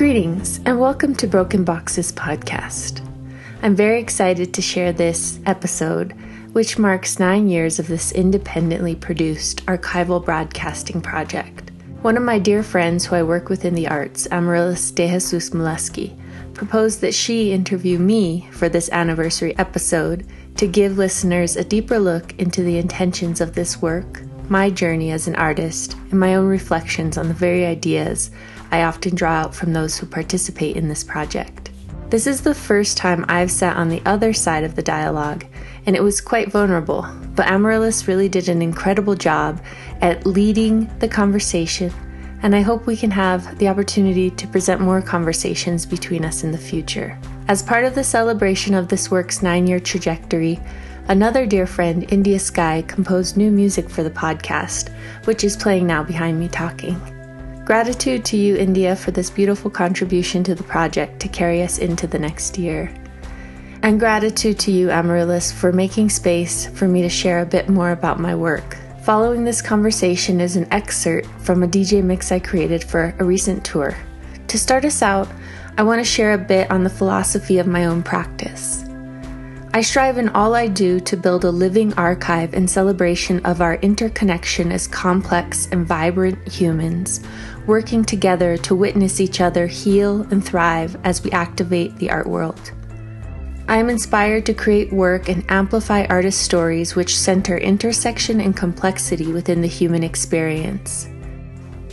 Greetings, and welcome to Broken Boxes podcast. I'm very excited to share this episode, which marks nine years of this independently produced archival broadcasting project. One of my dear friends who I work with in the arts, Amaryllis De Jesus Moleski, proposed that she interview me for this anniversary episode to give listeners a deeper look into the intentions of this work, my journey as an artist, and my own reflections on the very ideas I often draw out from those who participate in this project. This is the first time I've sat on the other side of the dialogue, and it was quite vulnerable, but Amaryllis really did an incredible job at leading the conversation, and I hope we can have the opportunity to present more conversations between us in the future. As part of the celebration of this work's nine year trajectory, another dear friend, India Sky, composed new music for the podcast, which is playing now behind me talking. Gratitude to you, India, for this beautiful contribution to the project to carry us into the next year. And gratitude to you, Amaryllis, for making space for me to share a bit more about my work. Following this conversation is an excerpt from a DJ mix I created for a recent tour. To start us out, I want to share a bit on the philosophy of my own practice. I strive in all I do to build a living archive in celebration of our interconnection as complex and vibrant humans working together to witness each other heal and thrive as we activate the art world. I am inspired to create work and amplify artist stories which center intersection and complexity within the human experience.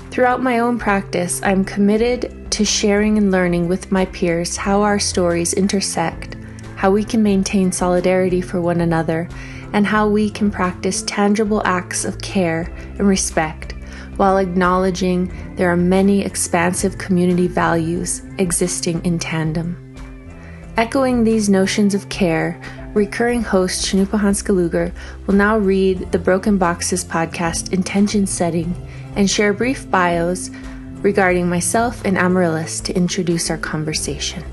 Throughout my own practice, I am committed to sharing and learning with my peers how our stories intersect, how we can maintain solidarity for one another, and how we can practice tangible acts of care and respect while acknowledging there are many expansive community values existing in tandem. Echoing these notions of care, recurring host Cannupa Hanska Luger will now read the Broken Boxes podcast intention setting and share brief bios regarding myself and Amaryllis to introduce our conversation.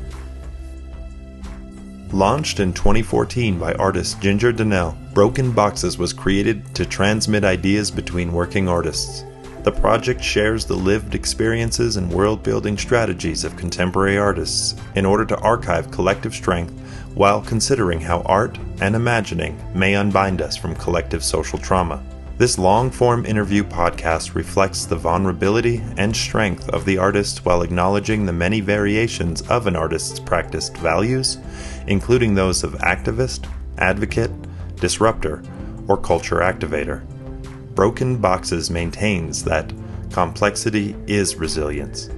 Launched in 2014 by artist Ginger Dunnill, Broken Boxes was created to transmit ideas between working artists. The project shares the lived experiences and world building strategies of contemporary artists in order to archive collective strength while considering how art and imagining may unbind us from collective social trauma. This long form interview podcast reflects the vulnerability and strength of the artist while acknowledging the many variations of an artist's practiced values, including those of activist, advocate, disruptor, or culture activator. Broken Boxes maintains that complexity is resilience.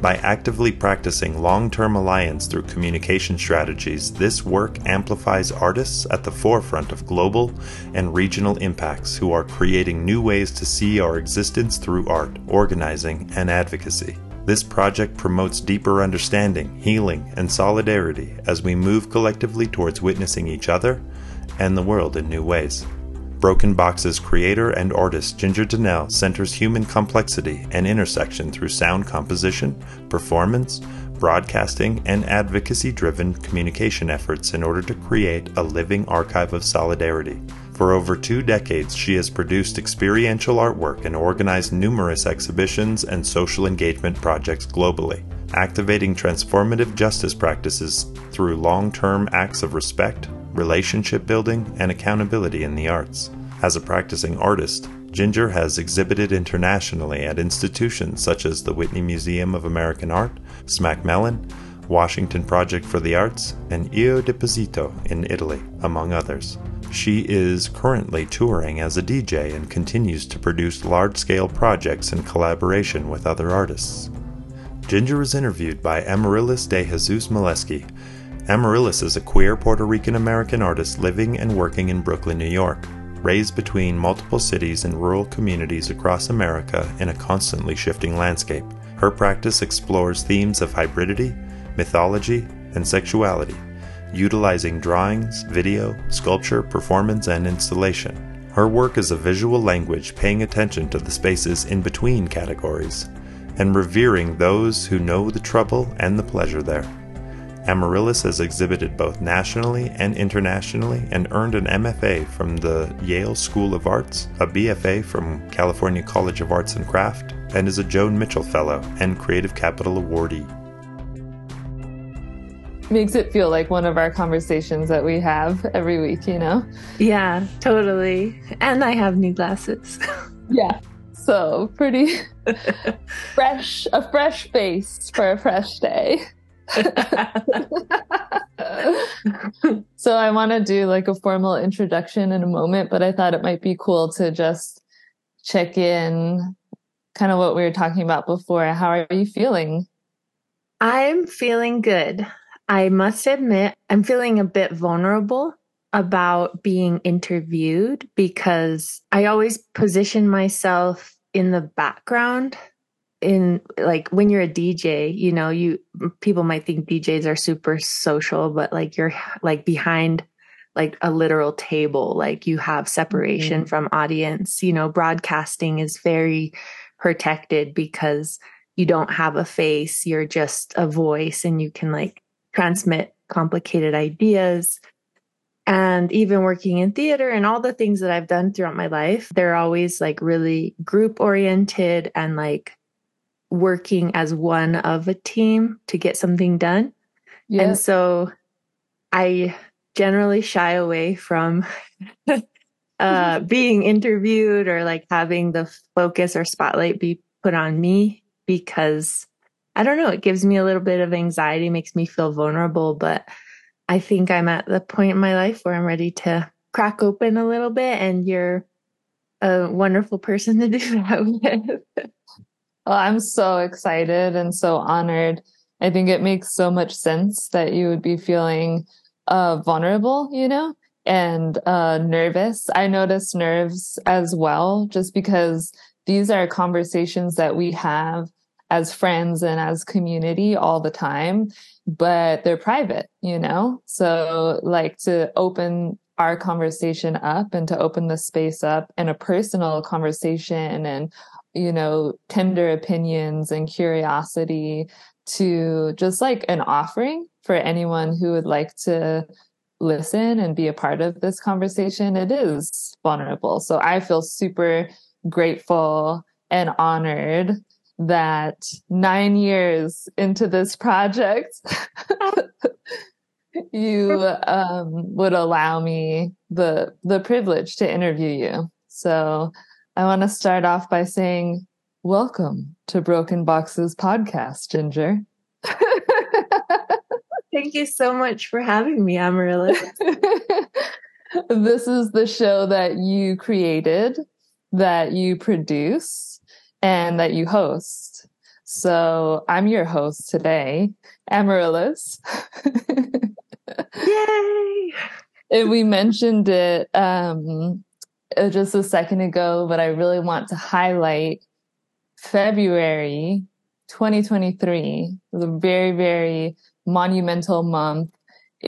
By actively practicing long term alliance through communication strategies, this work amplifies artists at the forefront of global and regional impacts who are creating new ways to see our existence through art, organizing, and advocacy. This project promotes deeper understanding, healing, and solidarity as we move collectively towards witnessing each other and the world in new ways. Broken Box's creator and artist Ginger Dunnill centers human complexity and intersection through sound composition, performance, broadcasting, and advocacy driven communication efforts in order to create a living archive of solidarity. For over two decades, she has produced experiential artwork and organized numerous exhibitions and social engagement projects globally, activating transformative justice practices through long term acts of respect, relationship building, and accountability in the arts. As a practicing artist, Ginger has exhibited internationally at institutions such as the Whitney Museum of American Art, Smack Mellon, Washington Project for the Arts, and Io Deposito in Italy, among others. She is currently touring as a DJ and continues to produce large scale projects in collaboration with other artists. Ginger is interviewed by Amaryllis de Jesus Moleski, Amaryllis is a queer Puerto Rican American artist living and working in Brooklyn, New York, raised between multiple cities and rural communities across America in a constantly shifting landscape. Her practice explores themes of hybridity, mythology, and sexuality, utilizing drawings, video, sculpture, performance, and installation. Her work is a visual language paying attention to the spaces in between categories and revering those who know the trouble and the pleasure there. Amaryllis has exhibited both nationally and internationally and earned an MFA from the Yale School of Arts, a BFA from California College of Arts and Craft, and is a Joan Mitchell Fellow and Creative Capital Awardee. Makes it feel like one of our conversations that we have every week, you know? Yeah, totally. And I have new glasses. yeah. So pretty fresh, a fresh face for a fresh day. so I want to do like a formal introduction in a moment, but I thought it might be cool to just check in kind of what we were talking about before. How are you feeling? I'm feeling good. I must admit, I'm feeling a bit vulnerable about being interviewed because I always position myself in the background in like when you're a DJ, you know, you people might think DJs are super social, but like you're like behind like a literal table, like you have separation mm-hmm. from audience. You know, broadcasting is very protected because you don't have a face, you're just a voice and you can like transmit complicated ideas. And even working in theater and all the things that I've done throughout my life, they're always like really group oriented and like working as one of a team to get something done. Yeah. And so I generally shy away from uh, being interviewed or like having the focus or spotlight be put on me because I don't know, it gives me a little bit of anxiety, makes me feel vulnerable, but I think I'm at the point in my life where I'm ready to crack open a little bit and you're a wonderful person to do that with. Well, I'm so excited and so honored. I think it makes so much sense that you would be feeling uh, vulnerable, you know, and uh, nervous. I notice nerves as well, just because these are conversations that we have as friends and as community all the time, but they're private, you know? So, like to open our conversation up and to open the space up and a personal conversation and you know, tender opinions and curiosity to just like an offering for anyone who would like to listen and be a part of this conversation. It is vulnerable. So I feel super grateful and honored that nine years into this project, you um, would allow me the the privilege to interview you. So I want to start off by saying, Welcome to Broken Boxes podcast, Ginger. Thank you so much for having me, Amaryllis. this is the show that you created, that you produce, and that you host. So I'm your host today, Amaryllis. Yay! and we mentioned it um, uh, just a second ago, but I really want to highlight February 2023 was a very, very monumental month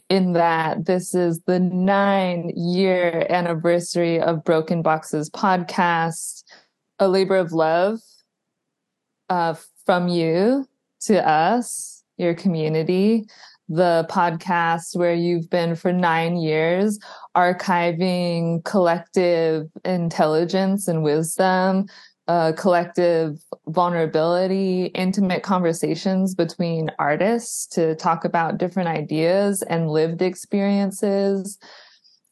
in that this is the nine year anniversary of Broken Boxes podcast, a labor of love uh, from you to us, your community the podcast where you've been for nine years archiving collective intelligence and wisdom, uh, collective vulnerability, intimate conversations between artists to talk about different ideas and lived experiences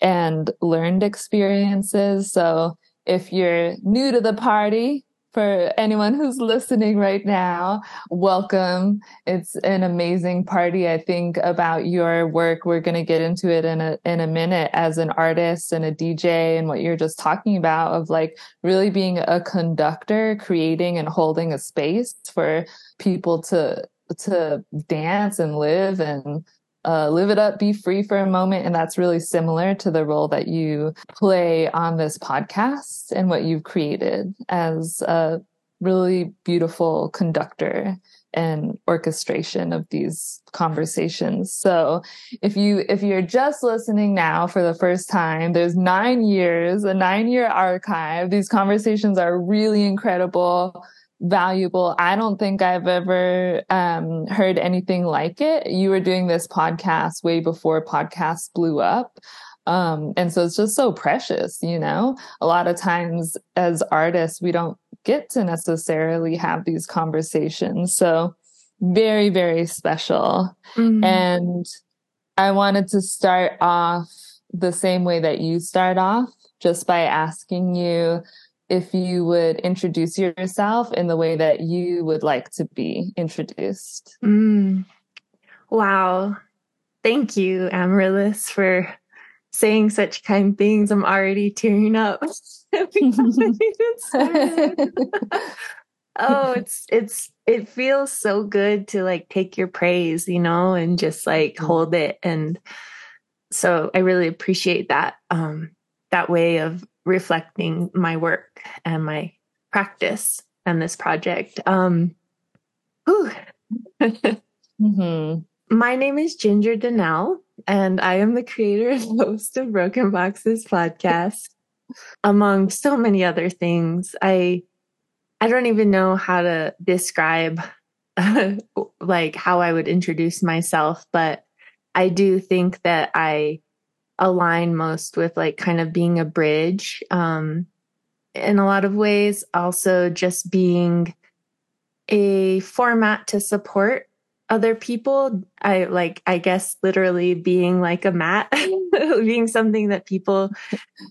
and learned experiences. So if you're new to the party, for anyone who's listening right now, welcome. It's an amazing party. I think about your work. We're going to get into it in a, in a minute as an artist and a DJ and what you're just talking about of like really being a conductor, creating and holding a space for people to, to dance and live and uh, live it up, be free for a moment. And that's really similar to the role that you play on this podcast and what you've created as a really beautiful conductor and orchestration of these conversations. So if you, if you're just listening now for the first time, there's nine years, a nine year archive. These conversations are really incredible valuable. I don't think I've ever um, heard anything like it. You were doing this podcast way before podcasts blew up. Um, and so it's just so precious, you know? A lot of times as artists, we don't get to necessarily have these conversations. So very, very special. Mm-hmm. And I wanted to start off the same way that you start off, just by asking you if you would introduce yourself in the way that you would like to be introduced. Mm. Wow. Thank you, Amaryllis, for saying such kind things. I'm already tearing up. oh, it's it's it feels so good to like take your praise, you know, and just like mm-hmm. hold it and so I really appreciate that um that way of reflecting my work and my practice and this project. Um mm-hmm. My name is Ginger Dunnill, and I am the creator and host of Broken Boxes podcast, among so many other things. I I don't even know how to describe like how I would introduce myself, but I do think that I align most with like kind of being a bridge um, in a lot of ways. Also, just being a format to support other people. I like, I guess, literally being like a mat, being something that people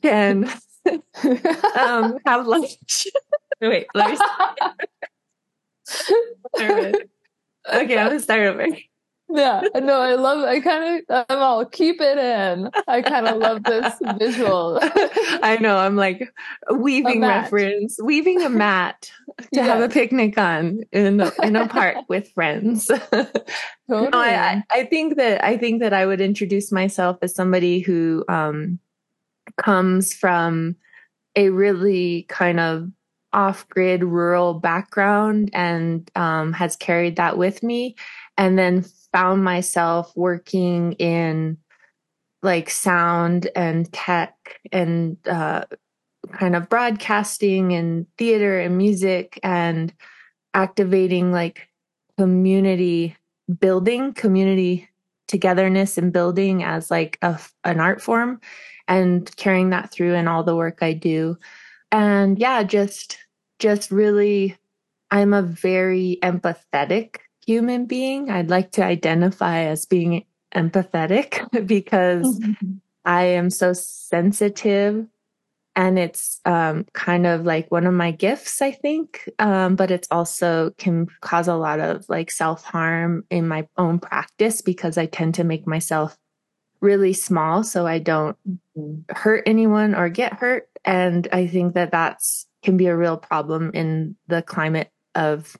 can um, have lunch. Wait, let me okay, I'm gonna start over. Yeah, no, I love. I kind of. I'm all keep it in. I kind of love this visual. I know. I'm like weaving reference, weaving a mat to yes. have a picnic on in a, in a park with friends. totally. No, I, I think that I think that I would introduce myself as somebody who um, comes from a really kind of off grid rural background and um, has carried that with me. And then found myself working in like sound and tech and uh, kind of broadcasting and theater and music and activating like community building, community togetherness and building as like a, an art form and carrying that through in all the work I do. And yeah just just really i'm a very empathetic human being i'd like to identify as being empathetic because mm-hmm. i am so sensitive and it's um, kind of like one of my gifts i think um, but it's also can cause a lot of like self-harm in my own practice because i tend to make myself really small so i don't hurt anyone or get hurt and I think that that's can be a real problem in the climate of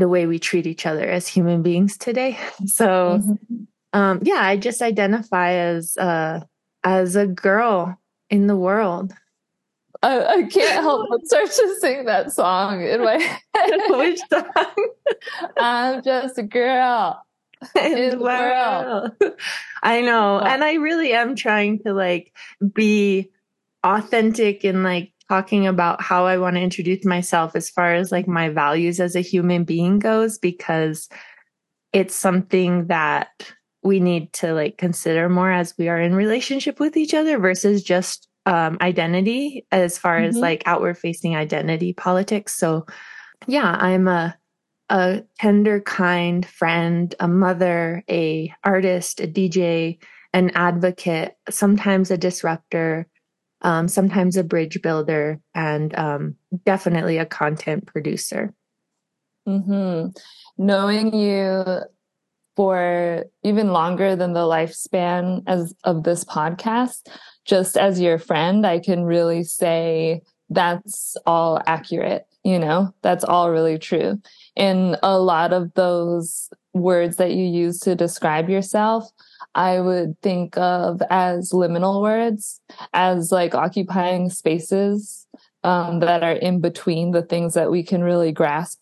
the way we treat each other as human beings today. So, mm-hmm. um, yeah, I just identify as uh, as a girl in the world. I, I can't help but start to sing that song in my head. Which song? I'm just a girl in, in the world. world. I know, and I really am trying to like be authentic and like talking about how I want to introduce myself as far as like my values as a human being goes, because it's something that we need to like consider more as we are in relationship with each other versus just um, identity as far mm-hmm. as like outward facing identity politics. So yeah, I'm a a tender, kind friend, a mother, a artist, a DJ, an advocate, sometimes a disruptor, um, sometimes a bridge builder, and um, definitely a content producer. Mm-hmm. Knowing you for even longer than the lifespan as of this podcast, just as your friend, I can really say that's all accurate. You know, that's all really true. And a lot of those words that you use to describe yourself I would think of as liminal words, as like occupying spaces um, that are in between the things that we can really grasp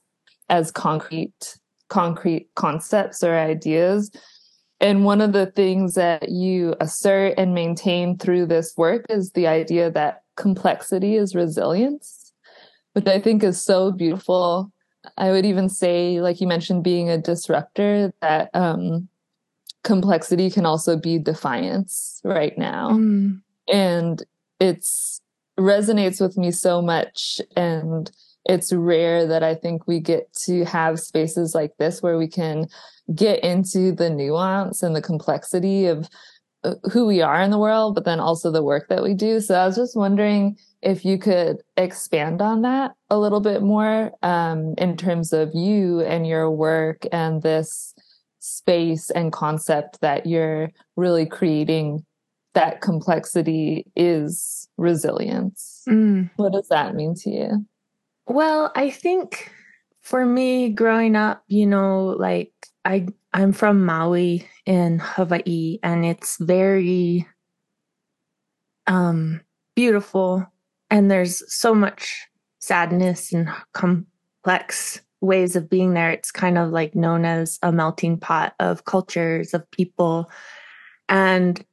as concrete, concrete concepts or ideas. And one of the things that you assert and maintain through this work is the idea that complexity is resilience, which I think is so beautiful. I would even say, like you mentioned, being a disruptor, that um, complexity can also be defiance right now. Mm. And it's resonates with me so much. And it's rare that I think we get to have spaces like this where we can get into the nuance and the complexity of uh, who we are in the world, but then also the work that we do. So I was just wondering if you could expand on that a little bit more um, in terms of you and your work and this space and concept that you're really creating that complexity is resilience. Mm. What does that mean to you? Well, I think for me growing up, you know, like I I'm from Maui in Hawaii and it's very um beautiful and there's so much sadness and complex ways of being there. It's kind of like known as a melting pot of cultures, of people. And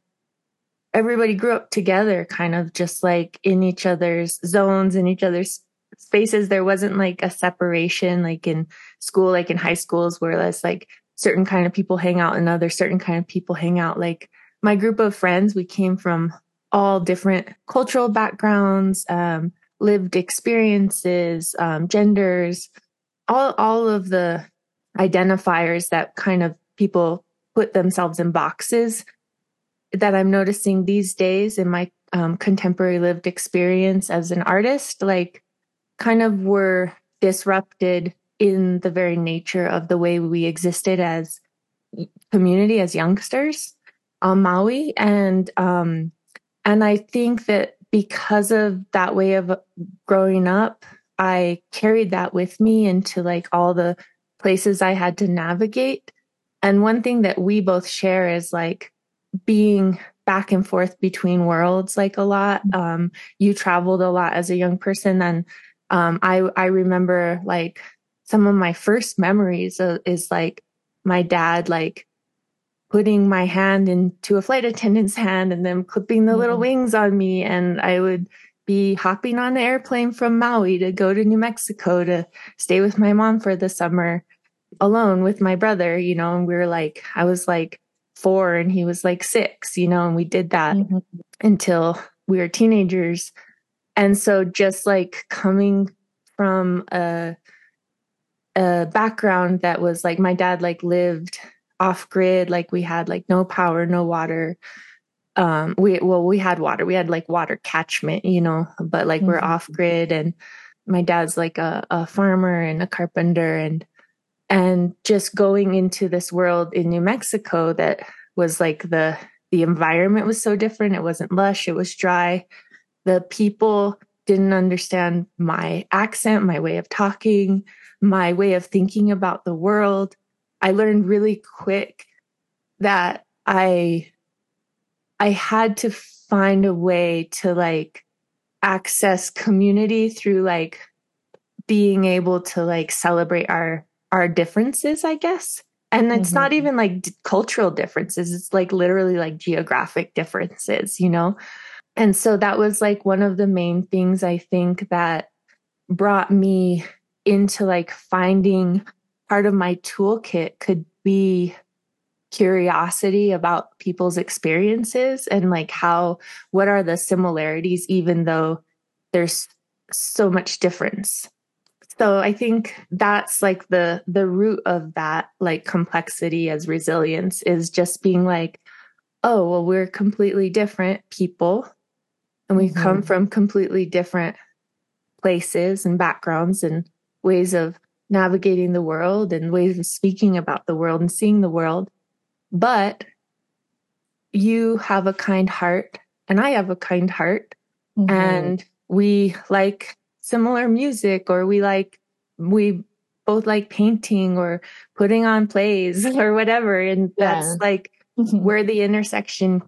everybody grew up together, kind of just like in each other's zones, in each other's spaces. There wasn't like a separation, like in school, like in high schools, where less like certain kind of people hang out and other certain kind of people hang out. Like my group of friends, we came from all different cultural backgrounds, um, lived experiences, um, genders, all all of the identifiers that kind of people put themselves in boxes that I'm noticing these days in my um, contemporary lived experience as an artist, like kind of were disrupted in the very nature of the way we existed as community as youngsters on Maui. And um, and I think that because of that way of growing up, I carried that with me into like all the places I had to navigate. And one thing that we both share is like being back and forth between worlds like a lot. Um, you traveled a lot as a young person. And um, I, I remember like some of my first memories of, is like my dad like putting my hand into a flight attendant's hand and them clipping the mm-hmm. little wings on me. And I would be hopping on an airplane from Maui to go to New Mexico to stay with my mom for the summer alone with my brother, you know, and we were like, I was like four and he was like six, you know, and we did that mm-hmm. until we were teenagers. And so just like coming from a, a background that was like my dad like lived off grid like we had like no power no water. Um we well we had water. We had like water catchment you know but like mm-hmm. we're off grid and my dad's like a, a farmer and a carpenter and and just going into this world in new mexico that was like the the environment was so different. It wasn't lush. It was dry. The people didn't understand my accent my way of talking my way of thinking about the world I learned really quick that I I had to find a way to like access community through like being able to like celebrate our our differences, I guess. And it's mm-hmm. not even like d- cultural differences, it's like literally like geographic differences, you know? And so that was like one of the main things I think that brought me into like finding part of my toolkit could be curiosity about people's experiences and like how what are the similarities even though there's so much difference so i think that's like the the root of that like complexity as resilience is just being like oh well we're completely different people and we mm-hmm. come from completely different places and backgrounds and ways of navigating the world and ways of speaking about the world and seeing the world. But you have a kind heart and I have a kind heart mm-hmm. and we like similar music or we like, we both like painting or putting on plays or whatever. And that's like mm-hmm. where the intersection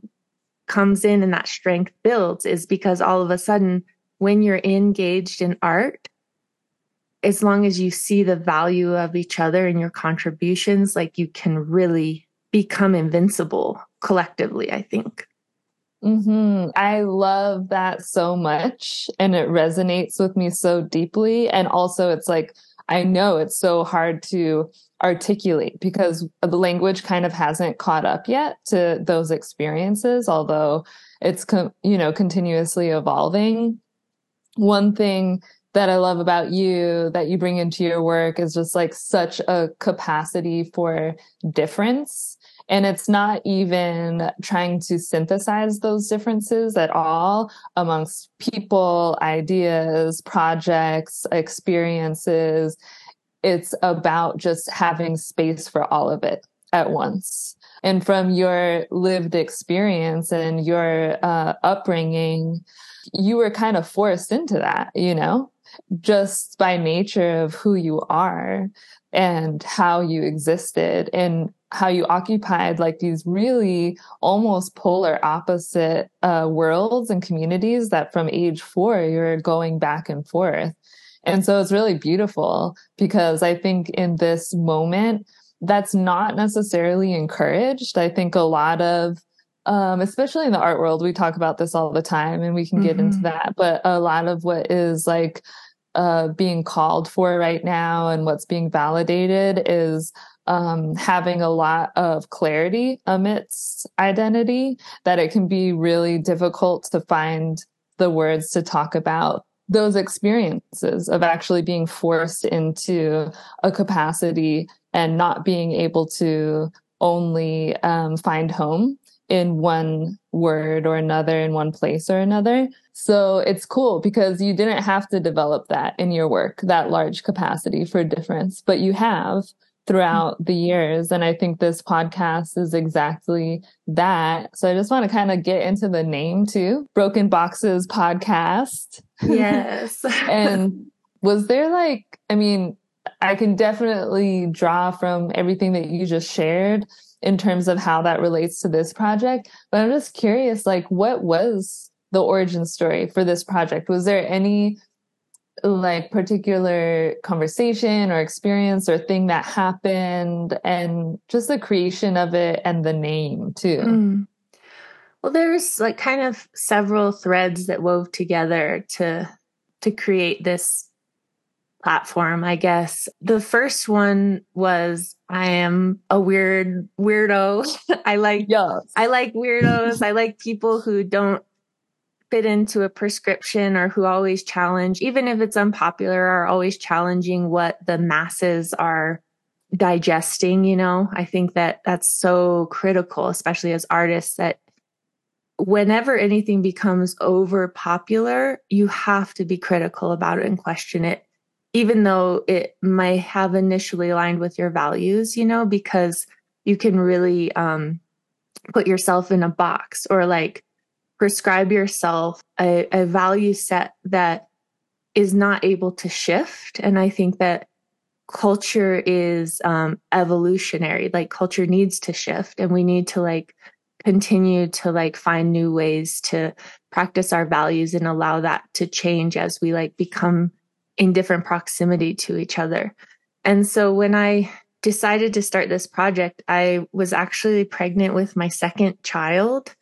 comes in and that strength builds is because all of a sudden when you're engaged in art, as long as you see the value of each other and your contributions, like you can really become invincible collectively, I think. Mm-hmm. I love that so much. And it resonates with me so deeply. And also, it's like, I know it's so hard to articulate because the language kind of hasn't caught up yet to those experiences, although it's, you know, continuously evolving. One thing that I love about you that you bring into your work is just like such a capacity for difference. And it's not even trying to synthesize those differences at all amongst people, ideas, projects, experiences. It's about just having space for all of it at once. And from your lived experience and your uh, upbringing, you were kind of forced into that, you know, just by nature of who you are and how you existed and how you occupied like these really almost polar opposite uh, worlds and communities that from age four you're going back and forth. And so it's really beautiful because I think in this moment, that's not necessarily encouraged. I think a lot of um, especially in the art world, we talk about this all the time and we can get mm-hmm. into that. But a lot of what is like uh, being called for right now and what's being validated is um, having a lot of clarity amidst identity, that it can be really difficult to find the words to talk about those experiences of actually being forced into a capacity and not being able to only um, find home in one word or another in one place or another. So it's cool because you didn't have to develop that in your work, that large capacity for difference, but you have throughout the years. And I think this podcast is exactly that. So I just want to kind of get into the name too Broken Boxes Podcast. Yes. and was there like, I mean, I can definitely draw from everything that you just shared in terms of how that relates to this project. But I'm just curious, like, what was the origin story for this project? Was there any like particular conversation or experience or thing that happened and just the creation of it and the name too? Mm. Well, there's like kind of several threads that wove together to to create this platform, I guess. The first one was I am a weird weirdo. I like yes. I like weirdos. I like people who don't fit into a prescription or who always challenge, even if it's unpopular, are always challenging what the masses are digesting, you know. I think that that's so critical, especially as artists that whenever anything becomes over popular, you have to be critical about it and question it even though it might have initially aligned with your values, you know, because you can really um, put yourself in a box or like prescribe yourself a, a value set that is not able to shift. And I think that culture is um, evolutionary. Like culture needs to shift, and we need to like continue to like find new ways to practice our values and allow that to change as we like become in different proximity to each other. And so when I decided to start this project, I was actually pregnant with my second child.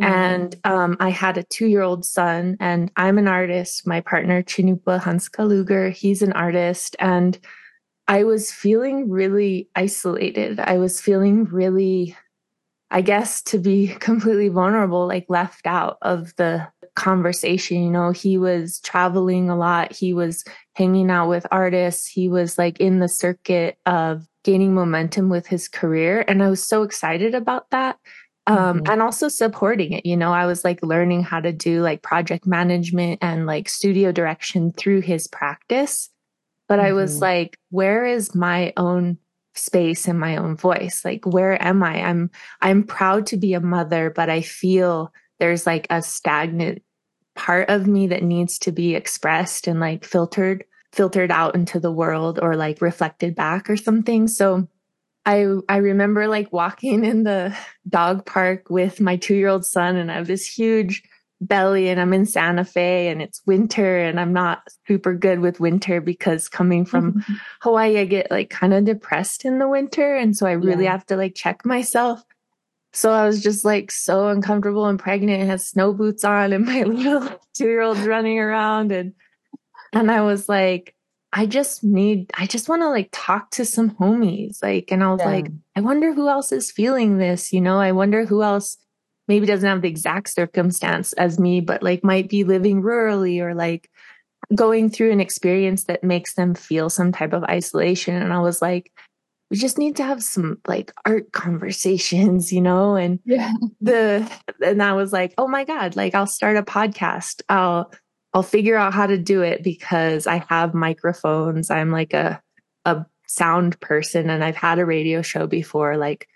Mm-hmm. And um, I had a two year old son, and I'm an artist. My partner, Cannupa Hanska Luger, he's an artist. And I was feeling really isolated. I was feeling really, I guess, to be completely vulnerable, like left out of the conversation. You know, he was traveling a lot. He was hanging out with artists. He was like in the circuit of gaining momentum with his career. And I was so excited about that. Um, mm-hmm. and also supporting it. You know, I was like learning how to do like project management and like studio direction through his practice. But mm-hmm. I was mm-hmm. like, where is my own space and my own voice? Like, where am I? I'm, I'm proud to be a mother, but I feel there's like a stagnant part of me that needs to be expressed and like filtered filtered out into the world or like reflected back or something so i i remember like walking in the dog park with my 2-year-old son and i have this huge belly and i'm in santa fe and it's winter and i'm not super good with winter because coming from mm-hmm. hawaii i get like kind of depressed in the winter and so i really yeah. have to like check myself so I was just like so uncomfortable and pregnant and had snow boots on and my little two year old's running around and and I was like, I just need I just want to like talk to some homies. Like and I was yeah. like, I wonder who else is feeling this, you know? I wonder who else maybe doesn't have the exact circumstance as me, but like might be living rurally or like going through an experience that makes them feel some type of isolation. And I was like, we just need to have some like art conversations, you know? And Yeah. the and I was like, oh my God, like I'll start a podcast. I'll I'll figure out how to do it because I have microphones. I'm like a a sound person and I've had a radio show before. Like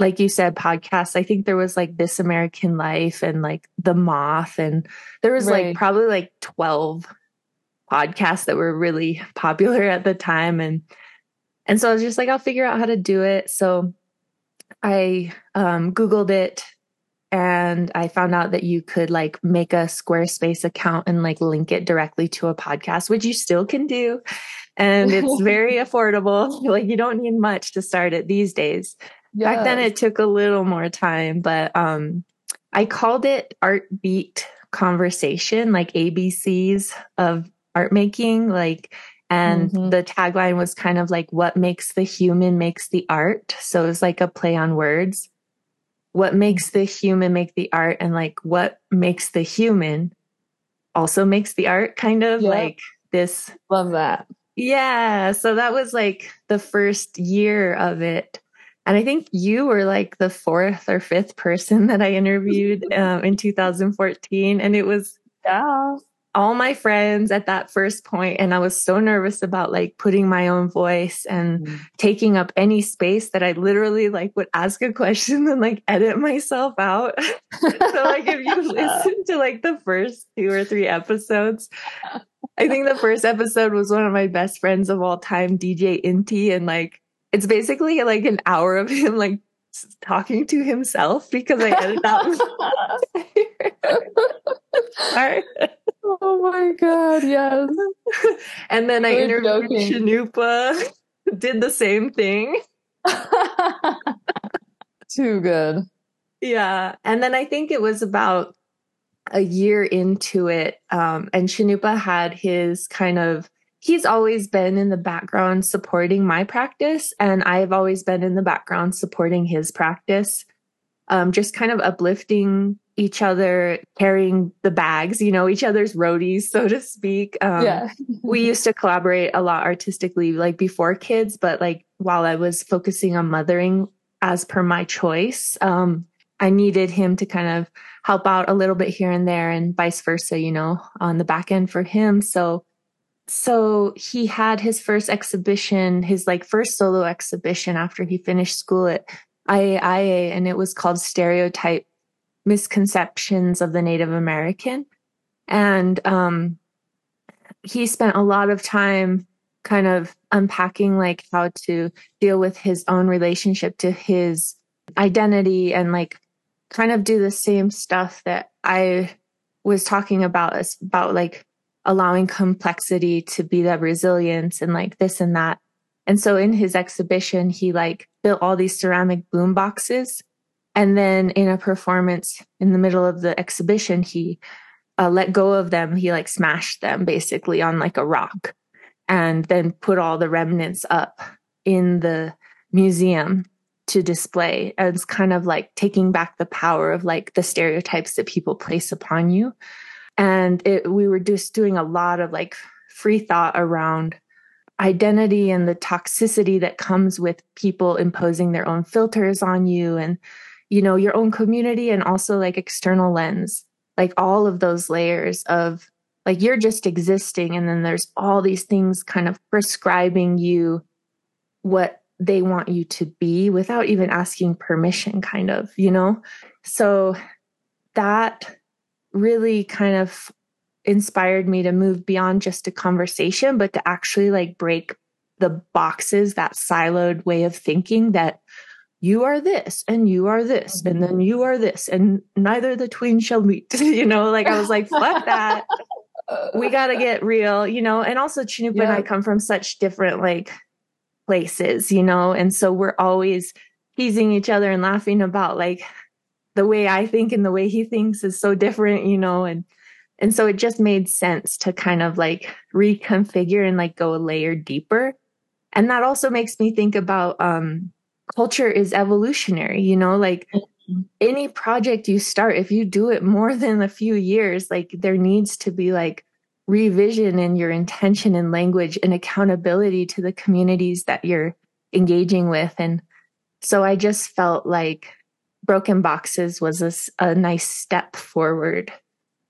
like you said, podcasts. I think there was like This American Life and like The Moth, and there was Right. like probably like 12 podcasts that were really popular at the time. And and so I was just like, I'll figure out how to do it. So I um, Googled it and I found out that you could like make a Squarespace account and like link it directly to a podcast, which you still can do. And it's very affordable. Like you don't need much to start it these days. Back then it took a little more time, but um I called it art beat conversation, like ABCs of art making, like and Mhm. the tagline was kind of like what makes the human makes the art. So it was like a play on words. What makes the human make the art and like what makes the human also makes the art kind of Yep. like this love that. yeah. So that was like the first year of it. And I think you were like the fourth or fifth person that I interviewed um, in 2014. And it was Yeah. All my friends at that first point And I was so nervous about like putting my own voice and Mm. taking up any space that I literally like would ask a question and like edit myself out. so like if you listen to like the first two or three episodes, I think the first episode was one of my best friends of all time, DJ Inti, and like it's basically like an hour of him like talking to himself because I edit out. Sorry. oh my god, yes. and then I interviewed joking. Cannupa, did the same thing. Too good. Yeah. And then I think it was about a year into it. Um, and Cannupa had his kind of, he's always been in the background supporting my practice. And I've always been in the background supporting his practice. Um, just kind of uplifting each other, carrying the bags, you know, each other's roadies, so to speak. Um, yeah. we used to collaborate a lot artistically like before kids but like while i was focusing on mothering as per my choice um i needed him to kind of help out a little bit here and there and vice versa you know on the back end for him so so he had his first exhibition his like first solo exhibition after he finished school at IAIA and it was called stereotype misconceptions of the native american and um he spent a lot of time kind of unpacking like how to deal with his own relationship to his identity and like kind of do the same stuff that I was talking about as about like allowing complexity to be that resilience and like this and that. And so in his exhibition, he like built all these ceramic boom boxes. And then in a performance in the middle of the exhibition, he uh, let go of them. He like smashed them basically on like a rock and then put all the remnants up in the museum to display as kind of like taking back the power of like the stereotypes that people place upon you. And it, we were just doing a lot of like free thought around identity and the toxicity that comes with people imposing their own filters on you and, you know, your own community and also like external lens like all of those layers of like you're just existing and then there's all these things kind of prescribing you what they want you to be without even asking permission kind of you know? So that really kind of inspired me to move beyond just a conversation but to actually like break the boxes that siloed way of thinking that you are this and you are this and then you are this and neither the tween shall meet you know like i was like fuck that. We got to get real you know and also Cannupa and i come from such different like places you know and so we're always teasing each other and laughing about like the way i think and the way he thinks is so different you know and and so it just made sense to kind of like reconfigure and like go a layer deeper. And that also makes me think about um culture is evolutionary you know like mm-hmm. any project you start if you do it more than a few years like there needs to be like revision in your intention and language and accountability to the communities that you're engaging with. And so I just felt like Broken Boxes was a, a nice step forward.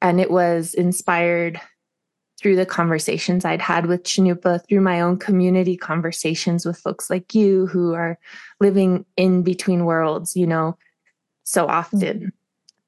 And it was inspired through the conversations I'd had with Cannupa, through my own community conversations with folks like you who are living in between worlds, you know, so often. Mm-hmm.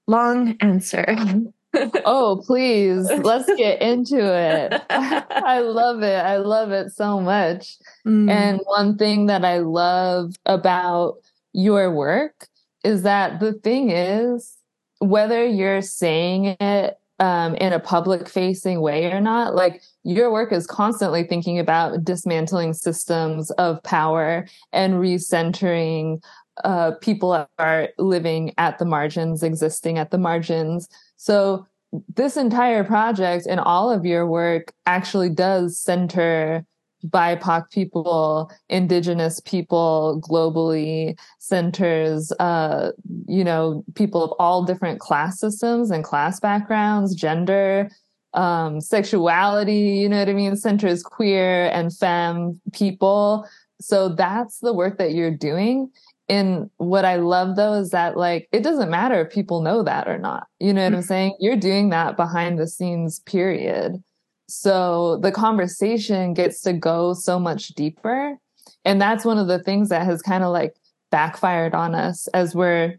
Long answer. oh, please, let's get into it. I love it. I love it so much. Mm. And one thing that I love about your work is that the thing is, whether you're saying it um, in a public facing way or not, like your work is constantly thinking about dismantling systems of power and recentering uh, people are living at the margins, existing at the margins. So this entire project and all of your work actually does center BIPOC people, indigenous people globally, centers, uh, you know, people of all different class systems and class backgrounds, gender, um, sexuality, you know what I mean? Centers queer and femme people. So that's the work that you're doing. And what I love though is that like it doesn't matter if people know that or not. You know what I'm mm-hmm. saying? You're doing that behind the scenes, period. So the conversation gets to go so much deeper. And that's one of the things that has kind of like backfired on us as we're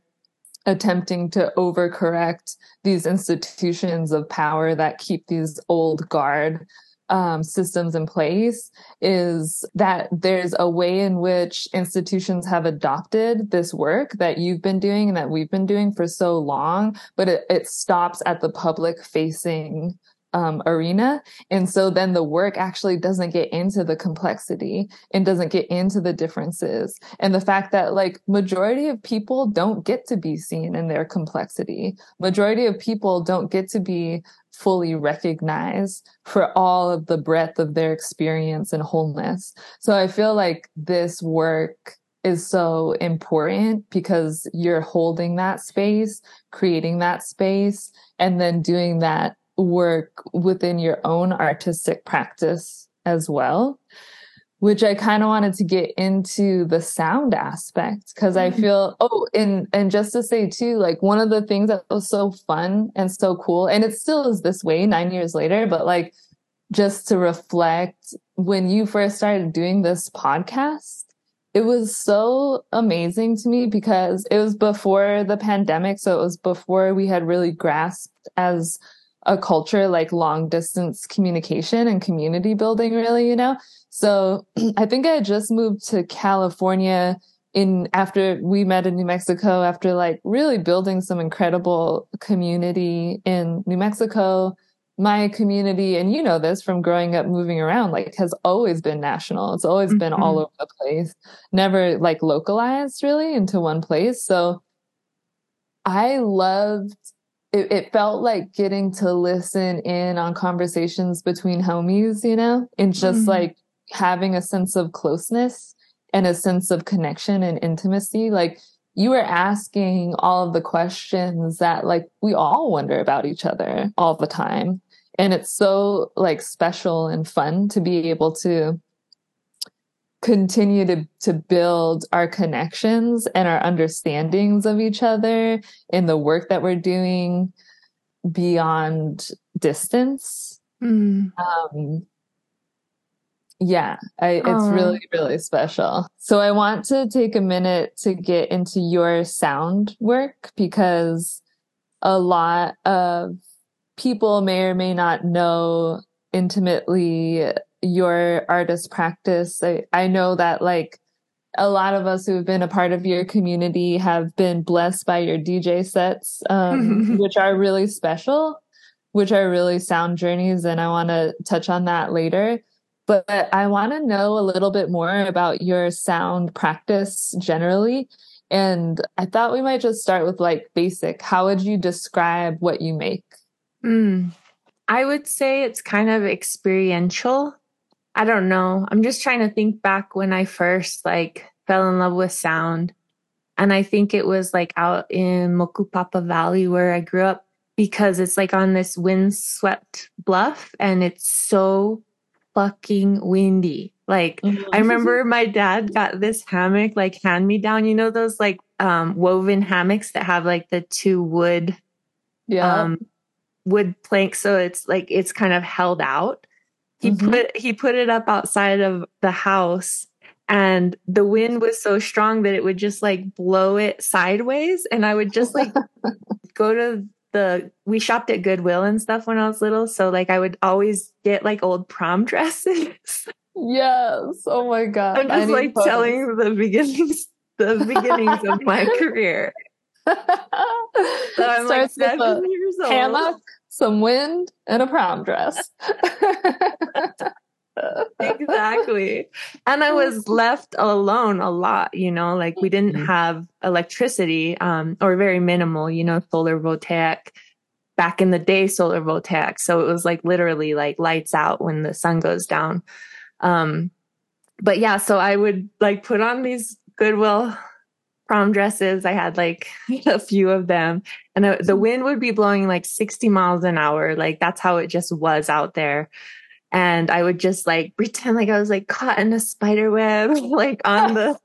attempting to overcorrect these institutions of power that keep these old guard um, systems in place is that there's a way in which institutions have adopted this work that you've been doing and that we've been doing for so long, but it, it stops at the public facing um, arena. And so then the work actually doesn't get into the complexity and doesn't get into the differences. And the fact that like majority of people don't get to be seen in their complexity. Majority of people don't get to be fully recognized for all of the breadth of their experience and wholeness. So I feel like this work is so important because you're holding that space, creating that space, and then doing that work within your own artistic practice as well which I kind of wanted to get into the sound aspect because I mm-hmm. feel oh and and just to say too like one of the things that was so fun and so cool and it still is this way 9 years later but like just to reflect when you first started doing this podcast it was so amazing to me because it was before the pandemic so it was before we had really grasped as a culture like long distance communication and community building really you know so I think I just moved to California in after we met in New Mexico after like really building some incredible community in New Mexico. My community, and you know this from growing up moving around, like has always been national. It's always mm-hmm. been all over the place, never like localized really into one place. So I loved it, it, felt like getting to listen in on conversations between homies, you know, and just mm-hmm. like having a sense of closeness and a sense of connection and intimacy. Like you were asking all of the questions that like we all wonder about each other all the time. And it's so like special and fun to be able to continue to to build our connections and our understandings of each other in the work that we're doing beyond distance. Mm. Um, yeah, I, it's really, really special. So I want to take a minute to get into your sound work because a lot of people may or may not know intimately your artist practice. I, I know that like a lot of us who have been a part of your community have been blessed by your DJ sets, um, which are really special, which are really sound journeys. And I want to touch on that later but I want to know a little bit more about your sound practice generally. And I thought we might just start with like basic. How would you describe what you make? Mm, I would say it's kind of experiential. I don't know. I'm just trying to think back when I first like fell in love with sound. And I think it was like out in Mokupapa Valley where I grew up because it's like on this windswept bluff and it's so fucking windy. Like mm-hmm. I remember my dad got this hammock like hand me down, you know those like um woven hammocks that have like the two wood yeah. um wood planks so it's like it's kind of held out. He mm-hmm. put he put it up outside of the house and the wind was so strong that it would just like blow it sideways and I would just like go to the we shopped at Goodwill and stuff when I was little. So like I would always get like old prom dresses. Yes. Oh my god. I'm just like photos. telling the beginnings the beginnings of my career. so I'm Starts like seven years old. Hammock, some wind, and a prom dress. exactly. And I was left alone a lot, you know, like we didn't mm-hmm. have electricity, um, or very minimal, you know, solar voltaic back in the day, solar voltaic. So it was like literally like lights out when the sun goes down. Um, but yeah, so I would like put on these Goodwill prom dresses. I had like a few of them and the mm-hmm. wind would be blowing like 60 miles an hour. Like that's how it just was out there and I would just like pretend like I was like caught in a spider web, like on the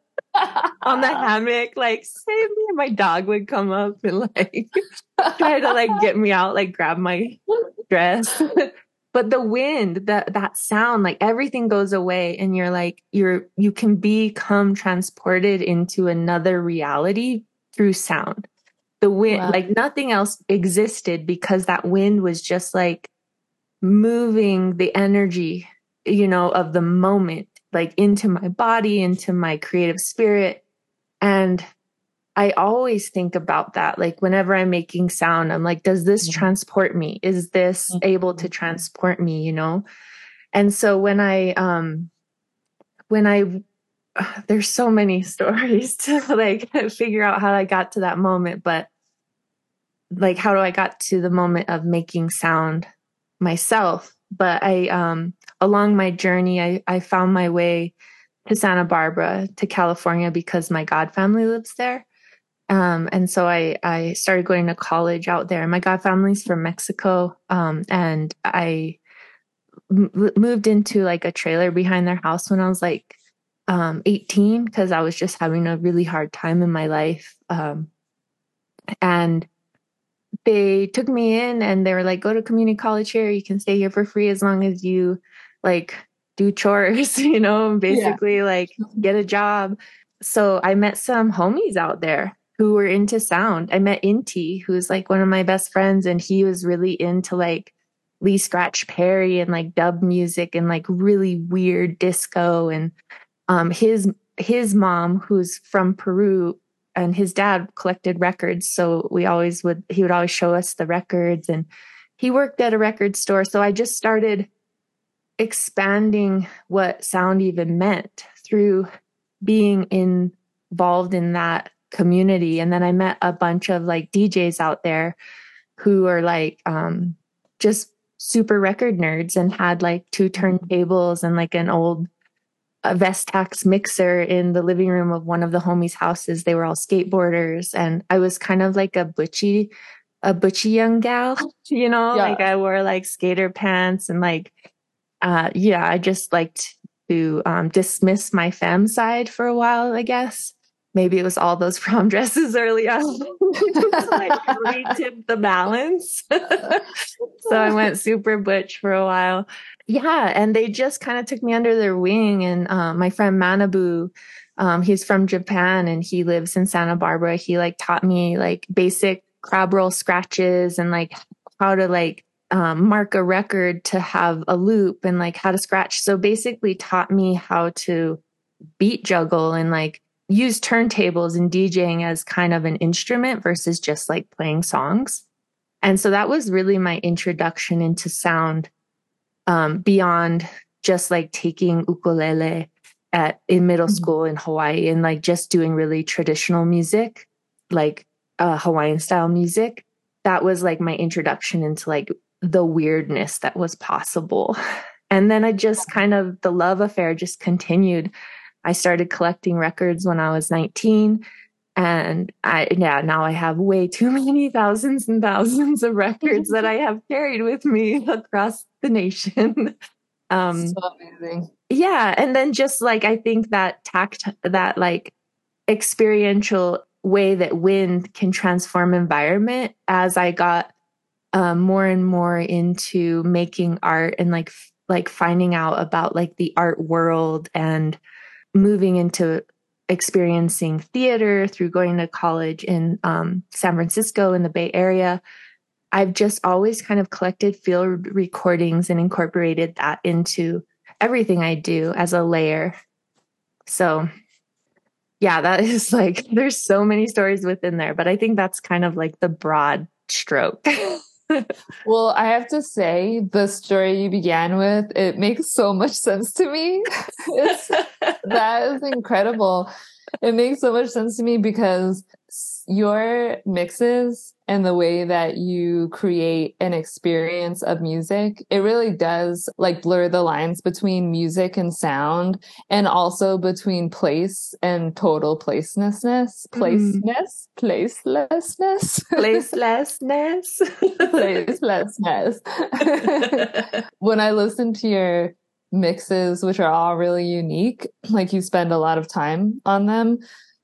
on the hammock, like save me. And my dog would come up and like try to like get me out, like grab my dress. But the wind, that that sound, like everything goes away, and you're like you're you can become transported into another reality through sound. The wind, wow. like nothing else existed because that wind was just like moving the energy, you know, of the moment, like into my body, into my creative spirit. And I always think about that. Like whenever I'm making sound, I'm like, does this mm-hmm. transport me? Is this mm-hmm. able to transport me, you know? And so when I, um, when I, there's so many stories to like figure out how I got to that moment, but like, how do I got to the moment of making sound? myself. But I, um, along my journey, I, I found my way to Santa Barbara, to California, because my god family lives there. Um, and so I, I started going to college out there. My god family's from Mexico. Um, and I m- moved into like a trailer behind their house when I was like, um, 18, because I was just having a really hard time in my life. Um, and they took me in and they were like, go to community college here. You can stay here for free as long as you like do chores, you know, basically yeah. like get a job. So I met some homies out there who were into sound. I met Inti, who's like one of my best friends, and he was really into like Lee Scratch Perry and like dub music and like really weird disco. And um his his mom, who's from Peru, and his dad collected records so we always would he would always show us the records and he worked at a record store so i just started expanding what sound even meant through being involved in that community and then i met a bunch of like djs out there who are like um just super record nerds and had like two turntables and like an old a Vestax mixer in the living room of one of the homies' houses. They were all skateboarders, and I was kind of like a butchy, a butchy young gal, you know. Yeah. Like I wore like skater pants and like, uh, yeah, I just liked to um, dismiss my femme side for a while, I guess. Maybe it was all those prom dresses early on. like re the balance. so I went super butch for a while yeah, and they just kind of took me under their wing. And uh, my friend Manabu, um, he's from Japan and he lives in Santa Barbara. He like taught me like basic crab roll scratches and like how to like um, mark a record to have a loop and like how to scratch. So basically taught me how to beat juggle and like use turntables and DJing as kind of an instrument versus just like playing songs. And so that was really my introduction into sound um, beyond just like taking ukulele at in middle mm-hmm. school in Hawaii and like just doing really traditional music, like uh, Hawaiian style music. That was like my introduction into like the weirdness that was possible. And then I just kind of the love affair just continued. I started collecting records when I was 19 And I, yeah, now I have way too many thousands and thousands of records that I have carried with me across the nation. Um, so amazing. Yeah. And then just like, I think that tact, that like experiential way that wind can transform environment as I got um, more and more into making art and like, like finding out about like the art world and moving into experiencing theater through going to college in um, San Francisco in the Bay Area. I've just always kind of collected field recordings and incorporated that into everything I do as a layer. So, yeah, that is like, there's so many stories within there, but I think that's kind of like the broad stroke. well, I have to say, the story you began with, it makes so much sense to me. that is incredible. It makes so much sense to me because your mixes and the way that you create an experience of music, it really does like blur the lines between music and sound and also between place and total placelessness. Placeness? Mm. Placelessness? Placelessness? Placelessness. when I listen to your mixes, which are all really unique, like you spend a lot of time on them.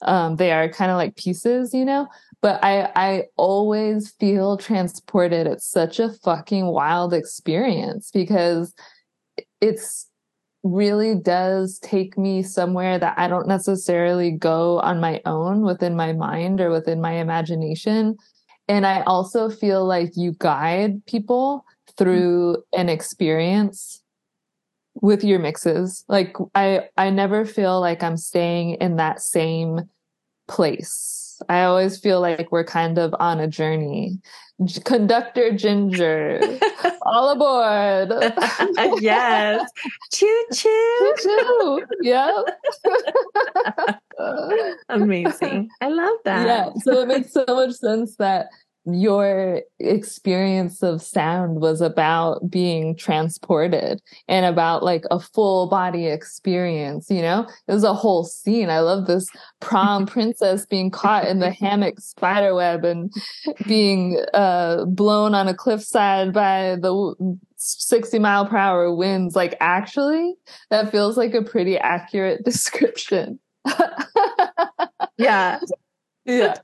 Um, they are kind of like pieces, you know, but I, I always feel transported. It's such a fucking wild experience because it's really does take me somewhere that I don't necessarily go on my own within my mind or within my imagination. And I also feel like you guide people through an experience with your mixes. Like I I never feel like I'm staying in that same place. I always feel like we're kind of on a journey. Conductor Ginger, all aboard. yes. Choo choo. Choo Yeah. Amazing. I love that. Yeah. So it makes so much sense that your experience of sound was about being transported and about like a full body experience, you know? It was a whole scene. I love this prom princess being caught in the hammock spiderweb and being uh, blown on a cliffside by the 60 mile per hour winds. Like, actually, that feels like a pretty accurate description. yeah. Yeah.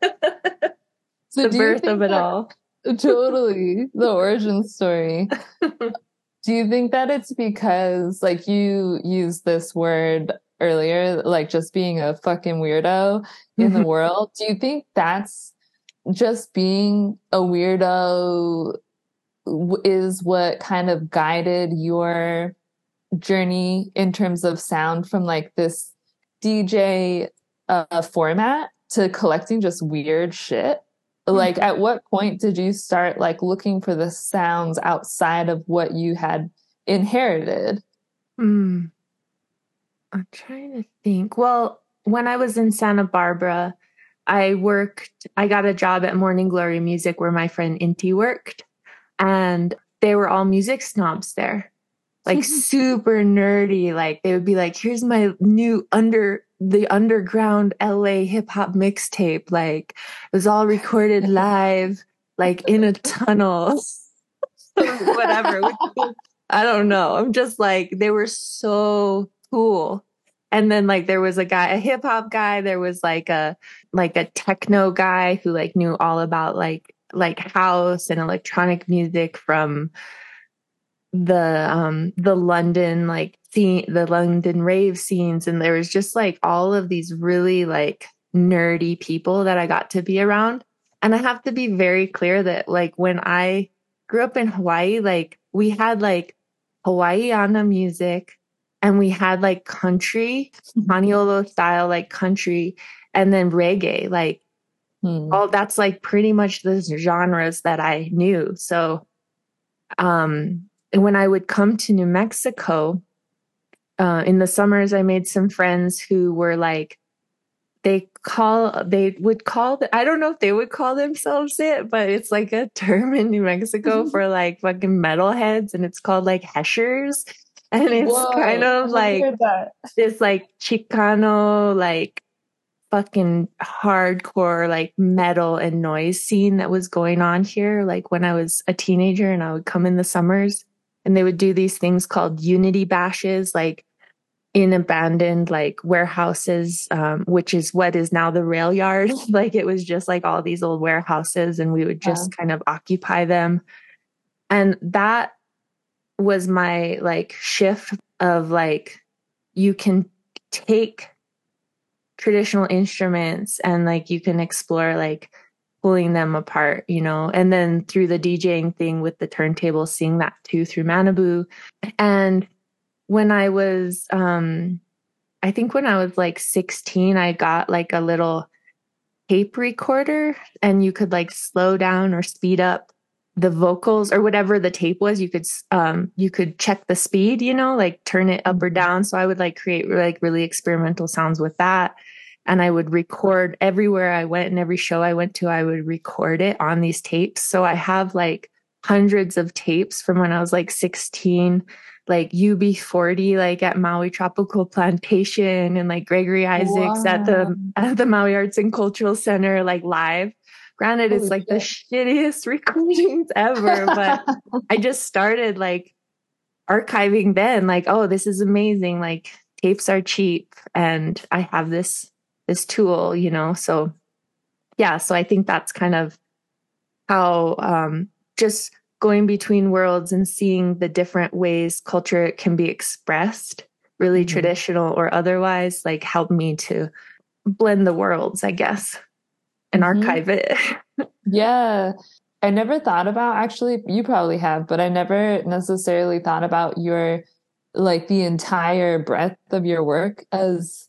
So the birth of it all. totally. The origin story. do you think that it's because like you used this word earlier, like just being a fucking weirdo in the world? Do you think that's just being a weirdo is what kind of guided your journey in terms of sound from like this DJ uh, format to collecting just weird shit? Like mm-hmm. at what point did you start like looking for the sounds outside of what you had inherited mm. i'm trying to think well when i was in santa barbara i worked i got a job at morning glory music where my friend inti worked and they were all music snobs there like super nerdy like they would be like here's my new under the underground LA hip hop mixtape. Like it was all recorded live, like in a tunnel, whatever. I don't know. I'm just like, they were so cool. And then like there was a guy, a hip hop guy, there was like a like a techno guy who like knew all about like like house and electronic music from the um the London like scene the London rave scenes and there was just like all of these really like nerdy people that I got to be around. And I have to be very clear that like when I grew up in Hawaii, like we had like Hawaiiana music and we had like country, Paniolo style like country and then reggae like hmm. all that's like pretty much the genres that I knew. So um when I would come to New Mexico uh, in the summers, I made some friends who were like, they call, they would call, the, I don't know if they would call themselves it, but it's like a term in New Mexico for like fucking metalheads and it's called like heshers. And it's Whoa, kind of like this like Chicano, like fucking hardcore like metal and noise scene that was going on here like when I was a teenager and I would come in the summers and they would do these things called unity bashes like in abandoned like warehouses um, which is what is now the rail yard. Like it was just like all these old warehouses and we would just kind of occupy them. And that was my like shift of like you can take traditional instruments and like you can explore like pulling them apart, you know, and then through the DJing thing with the turntable, seeing that too through Manabu. And when I was, um, I think when I was like 16, I got like a little tape recorder and you could like slow down or speed up the vocals or whatever the tape was you could um you could check the speed you know like turn it up or mm-hmm. down so i would like create like really experimental sounds with that and i would record everywhere i went and every show i went to i would record it on these tapes so i have like hundreds of tapes from when i was like 16 like ub40 like at maui tropical plantation and like gregory isaacs wow. at the at the maui arts and cultural center like live Granted, Holy it's like shit. the shittiest recordings ever, but I just started like archiving then, like, oh, this is amazing. Like tapes are cheap and I have this this tool, you know. So yeah, so I think that's kind of how um just going between worlds and seeing the different ways culture can be expressed, really mm-hmm. traditional or otherwise, like helped me to blend the worlds, I guess and mm-hmm. archive it. yeah. I never thought about actually, you probably have, but I never necessarily thought about your like the entire breadth of your work as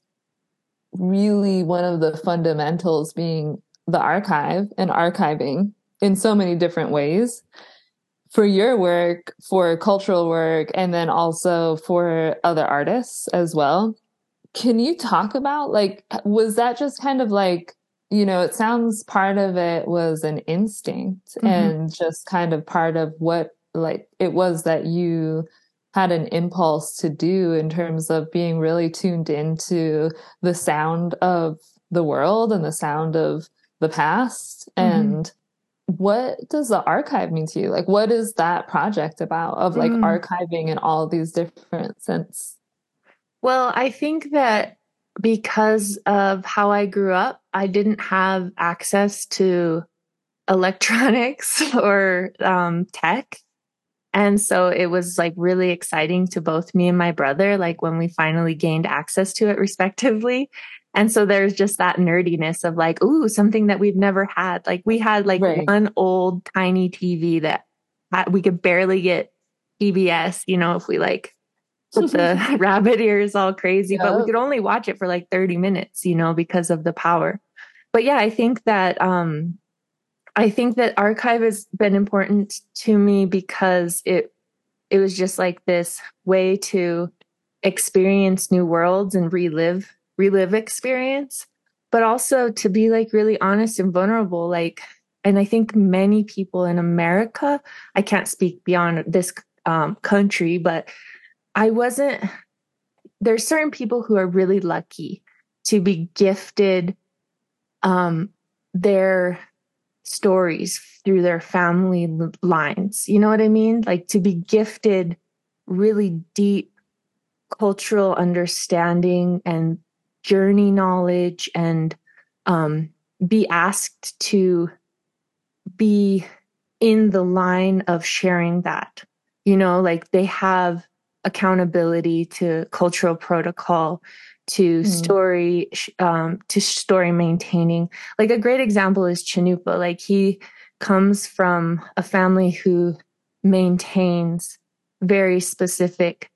really one of the fundamentals being the archive and archiving in so many different ways for your work, for cultural work, and then also for other artists as well. Can you talk about like, was that just kind of like you know, it sounds part of it was an instinct mm-hmm. and just kind of part of what like it was that you had an impulse to do in terms of being really tuned into the sound of the world and the sound of the past mm-hmm. and what does the archive mean to you like what is that project about of like mm. archiving in all these different sense well i think that because of how I grew up, I didn't have access to electronics or um, tech. And so it was like really exciting to both me and my brother, like when we finally gained access to it respectively. And so there's just that nerdiness of like, ooh, something that we've never had. Like we had like right. one old tiny TV that we could barely get PBS, you know, if we like with the rabbit ears all crazy, but we could only watch it for like 30 minutes, you know, because of the power. But yeah, I think that um I think that archive has been important to me because it it was just like this way to experience new worlds and relive relive experience, but also to be like really honest and vulnerable like and I think many people in America, I can't speak beyond this um, country, but I wasn't, there's certain people who are really lucky to be gifted um, their stories through their family lines. You know what I mean? Like to be gifted really deep cultural understanding and journey knowledge and um, be asked to be in the line of sharing that. You know, like they have accountability to cultural protocol to mm. story um, to story maintaining. Like a great example is Cannupa like he comes from a family who maintains very specific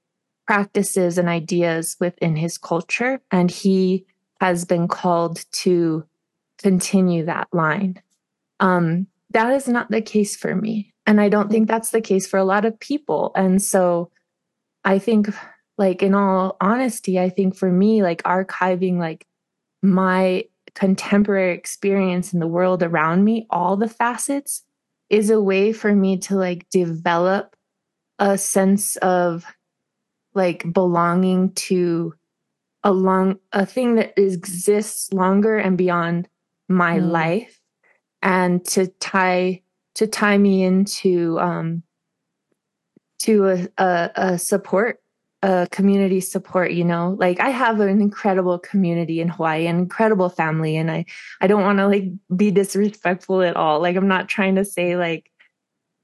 practices and ideas within his culture and he has been called to continue that line. Um, that is not the case for me and i don't think that's the case for a lot of people. And so I think like in all honesty, I think for me, like archiving like my contemporary experience in the world around me, all the facets is a way for me to like develop a sense of like belonging to a long a thing that exists longer and beyond my mm. life and to tie to tie me into um to a, a, a support community support you know? Like i have an incredible community in hawaii an incredible family and i i don't want to like be disrespectful at all. Like i'm not trying to say like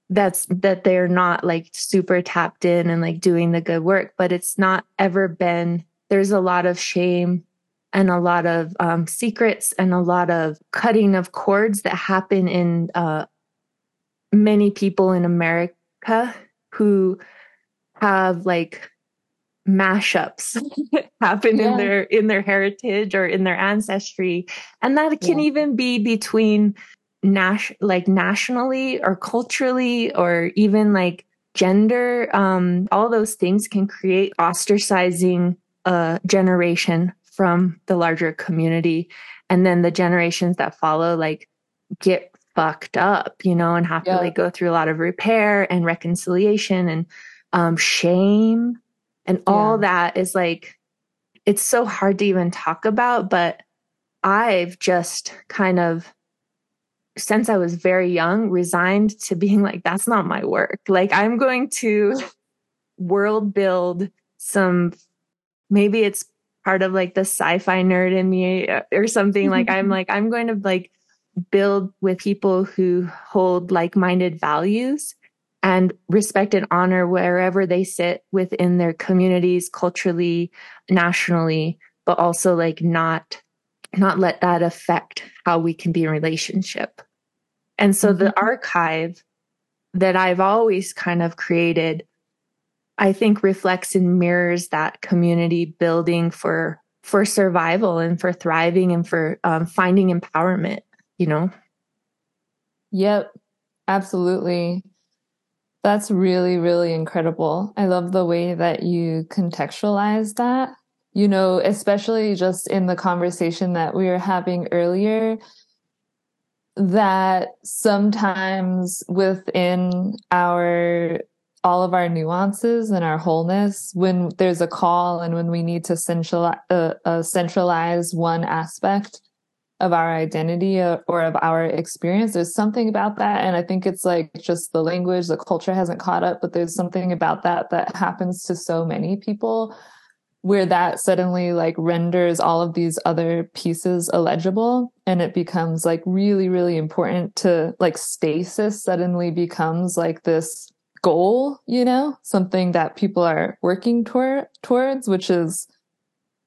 that's that they're not like super tapped in and like doing the good work but it's not ever been there's a lot of shame and a lot of um, secrets and a lot of cutting of cords that happen in uh, many people in america who have like mashups happen yeah. in their in their heritage or in their ancestry and that can yeah. even be between nas- like nationally or culturally or even like gender um all those things can create ostracizing a generation from the larger community and then the generations that follow like get fucked up you know and have yeah. to like go through a lot of repair and reconciliation and um shame and all that is like it's so hard to even talk about but i've just kind of since I was very young, resigned to being like, that's not my work. Like, I'm going to world build some, maybe it's part of like the sci fi nerd in me uh, or something. like, I'm like, I'm going to like build with people who hold like minded values and respect and honor wherever they sit within their communities, culturally, nationally, but also like not not let that affect how we can be in relationship. And so mm-hmm. the archive that I've always kind of created, I think reflects and mirrors that community building for for survival and for thriving and for um, finding empowerment. You know. Yep, absolutely. That's really, really incredible. I love the way that you contextualize that. You know, especially just in the conversation that we were having earlier, that sometimes within our all of our nuances and our wholeness when there's a call and when we need to centralize, uh, uh, centralize one aspect of our identity uh, or of our experience there's something about that and i think it's like just the language the culture hasn't caught up but there's something about that that happens to so many people where that suddenly like renders all of these other pieces illegible and it becomes like really really important to like stasis suddenly becomes like this goal you know something that people are working toward towards which is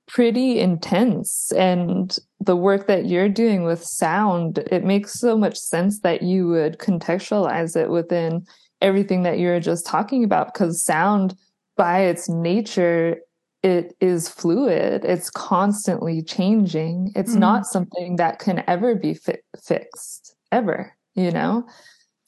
pretty intense and the work that you're doing with sound it makes so much sense that you would contextualize it within everything that you're just talking about because sound by its nature it is fluid. It's constantly changing. It's mm-hmm. not something that can ever be fi- fixed ever you know?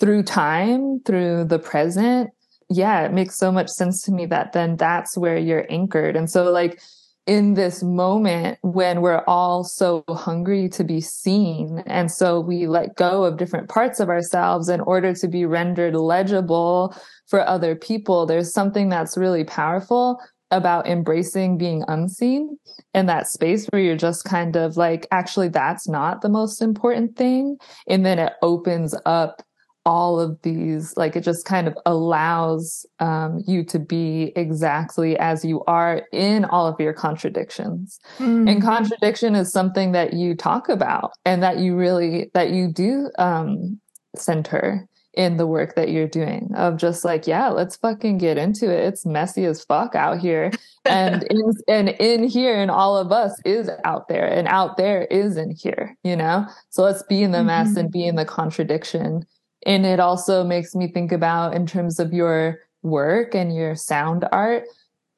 Through time through the present yeah it makes so much sense to me that then that's where you're anchored. And so like in this moment when we're all so hungry to be seen and so we let go of different parts of ourselves in order to be rendered legible for other people there's something that's really powerful about embracing being unseen in that space where you're just kind of like, actually, that's not the most important thing. And then it opens up all of these, like, it just kind of allows um, you to be exactly as you are in all of your contradictions. Mm. And contradiction is something that you talk about and that you really, that you do um, center in the work that you're doing of just like yeah let's fucking get into it it's messy as fuck out here and in and in here and all of us is out there and out there is in here you know so let's be in the mm-hmm. mess and be in the contradiction and it also makes me think about in terms of your work and your sound art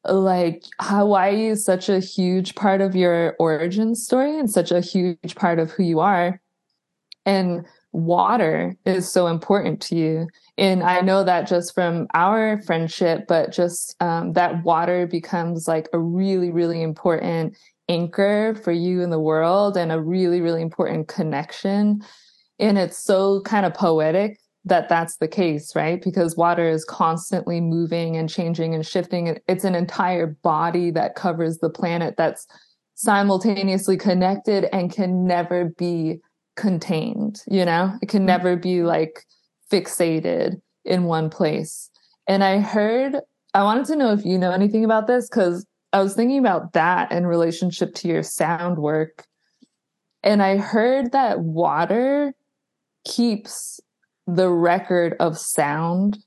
like hawaii is such a huge part of your origin story and such a huge part of who you are and water is so important to you. And I know that just from our friendship, but just um, that water becomes like a really, really important anchor for you in the world and a really, really important connection. And it's so kind of poetic that that's the case, right? Because water is constantly moving and changing and shifting. It's an entire body that covers the planet that's simultaneously connected and can never be contained, you know? It can mm-hmm. never be like fixated in one place. And I heard, I wanted to know if you know anything about this because I was thinking about that in relationship to your sound work. And I heard that water keeps the record of sound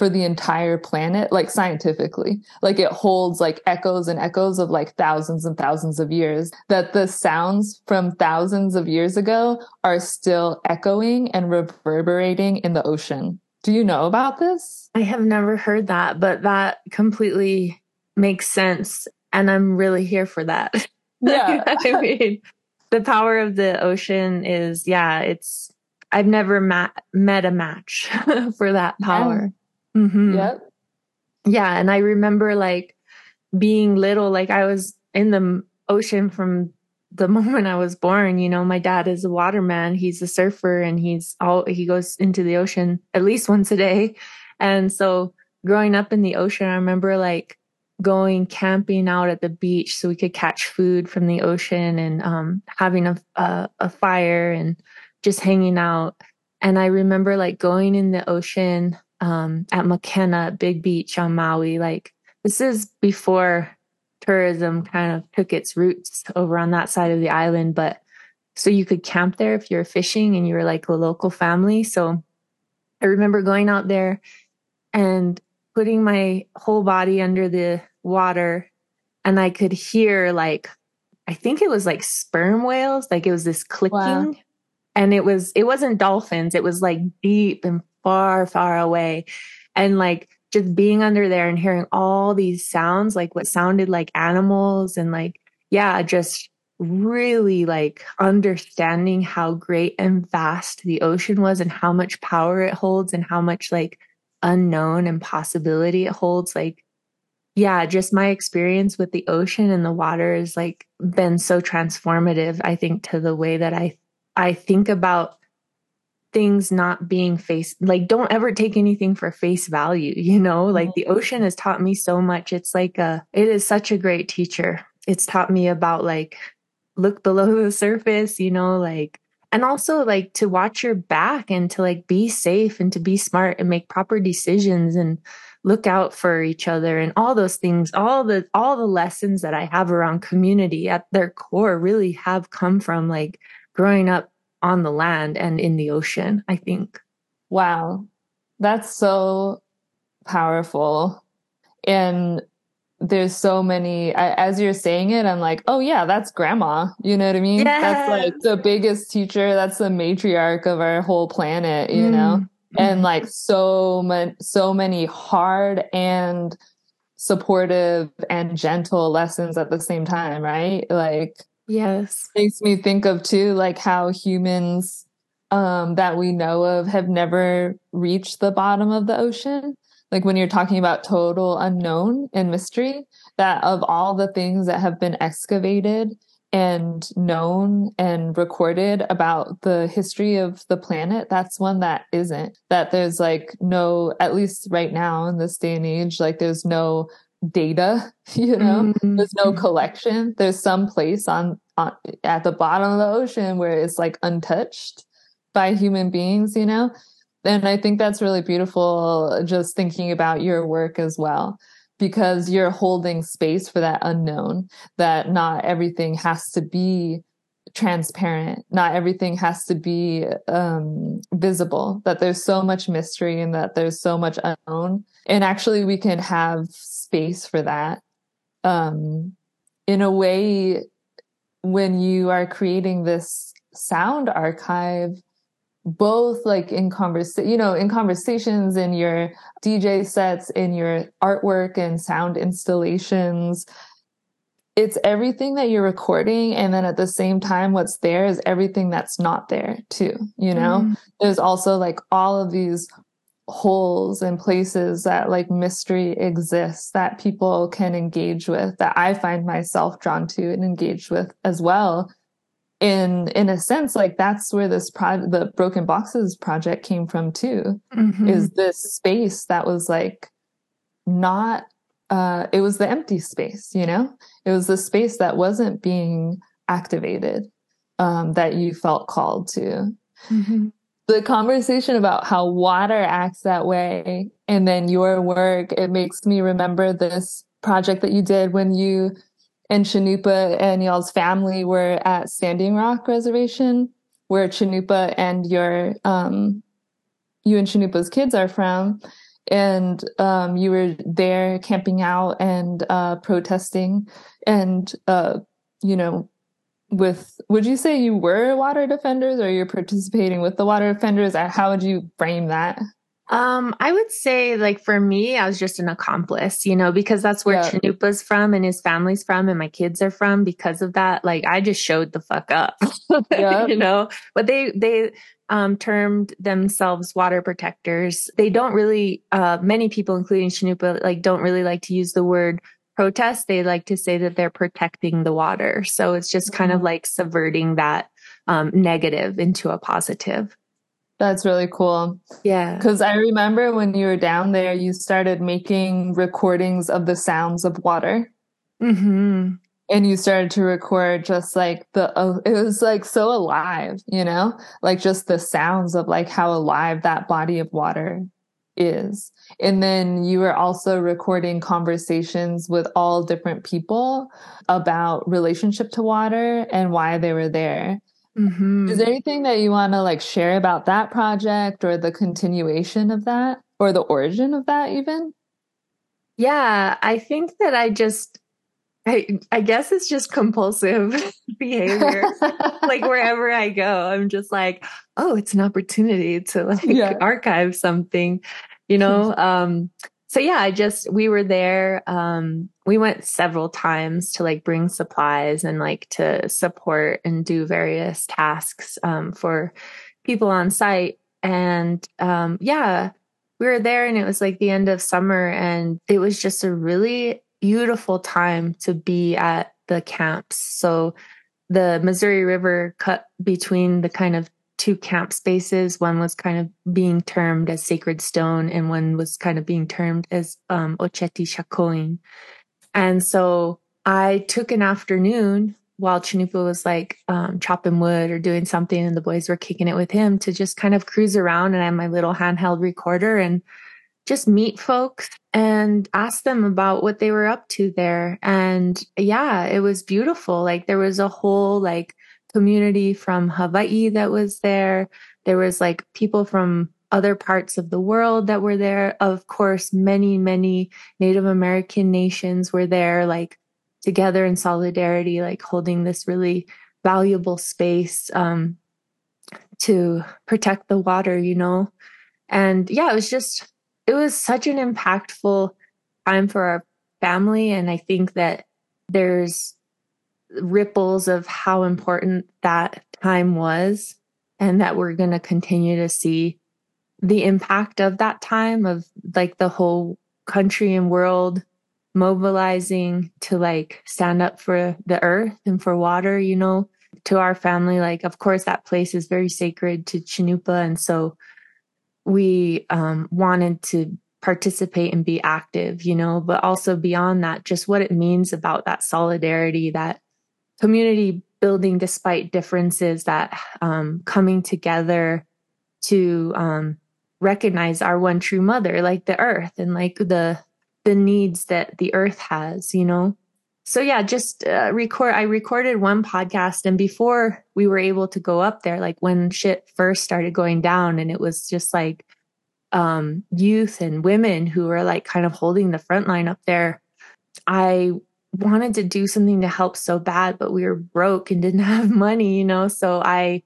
for the entire planet, like scientifically. Like it holds like echoes and echoes of like thousands and thousands of years, that the sounds from thousands of years ago are still echoing and reverberating in the ocean. Do you know about this? I have never heard that, but that completely makes sense. And I'm really here for that. Yeah. I mean, the power of the ocean is, yeah, it's, I've never ma- met a match for that power. Mm-hmm. Yep. Yeah. And I remember like being little, like I was in the ocean from the moment I was born. You know, my dad is a waterman, he's a surfer, and he's all he goes into the ocean at least once a day. And so growing up in the ocean, I remember like going camping out at the beach so we could catch food from the ocean and um, having a, a, a fire and just hanging out. And I remember like going in the ocean um, at Makena Big Beach on Maui. Like this is before tourism kind of took its roots over on that side of the island, but so you could camp there if you're fishing and you were like a local family. So I remember going out there and putting my whole body under the water and I could hear like I think it was like sperm whales, like it was this clicking. Wow. And it was it wasn't dolphins, it was like deep and far, far away. And like just being under there and hearing all these sounds, like what sounded like animals and like, yeah, just really like understanding how great and vast the ocean was and how much power it holds and how much like unknown and possibility it holds. Like, yeah, just my experience with the ocean and the water has like been so transformative, I think, to the way that I I think about things not being face like don't ever take anything for face value you know? Like mm-hmm. the ocean has taught me so much. It's like a it is such a great teacher. It's taught me about like look below the surface you know? Like and also like to watch your back and to like be safe and to be smart and make proper decisions and look out for each other and all those things all the all the lessons that i have around community at their core really have come from like growing up on the land and in the ocean, I think. Wow. That's so powerful. And there's so many I, as you're saying it i'm like oh yeah that's grandma you know what i mean yes. that's like the biggest teacher that's the matriarch of our whole planet you mm. know and mm-hmm. like so much so many hard and supportive and gentle lessons at the same time right like Yes. Makes me think of too, like how humans um, that we know of have never reached the bottom of the ocean. Like when you're talking about total unknown and mystery, that of all the things that have been excavated and known and recorded about the history of the planet, that's one that isn't. That there's like no, at least right now in this day and age, like there's no data you know? Mm-hmm. there's no collection. There's some place on, on at the bottom of the ocean where it's like untouched by human beings you know? And i think that's really beautiful just thinking about your work as well because you're holding space for that unknown that not everything has to be transparent not everything has to be um, visible that there's so much mystery and that there's so much unknown. And actually we can have space for that um, in a way when you are creating this sound archive both like in conversation you know in conversations in your dj sets in your artwork and sound installations it's everything that you're recording and then at the same time what's there is everything that's not there too you know mm. there's also like all of these holes and places that like mystery exists that people can engage with that I find myself drawn to and engaged with as well. In in a sense, like that's where this project, the Broken Boxes project came from too, mm-hmm. is this space that was like not uh, it was the empty space, you know? It was the space that wasn't being activated um, that you felt called to. Mm-hmm. The conversation about how water acts that way and then your work, it makes me remember this project that you did when you and Cannupa and y'all's family were at Standing Rock Reservation, where Cannupa and your um, you and Cannupa's kids are from, and um, you were there camping out and uh, protesting, and uh, you know, with would you say you were water defenders or you're participating with the water defenders? How would you frame that? Um, I would say like for me, I was just an accomplice, you know, because that's where yeah. Cannupa's from and his family's from and my kids are from because of that. Like I just showed the fuck up. yeah. you know, but they they um termed themselves water protectors. They don't really uh many people, including Cannupa, like don't really like to use the word protest. They like to say that they're protecting the water. So it's just kind of mm-hmm. like subverting that um negative into a positive. That's really cool. Yeah. Because I remember when you were down there, you started making recordings of the sounds of water. Mm-hmm. And you started to record just like the, uh, it was like so alive, you know, like just the sounds of like how alive that body of water is. And then you were also recording conversations with all different people about relationship to water and why they were there. Mm-hmm. Is there anything that you want to like share about that project or the continuation of that or the origin of that even? Yeah, I think that I just I I guess it's just compulsive behavior. like wherever I go, I'm just like, oh, it's an opportunity to like yeah. archive something, you know? um so yeah, I just we were there. Um, we went several times to like bring supplies and like to support and do various tasks um, for people on site. And um, yeah, we were there, and it was like the end of summer, and it was just a really beautiful time to be at the camps. So the Missouri River cut between the kind of two camp spaces. One was kind of being termed as sacred stone, and one was kind of being termed as um, Oceti Sakowin. And so I took an afternoon while Cannupa was like um, chopping wood or doing something, and the boys were kicking it with him to just kind of cruise around. And I had my little handheld recorder and just meet folks and ask them about what they were up to there. And yeah, it was beautiful. Like there was a whole like community from Hawaii that was there. There was like people from other parts of the world that were there. Of course, many, many Native American nations were there, like together in solidarity, like holding this really valuable space um, to protect the water, you know? And yeah, it was just, it was such an impactful time for our family. And I think that there's ripples of how important that time was and that we're going to continue to see the impact of that time of like the whole country and world mobilizing to like stand up for the earth and for water you know to our family. Like of course that place is very sacred to Cannupa and so we um, wanted to participate and be active you know but also beyond that just what it means about that solidarity that community building despite differences that um, coming together to um, recognize our one true mother like the earth and like the the needs that the earth has you know? So yeah just uh, record i recorded one podcast and before we were able to go up there like when shit first started going down and it was just like um youth and women who were like kind of holding the front line up there i wanted to do something to help so bad, but we were broke and didn't have money, you know? So I,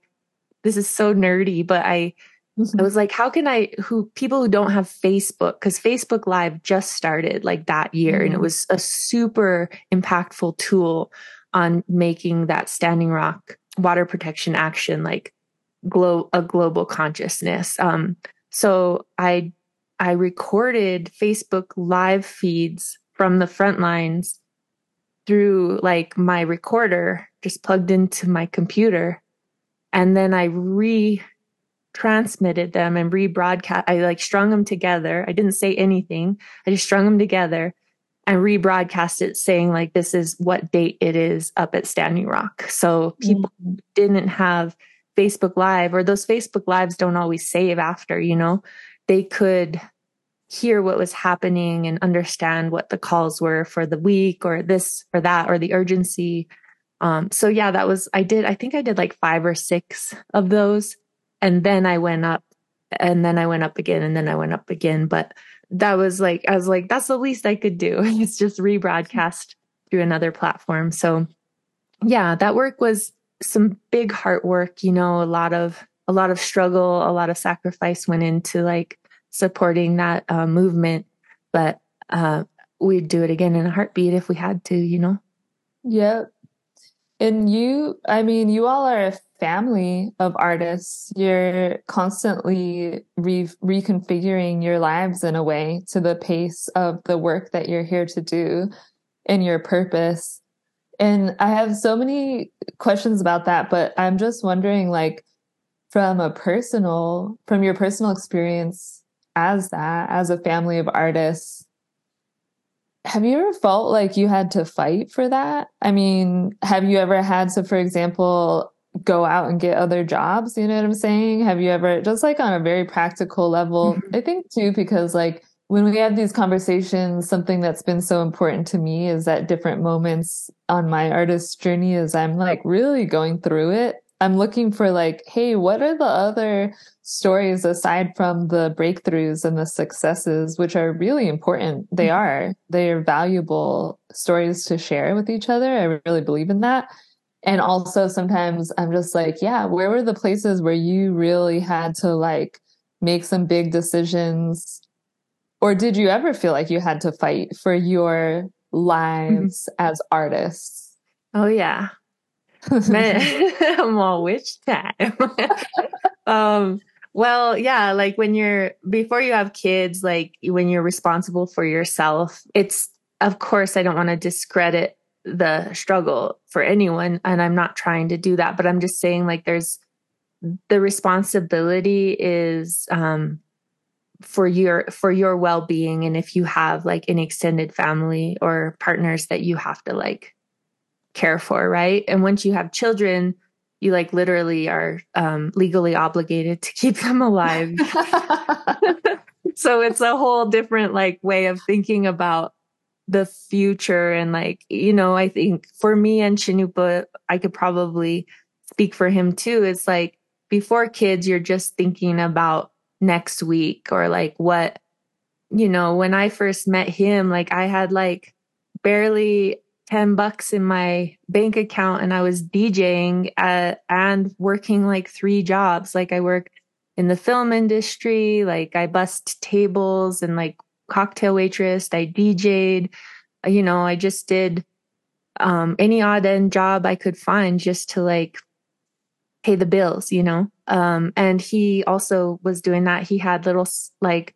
this is so nerdy, but I, mm-hmm. I was like, how can I, who people who don't have Facebook, because Facebook Live just started like that year mm-hmm. and it mm-hmm. was a super impactful tool on making that Standing Rock water protection action like glo- a global consciousness. Um, so I, I recorded Facebook live feeds from the front lines through like my recorder just plugged into my computer and then i re transmitted them and rebroadcast i like strung them together i didn't say anything i just strung them together and rebroadcast it saying like this is what date it is up at Standing Rock. So people mm-hmm. didn't have Facebook Live or those Facebook Lives don't always save after, you know. They could hear what was happening and understand what the calls were for the week or this or that or the urgency. Um, so yeah, that was I did I think I did like five or six of those and then I went up and then I went up again and then I went up again. But that was like, I was like, that's the least I could do. it's just rebroadcast through another platform. So yeah, that work was some big heart work, you know, a lot of, a lot of struggle, a lot of sacrifice went into like supporting that uh, movement. But uh, we'd do it again in a heartbeat if we had to, you know? Yep. And you, I mean, you all are a family of artists. You're constantly re- reconfiguring your lives in a way to the pace of the work that you're here to do and your purpose. And I have so many questions about that, but I'm just wondering, like, from a personal, from your personal experience as that, as a family of artists, have you ever felt like you had to fight for that? I mean, have you ever had to, for example, go out and get other jobs? You know what I'm saying? Have you ever, just like on a very practical level, mm-hmm. I think too, because like when we have these conversations, something that's been so important to me is that different moments on my artist journey is I'm like really going through it. I'm looking for like, hey, what are the other stories aside from the breakthroughs and the successes, which are really important? They mm-hmm. are. They are valuable stories to share with each other. I really believe in that. And also sometimes I'm just like, yeah, where were the places where you really had to like make some big decisions? Or did you ever feel like you had to fight for your lives mm-hmm. as artists? Oh yeah. Man, well, which time? um, well, yeah, like when you're before you have kids, like when you're responsible for yourself, it's of course I don't want to discredit the struggle for anyone and i'm not trying to do that but i'm just saying like there's the responsibility is um for your for your well-being and if you have like an extended family or partners that you have to like care for right? And once you have children you like literally are um legally obligated to keep them alive. So it's a whole different like way of thinking about the future and like you know i think for me and Cannupa i could probably speak for him too. It's like before kids you're just thinking about next week or like what you know when i first met him like i had like barely 10 bucks in my bank account and i was djing at, and working like three jobs like i worked in the film industry like i bust tables and like cocktail waitress. I DJ'd. You know, I just did um, any odd end job I could find just to like pay the bills, you know? Um, and he also was doing that. He had little like,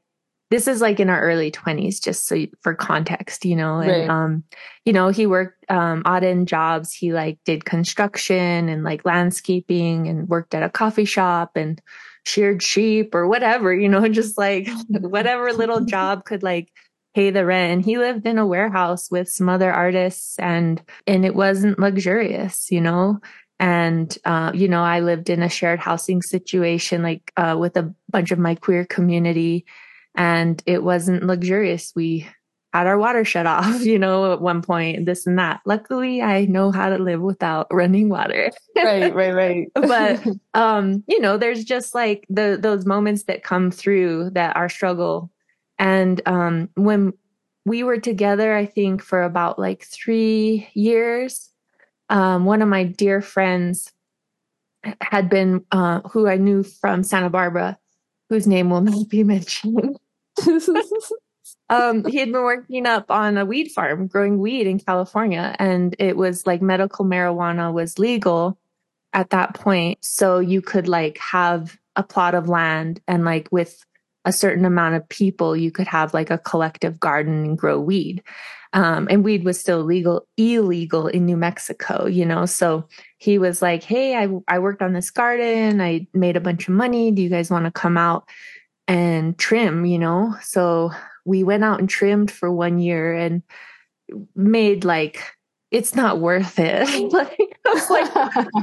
this is like in our early 20s, just so for context, you know, and, right. um, you know, he worked, um, odd end jobs. He like did construction and like landscaping and worked at a coffee shop and, sheared sheep or whatever, you know, just like whatever little job could like pay the rent. And he lived in a warehouse with some other artists and, and it wasn't luxurious, you know? And, uh, you know, I lived in a shared housing situation, like, uh, with a bunch of my queer community and it wasn't luxurious. We had our water shut off, you know, at one point, this and that. Luckily, I know how to live without running water. right, right, right. but um, you know, there's just like the those moments that come through that are struggle. And um when we were together, I think for about like three years, um, one of my dear friends had been uh who I knew from Santa Barbara, whose name will not be mentioned um, he had been working up on a weed farm, growing weed in California, and it was like medical marijuana was legal at that point. So you could like have a plot of land and like with a certain amount of people, you could have like a collective garden and grow weed. Um, and weed was still legal, illegal in New Mexico, you know? So he was like, Hey, I, I worked on this garden. I made a bunch of money. Do you guys want to come out and trim, you know? So we went out and trimmed for one year and made like it's not worth it. like, was like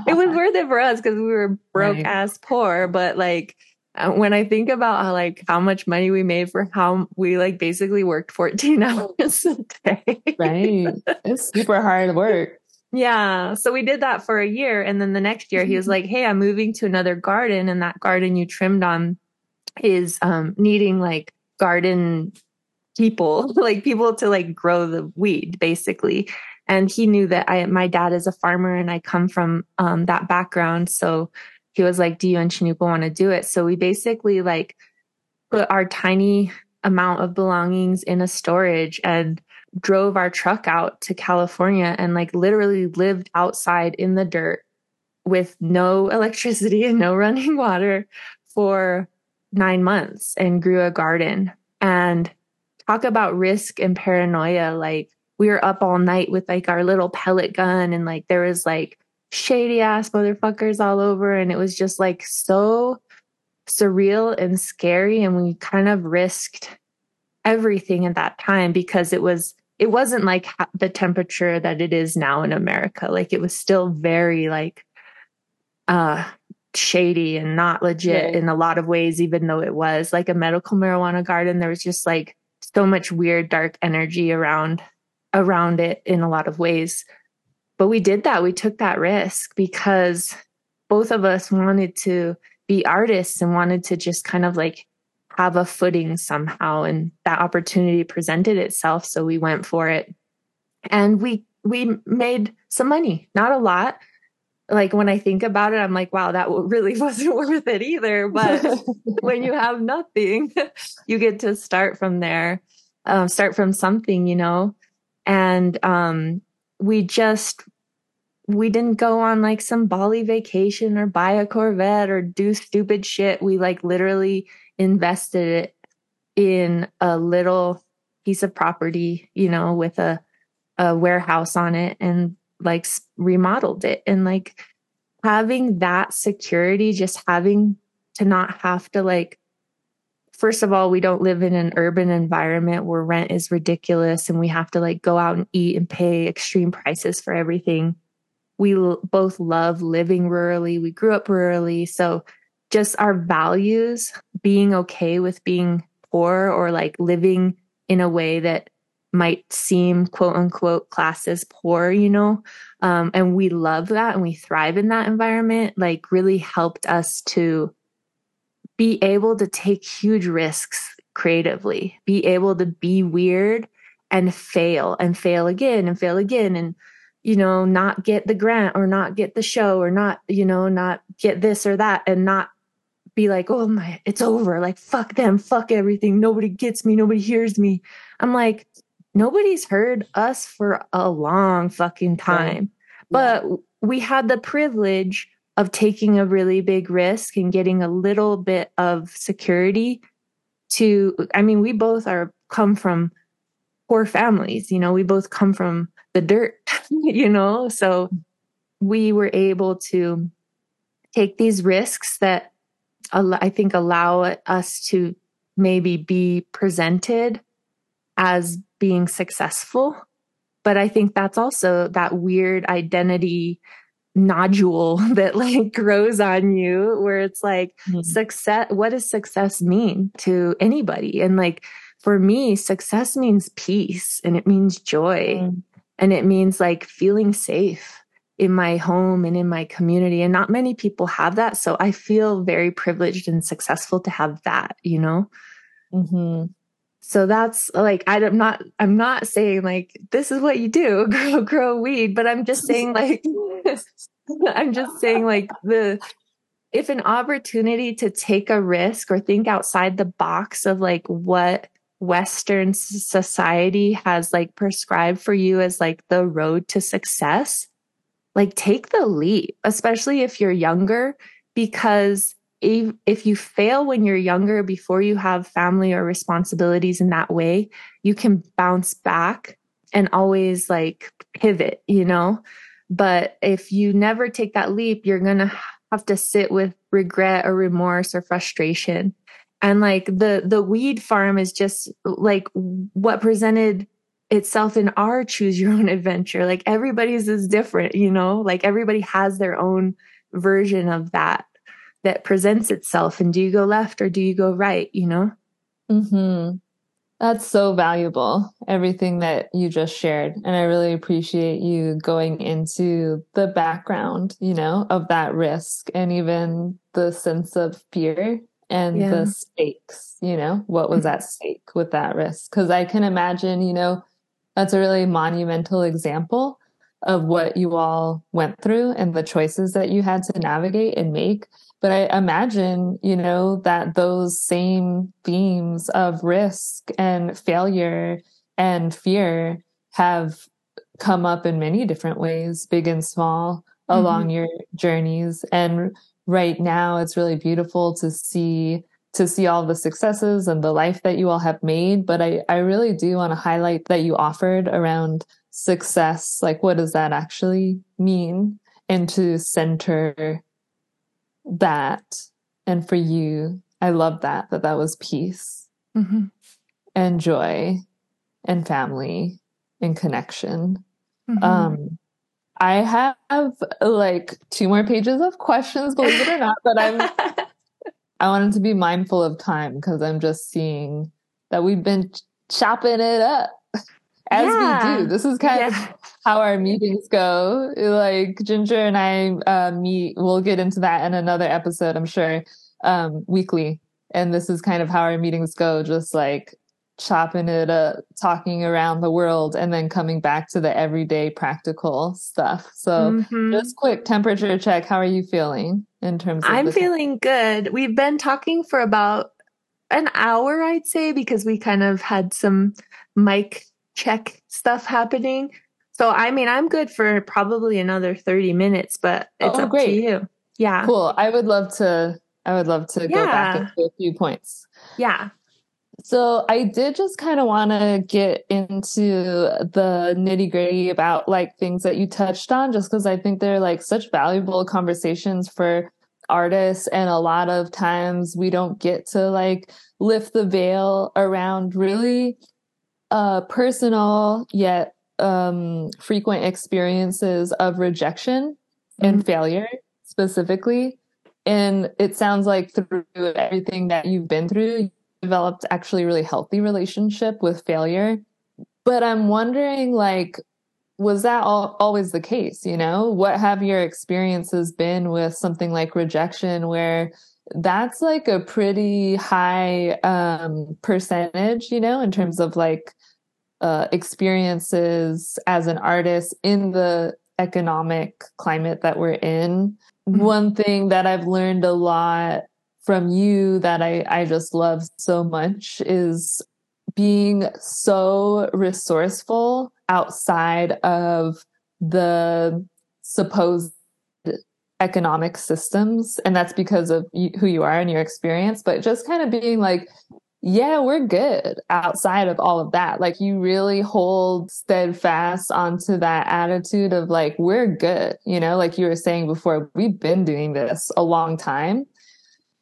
it was worth it for us because we were broke right. ass poor, but like uh, when I think about how like how much money we made for how we like basically worked 14 hours a day. right. It's super hard work. Yeah. So we did that for a year. And then the next year he was like, Hey, I'm moving to another garden. And that garden you trimmed on is um, needing like garden people, like people to like grow the weed basically. And he knew that I, my dad is a farmer and I come from um, that background. So he was like, do you and Cannupa want to do it? So we basically like put our tiny amount of belongings in a storage and drove our truck out to California and like literally lived outside in the dirt with no electricity and no running water for nine months and grew a garden. And talk about risk and paranoia. Like we were up all night with like our little pellet gun and like there was like shady ass motherfuckers all over. And it was just like so surreal and scary. And we kind of risked everything at that time because it was it wasn't like the temperature that it is now in America. Like it was still very like uh shady and not legit yeah. in a lot of ways even though it was like a medical marijuana garden there was just like so much weird dark energy around around it in a lot of ways. But we did that. We took that risk because both of us wanted to be artists and wanted to just kind of like have a footing somehow and that opportunity presented itself so we went for it and we we made some money not a lot like when i think about it i'm like wow that really wasn't worth it either but when you have nothing you get to start from there um, start from something you know and um, we just we didn't go on like some Bali vacation or buy a Corvette or do stupid shit. We like literally invested it in a little piece of property, you know, with a a warehouse on it and like remodeled it and like having that security just having to not have to like first of all, we don't live in an urban environment where rent is ridiculous and we have to like go out and eat and pay extreme prices for everything. We l- both love living rurally. We grew up rurally. So just our values, being okay with being poor or like living in a way that might seem quote unquote classes poor, you know? Um, and we love that and we thrive in that environment, like really helped us to be able to take huge risks creatively, be able to be weird and fail and fail again and fail again and you know not get the grant or not get the show or not you know not get this or that and not be like oh my it's over. Like fuck them. Fuck everything. Nobody gets me. Nobody hears me. I'm like nobody's heard us for a long fucking time yeah. but we had the privilege of taking a really big risk and getting a little bit of security to i mean we both are come from poor families you know we both come from the dirt you know? So we were able to take these risks that i think allow us to maybe be presented as being successful but i think that's also that weird identity nodule that like grows on you where it's like mm-hmm. success what does success mean to anybody and like for me success means peace and it means joy mm-hmm. and it means like feeling safe in my home and in my community and not many people have that so i feel very privileged and successful to have that you know mm-hmm. So that's like i'm not i'm not saying like this is what you do grow grow weed but i'm just saying like I'm just saying, like, the if an opportunity to take a risk or think outside the box of like what Western society has like prescribed for you as like the road to success, like take the leap, especially if you're younger, because if, you fail when you're younger before you have family or responsibilities in that way, you can bounce back and always like pivot, you know? But if you never take that leap, you're going to have to sit with regret or remorse or frustration. And like the the weed farm is just like what presented itself in our choose your own adventure. Like everybody's is different, you know, like everybody has their own version of that that presents itself. And do you go left or do you go right, you know? Mm-hmm. That's so valuable, everything that you just shared. And I really appreciate you going into the background, you know, of that risk and even the sense of fear and yeah. the stakes, you know, what was at stake with that risk. Cause I can imagine, you know, that's a really monumental example of what you all went through and the choices that you had to navigate and make. But I imagine, you know, that those same themes of risk and failure and fear have come up in many different ways, big and small, mm-hmm. along your journeys. And right now, it's really beautiful to see to see all the successes and the life that you all have made. But I, I really do want to highlight that you offered around success. Like, what does that actually mean? And to center that. And for you, I love that, that that was peace mm-hmm. and joy and family and connection. Mm-hmm. Um, I have like two more pages of questions, believe it or not, but I'm I wanted to be mindful of time because I'm just seeing that we've been chopping it up as yeah. we do. This is kind yeah. of how our meetings go. Like Ginger and I uh, meet, we'll get into that in another episode, I'm sure, um, weekly. And this is kind of how our meetings go, just like chopping it up, talking around the world, and then coming back to the everyday practical stuff. So, mm-hmm. just quick temperature check. How are you feeling in terms of? I'm feeling good. We've been talking for about an hour, I'd say, because we kind of had some mic check stuff happening. So, I mean, I'm good for probably another 30 minutes, but it's oh, up great. to you. Yeah. Cool. I would love to. I would love to yeah. go back to a few points. Yeah. So I did just kind of want to get into the nitty gritty about like things that you touched on, just because I think they're like such valuable conversations for artists. And a lot of times we don't get to like lift the veil around really uh, personal yet um, frequent experiences of rejection mm-hmm. and failure specifically. And it sounds like through everything that you've been through, developed actually really healthy relationship with failure. But I'm wondering, like, was that all, always the case? You know, what have your experiences been with something like rejection where that's like a pretty high um, percentage, you know, in terms of like uh, experiences as an artist in the economic climate that we're in. Mm-hmm. One thing that I've learned a lot from you that I, I just love so much is being so resourceful outside of the supposed economic systems. And that's because of who you are and your experience, but just kind of being like, yeah, we're good outside of all of that. Like you really hold steadfast onto that attitude of like, we're good. You know, like you were saying before, we've been doing this a long time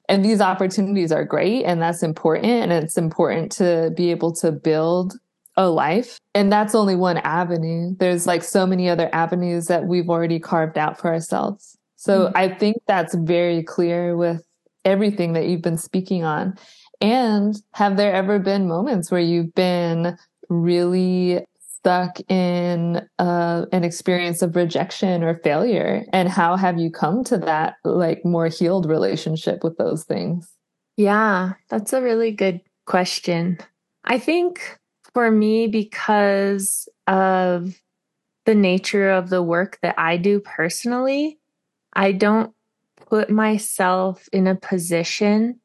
and these opportunities are great and that's important and it's important to be able to build a life and that's only one avenue there's like so many other avenues that we've already carved out for ourselves so mm-hmm. i think that's very clear with everything that you've been speaking on and have there ever been moments where you've been really stuck in uh, an experience of rejection or failure? And how have you come to that like more healed relationship with those things? Yeah that's a really good question. I think for me because of the nature of the work that i do personally i don't put myself in a position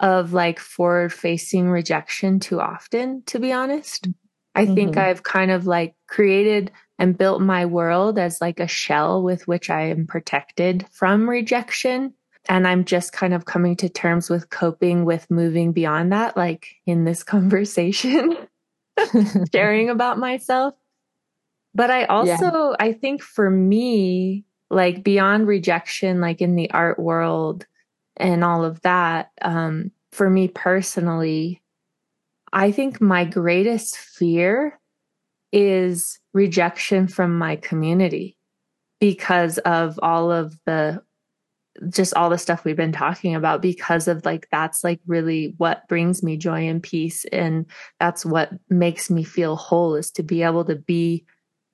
of like forward facing rejection too often to be honest I mm-hmm. think I've kind of like created and built my world as like a shell with which I am protected from rejection. And I'm just kind of coming to terms with coping with moving beyond that, like in this conversation, sharing about myself. But I also, yeah. I think for me, like beyond rejection, like in the art world and all of that, um, for me personally, I think my greatest fear is rejection from my community because of all of the just all the stuff we've been talking about because of like that's like really what brings me joy and peace and that's what makes me feel whole is to be able to be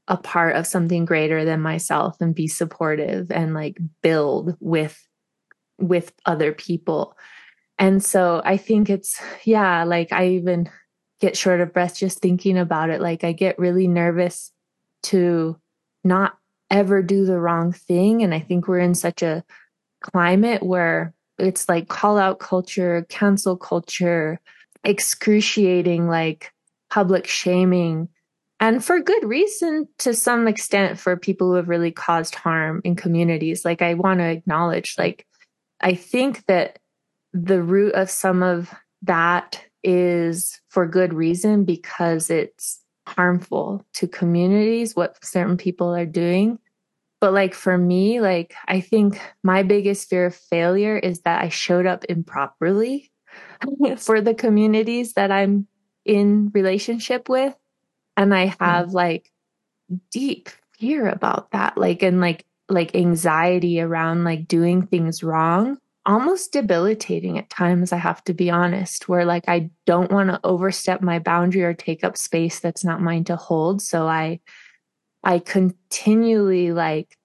a part of something greater than myself and be supportive and like build with with other people. And so i think it's yeah like i even get short of breath just thinking about it. Like i get really nervous to not ever do the wrong thing. And i think we're in such a climate where it's like call out culture cancel culture excruciating like public shaming. And for good reason to some extent for people who have really caused harm in communities. Like i want to acknowledge like i think that the root of some of that is for good reason because it's harmful to communities what certain people are doing but like for me like i think my biggest fear of failure is that i showed up improperly for the communities that i'm in relationship with and i hmm. have mm. like deep fear about that like and like like anxiety around like doing things wrong almost debilitating at times i have to be honest where like i don't want to overstep my boundary or take up space that's not mine to hold. So i i continually like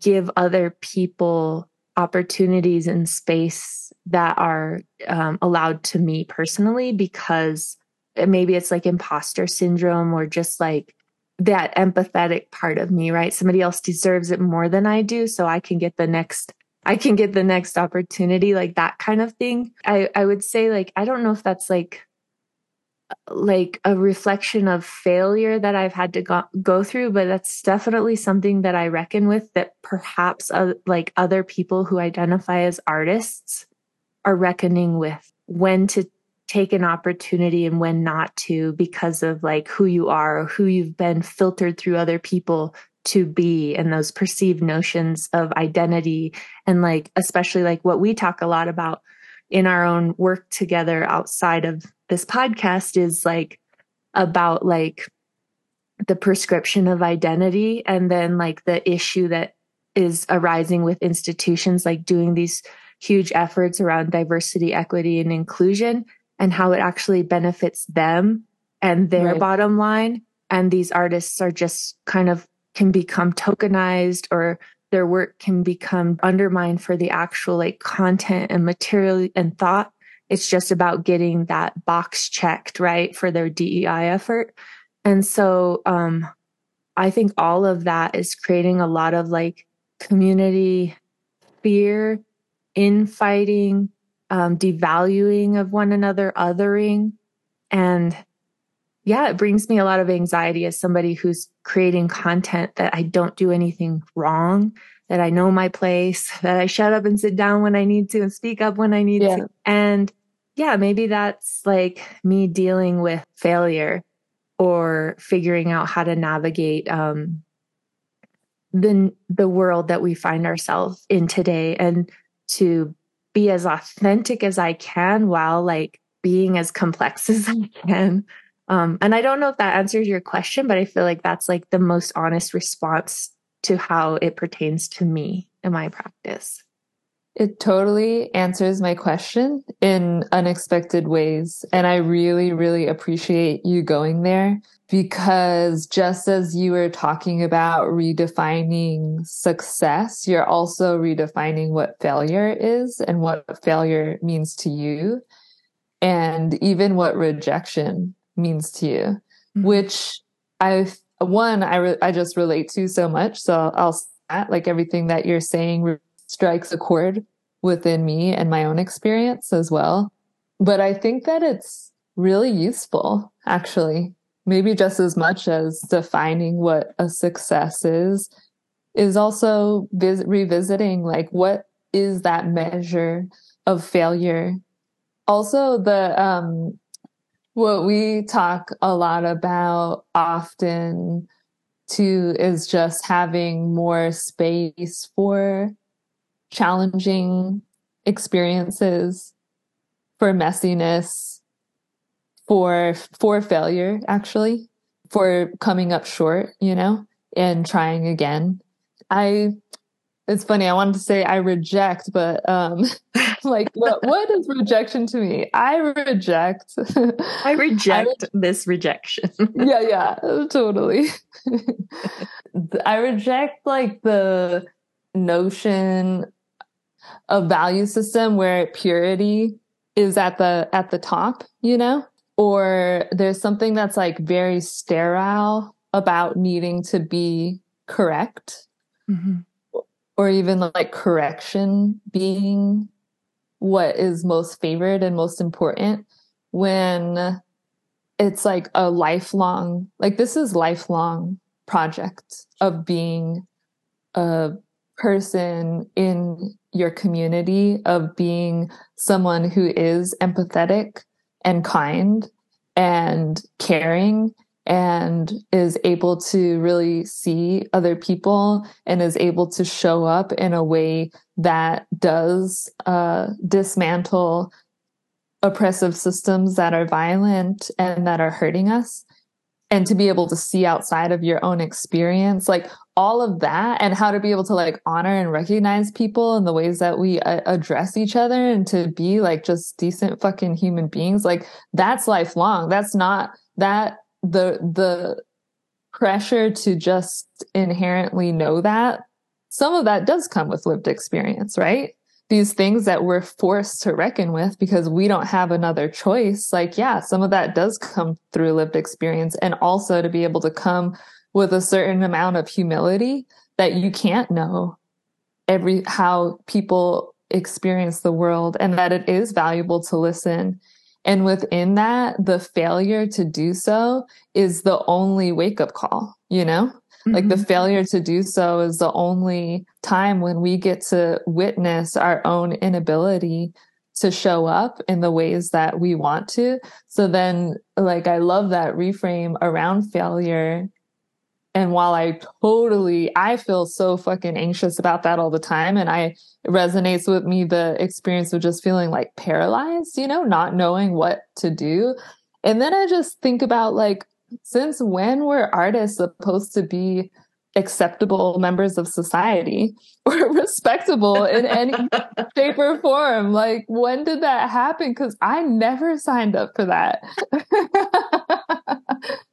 give other people opportunities and space that are um, allowed to me personally because maybe it's like imposter syndrome or just like that empathetic part of me, right? Somebody else deserves it more than I do. So I can get the next, I can get the next opportunity, like that kind of thing. I, I would say like, I don't know if that's like, like a reflection of failure that I've had to go, go through, but that's definitely something that I reckon with that perhaps uh, like other people who identify as artists are reckoning with when to take an opportunity and when not to because of like who you are or who you've been filtered through other people to be and those perceived notions of identity. And like especially like what we talk a lot about in our own work together outside of this podcast is like about like the prescription of identity and then like the issue that is arising with institutions like doing these huge efforts around diversity equity and inclusion and how it actually benefits them and their right. bottom line. And these artists are just kind of can become tokenized or their work can become undermined for the actual like content and material and thought. It's just about getting that box checked, right, for their DEI effort. And so um, I think all of that is creating a lot of like community fear, infighting, um, devaluing of one another, othering. And yeah, it brings me a lot of anxiety as somebody who's creating content that I don't do anything wrong, that I know my place, that I shut up and sit down when I need to and speak up when I need yeah. to. And yeah, maybe that's like me dealing with failure or figuring out how to navigate um, the the world that we find ourselves in today and to be as authentic as I can while like being as complex as I can. Um, and I don't know if that answers your question, but I feel like that's like the most honest response to how it pertains to me in my practice. It totally answers my question in unexpected ways. And I really, really appreciate you going there because just as you were talking about redefining success, you're also redefining what failure is and what failure means to you and even what rejection means to you, mm-hmm. which I, one, I, re- I just relate to so much. So I'll, like everything that you're saying strikes a chord within me and my own experience as well. But I think that it's really useful, actually, maybe just as much as defining what a success is, is also vis- revisiting like what is that measure of failure. Also, the, um, what we talk a lot about often too is just having more space for challenging experiences, for messiness, for for failure actually for coming up short, you know, and trying again. I it's funny. I wanted to say I reject, but um, like, what, what is rejection to me? I reject. I reject I this rejection. yeah, yeah, totally. I reject like the notion of value system where purity is at the at the top, you know, or there's something that's like very sterile about needing to be correct. Mm-hmm or even like correction being what is most favored and most important when it's like a lifelong like this is lifelong project of being a person in your community of being someone who is empathetic and kind and caring and is able to really see other people and is able to show up in a way that does uh, dismantle oppressive systems that are violent and that are hurting us and to be able to see outside of your own experience like all of that and how to be able to like honor and recognize people and the ways that we uh, address each other and to be like just decent fucking human beings like that's lifelong. That's not that the the pressure to just inherently know that some of that does come with lived experience right these things that we're forced to reckon with because we don't have another choice like yeah some of that does come through lived experience and also to be able to come with a certain amount of humility that you can't know every how people experience the world and that it is valuable to listen and within that, the failure to do so is the only wake up call, you know? Mm-hmm. Like the mm-hmm. failure to do so is the only time when we get to witness our own inability to show up in the ways that we want to. So then, like, I love that reframe around failure and while I totally, I feel so fucking anxious about that all the time. And I, it resonates with me the experience of just feeling like paralyzed, you know, not knowing what to do. And then I just think about like, since when were artists supposed to be acceptable members of society or respectable in any shape or form? Like, when did that happen? Because I never signed up for that.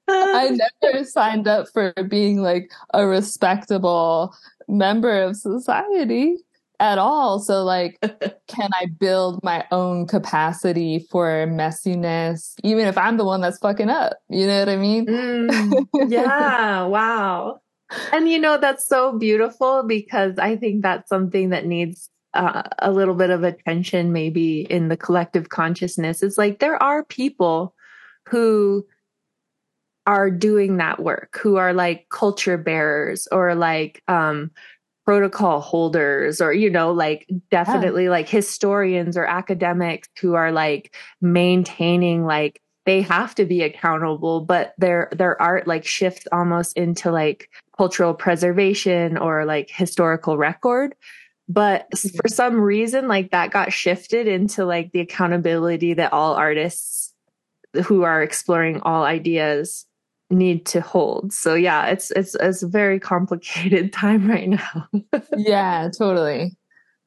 I never signed up for being like a respectable member of society at all. So like, can I build my own capacity for messiness, even if I'm the one that's fucking up? You know what I mean? Mm, yeah. wow. And you know, that's so beautiful because I think that's something that needs uh, a little bit of attention maybe in the collective consciousness. It's like there are people who are doing that work who are like culture bearers or like um protocol holders or you know like definitely yeah. like historians or academics who are like maintaining like they have to be accountable but their their art like shifts almost into like cultural preservation or like historical record but mm-hmm. for some reason like that got shifted into like the accountability that all artists who are exploring all ideas need to hold. So yeah, it's it's it's a very complicated time right now. yeah, totally.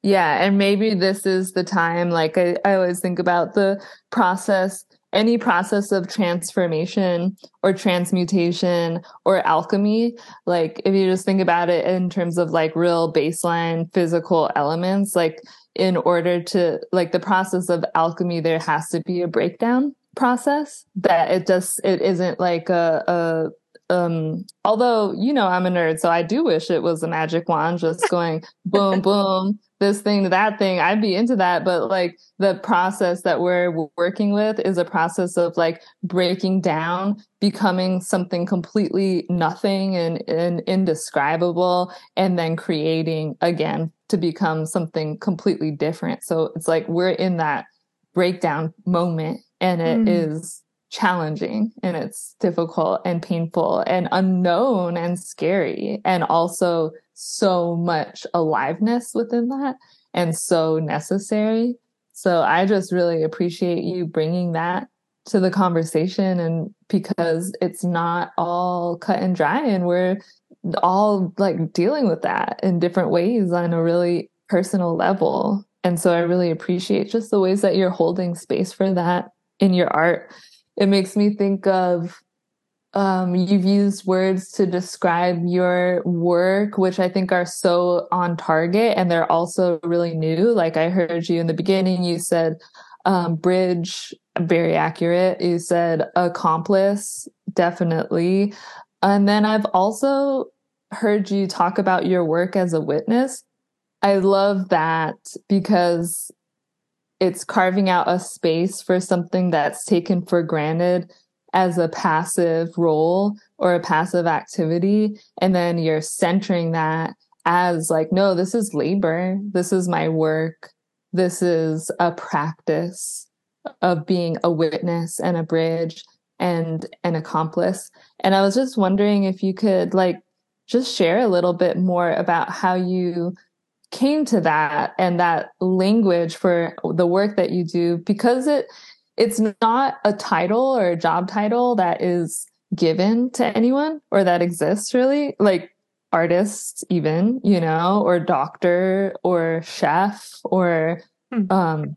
Yeah, and maybe this is the time like I, I always think about the process any process of transformation or transmutation or alchemy like if you just think about it in terms of like real baseline physical elements like in order to like the process of alchemy there has to be a breakdown process that it just it isn't like a, a um although you know i'm a nerd so i do wish it was a magic wand just going boom boom this thing to that thing. I'd be into that but like the process that we're working with is a process of like breaking down becoming something completely nothing and, and indescribable and then creating again to become something completely different. So it's like we're in that breakdown moment and it mm. is challenging and it's difficult and painful and unknown and scary and also so much aliveness within that and so necessary. So I just really appreciate you bringing that to the conversation and because it's not all cut and dry and we're all like dealing with that in different ways on a really personal level. And so I really appreciate just the ways that you're holding space for that in your art. It makes me think of um, you've used words to describe your work, which I think are so on target and they're also really new. Like I heard you in the beginning, you said um, bridge, very accurate. You said accomplice, definitely. And then I've also heard you talk about your work as a witness. I love that because it's carving out a space for something that's taken for granted as a passive role or a passive activity. And then you're centering that as like, no, this is labor. This is my work. This is a practice of being a witness and a bridge and an accomplice. And I was just wondering if you could like just share a little bit more about how you came to that and that language for the work that you do because it it's not a title or a job title that is given to anyone or that exists really like artists even you know or doctor or chef or hmm. um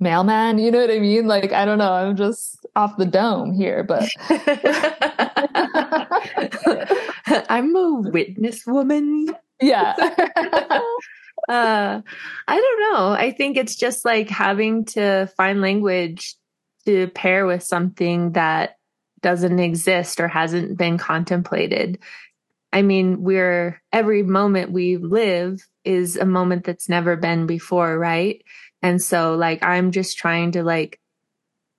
mailman you know what i mean? Like i don't know i'm just off the dome here but i'm a witness woman. Yeah uh i don't know i think it's just like having to find language to pair with something that doesn't exist or hasn't been contemplated. I mean, we're every moment we live is a moment that's never been before, right? And so like I'm just trying to like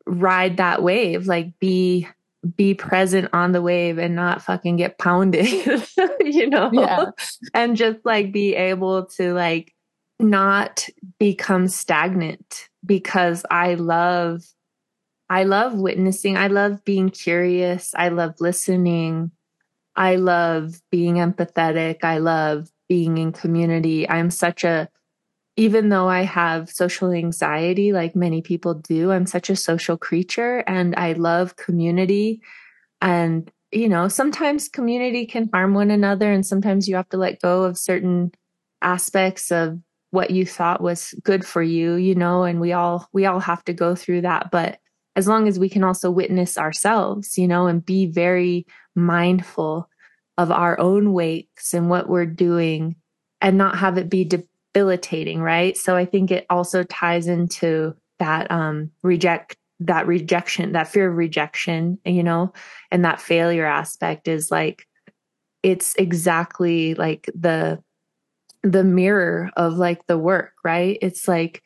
ride that wave, like be be present on the wave and not fucking get pounded, you know? Yeah. And just like be able to like not become stagnant because I love I love witnessing. I love being curious. I love listening. I love being empathetic. I love being in community. I'm such a, even though I have social anxiety, like many people do, I'm such a social creature and I love community. And, you know, sometimes community can harm one another and sometimes you have to let go of certain aspects of what you thought was good for you, you know, and we all, we all have to go through that. But as long as we can also witness ourselves, you know, and be very mindful of our own wakes and what we're doing and not have it be debilitating, right? So I think it also ties into that um reject that rejection, that fear of rejection, you know, and that failure aspect is like it's exactly like the the mirror of like the work, right? It's like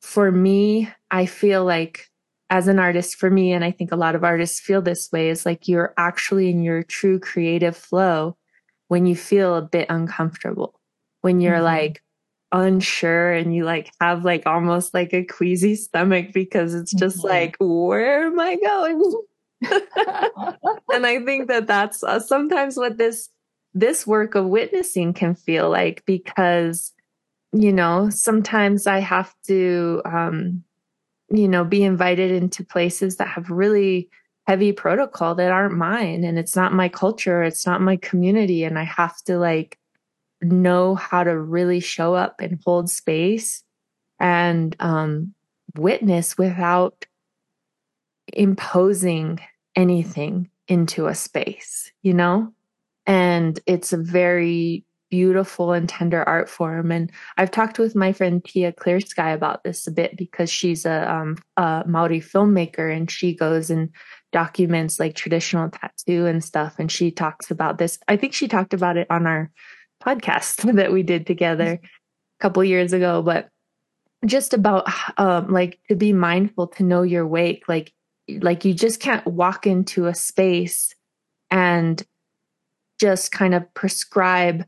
for me, I feel like as an artist for me and i think a lot of artists feel this way is like you're actually in your true creative flow when you feel a bit uncomfortable when you're mm-hmm. like unsure and you like have like almost like a queasy stomach because it's just mm-hmm. like where am i going and i think that that's uh, sometimes what this this work of witnessing can feel like because you know sometimes i have to um you know, be invited into places that have really heavy protocol that aren't mine and it's not my culture, it's not my community. And I have to like know how to really show up and hold space and um, witness without imposing anything into a space, you know? And it's a very beautiful and tender art form. And I've talked with my friend Tia Clear Sky about this a bit because she's a, um, a Maori filmmaker and she goes and documents like traditional tattoo and stuff. And she talks about this. I think she talked about it on our podcast that we did together a couple years ago, but just about um, like to be mindful to know your wake like like you just can't walk into a space and just kind of prescribe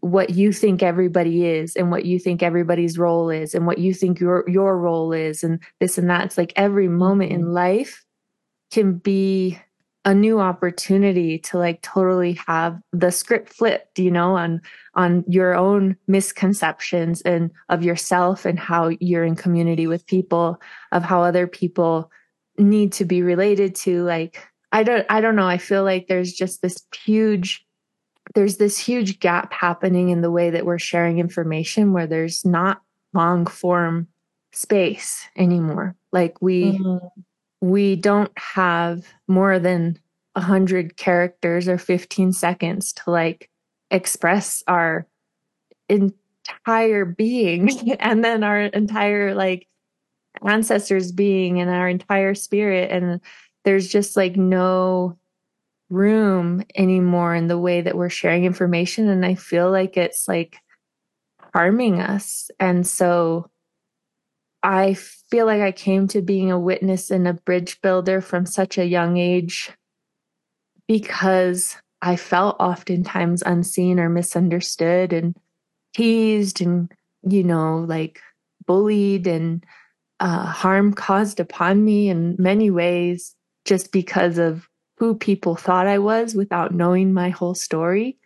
what you think everybody is and what you think everybody's role is and what you think your your role is and this and that it's like every moment in mm-hmm. life can be a new opportunity to like totally have the script flipped you know on on your own misconceptions and of yourself and how you're in community with people of how other people need to be related to like I don't I don't know. I feel like there's just this huge there's this huge gap happening in the way that we're sharing information where there's not long form space anymore. Like we mm-hmm. We don't have more than a hundred characters or 15 seconds to like express our entire being and then our entire like ancestors being and our entire spirit. And there's just like no room anymore in the way that we're sharing information. And i feel like it's like harming us. And so i feel like i came to being a witness and a bridge builder from such a young age because i felt oftentimes unseen or misunderstood and teased and you know like bullied and uh, harm caused upon me in many ways just because of who people thought I was without knowing my whole story.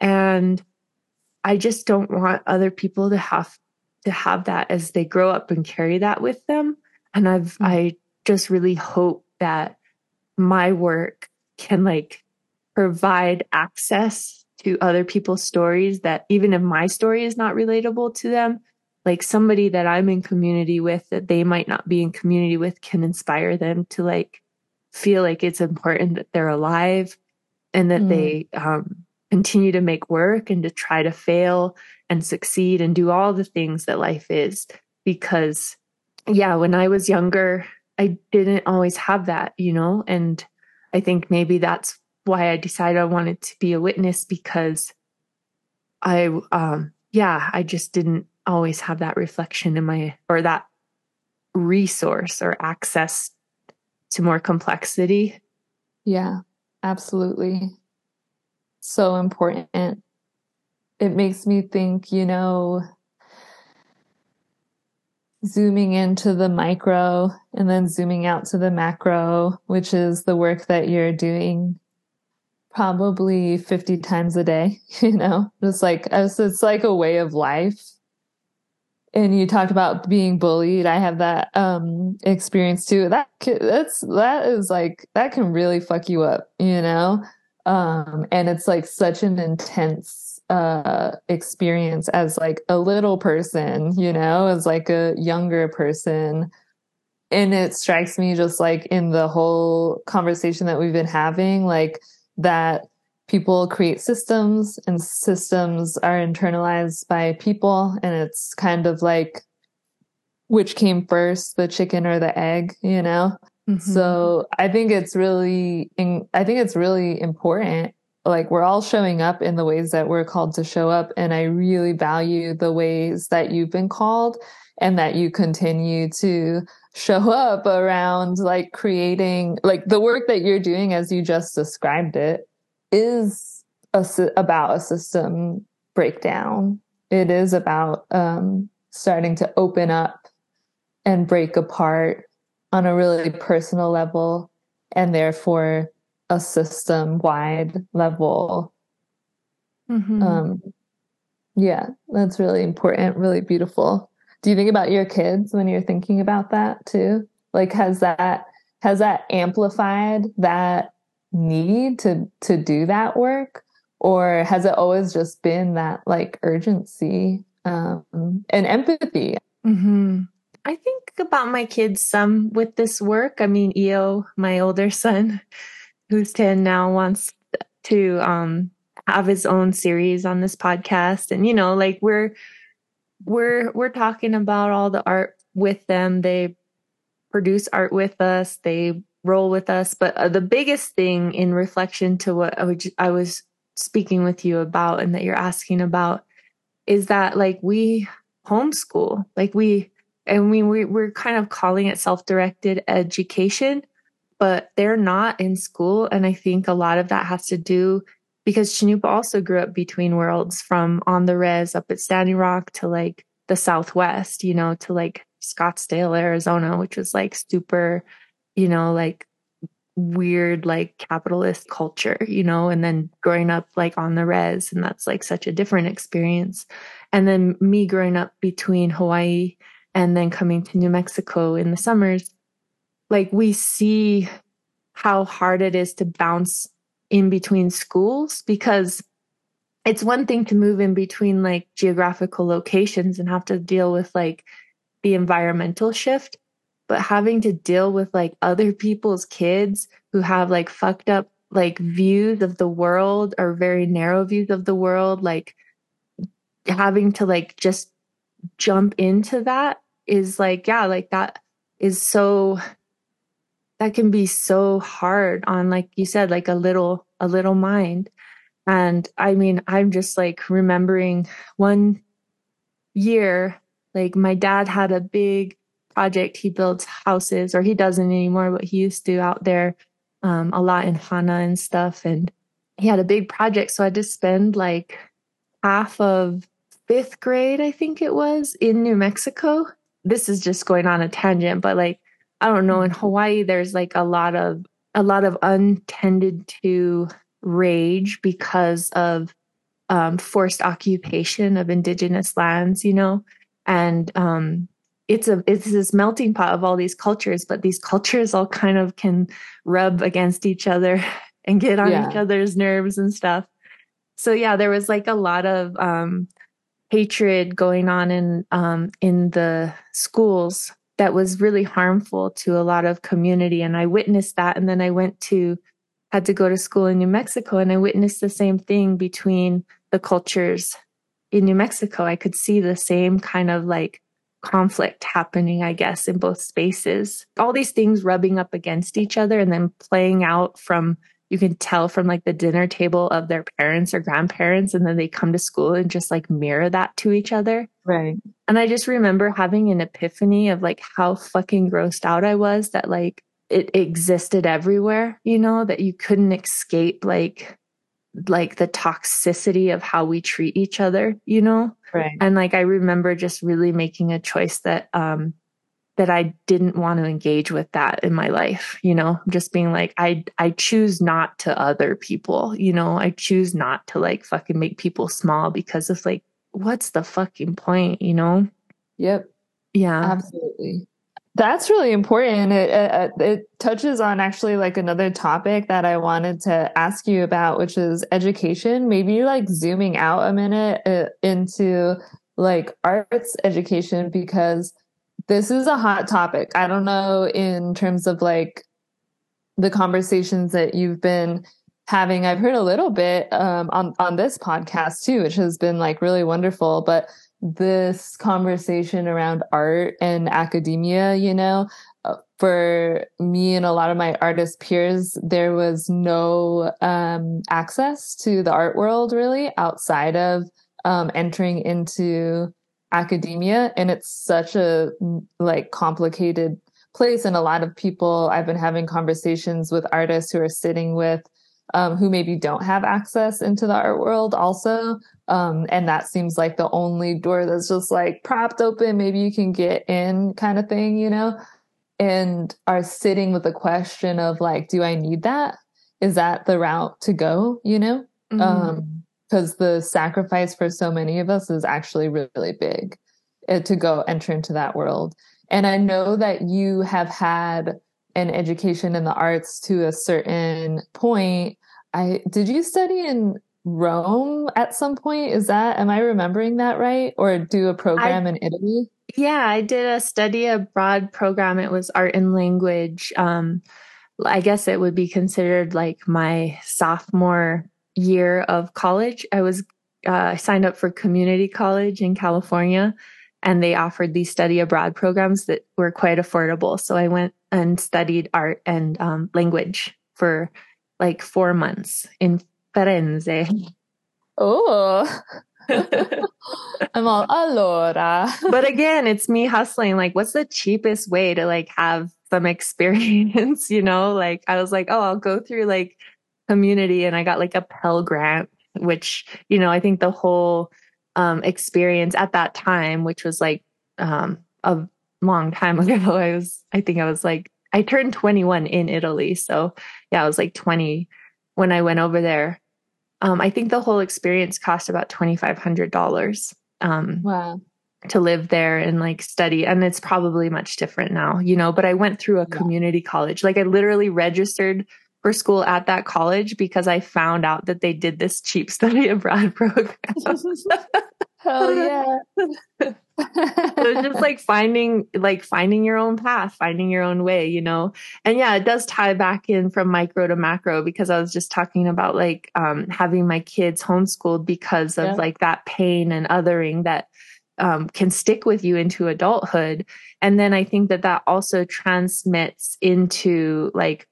And I just don't want other people to have to have that as they grow up and carry that with them. And I've mm-hmm. I just really hope that my work can like provide access to other people's stories that even if my story is not relatable to them, like somebody that I'm in community with that they might not be in community with can inspire them to like feel like it's important that they're alive and that mm. they um, continue to make work and to try to fail and succeed and do all the things that life is. Because, yeah, when I was younger, I didn't always have that, you know, and I think maybe that's why I decided I wanted to be a witness because I, um, yeah, I just didn't always have that reflection in my, or that resource or access to more complexity. Yeah, absolutely. So important. It makes me think, you know, zooming into the micro and then zooming out to the macro, which is the work that you're doing probably 50 times a day, you know, just like it's like a way of life. And you talked about being bullied. I have that um experience too. That that's that is like that can really fuck you up you know um and it's like such an intense uh experience as like a little person you know as like a younger person. And it strikes me just like in the whole conversation that we've been having like that people create systems and systems are internalized by people. And it's kind of like which came first the chicken or the egg you know mm-hmm. so i think it's really i think it's really important like we're all showing up in the ways that we're called to show up and i really value the ways that you've been called and that you continue to show up around like creating like the work that you're doing as you just described it is a, about a system breakdown. It is about um, starting to open up and break apart on a really personal level and therefore a system wide level. Mm-hmm. Um, yeah, that's really important, really beautiful. Do you think about your kids when you're thinking about that too? Like, has that has that amplified that need to to do that work or has it always just been that like urgency um, and empathy mm-hmm. I think about my kids some with this work. I mean eo my older son who's 10 now wants to um, have his own series on this podcast. And you know like we're we're we're talking about all the art with them. They produce art with us. They roll with us. But uh, the biggest thing in reflection to what I, would, I was speaking with you about and that you're asking about is that like we homeschool, like we, and we, we we're kind of calling it self-directed education, but they're not in school. And I think a lot of that has to do because Cannupa also grew up between worlds from on the res up at Standing Rock to like the Southwest, you know, to like Scottsdale, Arizona, which was like super you know, like weird like capitalist culture, you know, and then growing up like on the res and that's like such a different experience. And then me growing up between Hawaii and then coming to New Mexico in the summers like we see how hard it is to bounce in between schools because it's one thing to move in between like geographical locations and have to deal with like the environmental shift but having to deal with like other people's kids who have like fucked up like views of the world or very narrow views of the world like having to like just jump into that is like yeah like that is so that can be so hard on like you said like a little a little mind. And i mean i'm just like remembering one year like my dad had a big project. He builds houses or he doesn't anymore but he used to out there um, a lot in hana and stuff. And he had a big project. So i to spend like half of fifth grade i think it was in new mexico this is just going on a tangent but like I don't know, in Hawaii, there's like a lot of a lot of untended to rage because of um, forced occupation of indigenous lands, you know, and um, it's a it's this melting pot of all these cultures, but these cultures all kind of can rub against each other and get on yeah. each other's nerves and stuff. So yeah, there was like a lot of um, hatred going on in um, in the schools that was really harmful to a lot of community. And i witnessed that. And then i went to had to go to school in new mexico and i witnessed the same thing between the cultures in new mexico. I could see the same kind of like conflict happening i guess in both spaces. All these things rubbing up against each other and then playing out from you can tell from like the dinner table of their parents or grandparents and then they come to school and just like mirror that to each other. Right. And i just remember having an epiphany of like how fucking grossed out i was that like it existed everywhere you know that you couldn't escape like like the toxicity of how we treat each other you know? Right. And like i remember just really making a choice that um that I didn't want to engage with that in my life, you know, just being like, I, I choose not to other people, you know, I choose not to like fucking make people small because it's like, what's the fucking point, you know? Yep. Yeah. Absolutely. That's really important. It, it, it touches on actually like another topic that I wanted to ask you about, which is education. Maybe like zooming out a minute uh, into like arts education because this is a hot topic. I don't know in terms of like the conversations that you've been having. I've heard a little bit um, on on this podcast too, which has been like really wonderful. But this conversation around art and academia, you know, uh, for me and a lot of my artist peers, there was no um, access to the art world really outside of um, entering into academia and it's such a like complicated place and a lot of people i've been having conversations with artists who are sitting with um, who maybe don't have access into the art world also um, and that seems like the only door that's just like propped open maybe you can get in kind of thing you know? And are sitting with the question of like do i need that? Is that the route to go? you know? Mm-hmm. um, because the sacrifice for so many of us is actually really big uh, to go enter into that world. And I know that you have had an education in the arts to a certain point. I did you study in Rome at some point? Is that am I remembering that right? Or do a program I, in Italy? Yeah, I did a study abroad program. It was art and language. Um, I guess it would be considered like my sophomore year of college, I was uh, signed up for community college in California, and they offered these study abroad programs that were quite affordable. So I went and studied art and um, language for like four months in Firenze. Oh. I'm all allora. but again, it's me hustling. Like, what's the cheapest way to like have some experience? You know, like I was like, oh, I'll go through like community and I got like a Pell Grant, which, you know, I think the whole um, experience at that time, which was like um, a long time ago, I was, I think I was like, I turned 21 in Italy. So yeah, I was like 20 when I went over there. Um, I think the whole experience cost about $2,500. Um, wow. to live there and like study and it's probably much different now you know but i went through a yeah. community college like i literally registered for school at that college because i found out that they did this cheap study abroad program hell yeah so just like finding like finding your own path finding your own way you know and yeah it does tie back in from micro to macro because i was just talking about like um, having my kids homeschooled because of yeah. like that pain and othering that um, can stick with you into adulthood. And then I think that that also transmits into like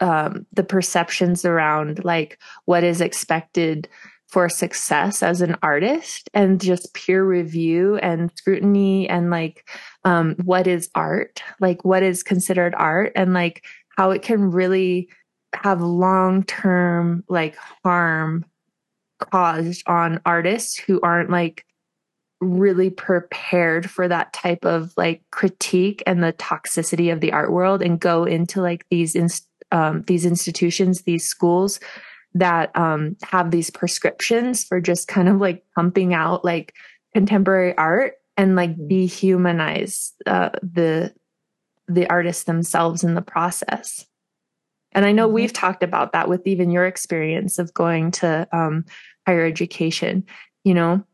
um, the perceptions around like what is expected for success as an artist and just peer review and scrutiny and like um, what is art? Like what is considered art? And like how it can really have long term like harm caused on artists who aren't like really prepared for that type of like critique and the toxicity of the art world and go into like these inst- um, these institutions these schools that um, have these prescriptions for just kind of like pumping out like contemporary art and like mm-hmm. dehumanize uh, the the artists themselves in the process and i know mm-hmm. we've talked about that with even your experience of going to um, higher education you know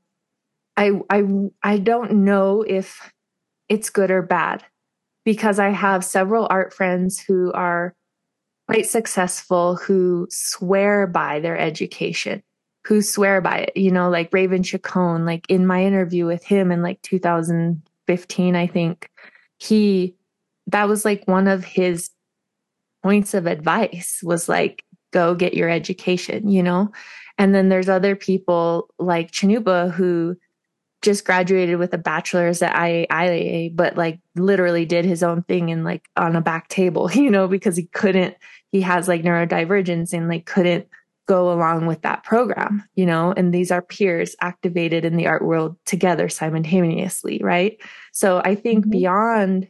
I I I don't know if it's good or bad because I have several art friends who are quite successful who swear by their education, who swear by it. You know, like Raven Chacon, like in my interview with him in like 2015, I think he that was like one of his points of advice was like go get your education, you know? And then there's other people like Cannupa who just graduated with a bachelor's at IAIA, but like literally did his own thing and like on a back table, you know, because he couldn't, he has like neurodivergence and like couldn't go along with that program, you know, and these are peers activated in the art world together simultaneously, right? So I think mm-hmm. beyond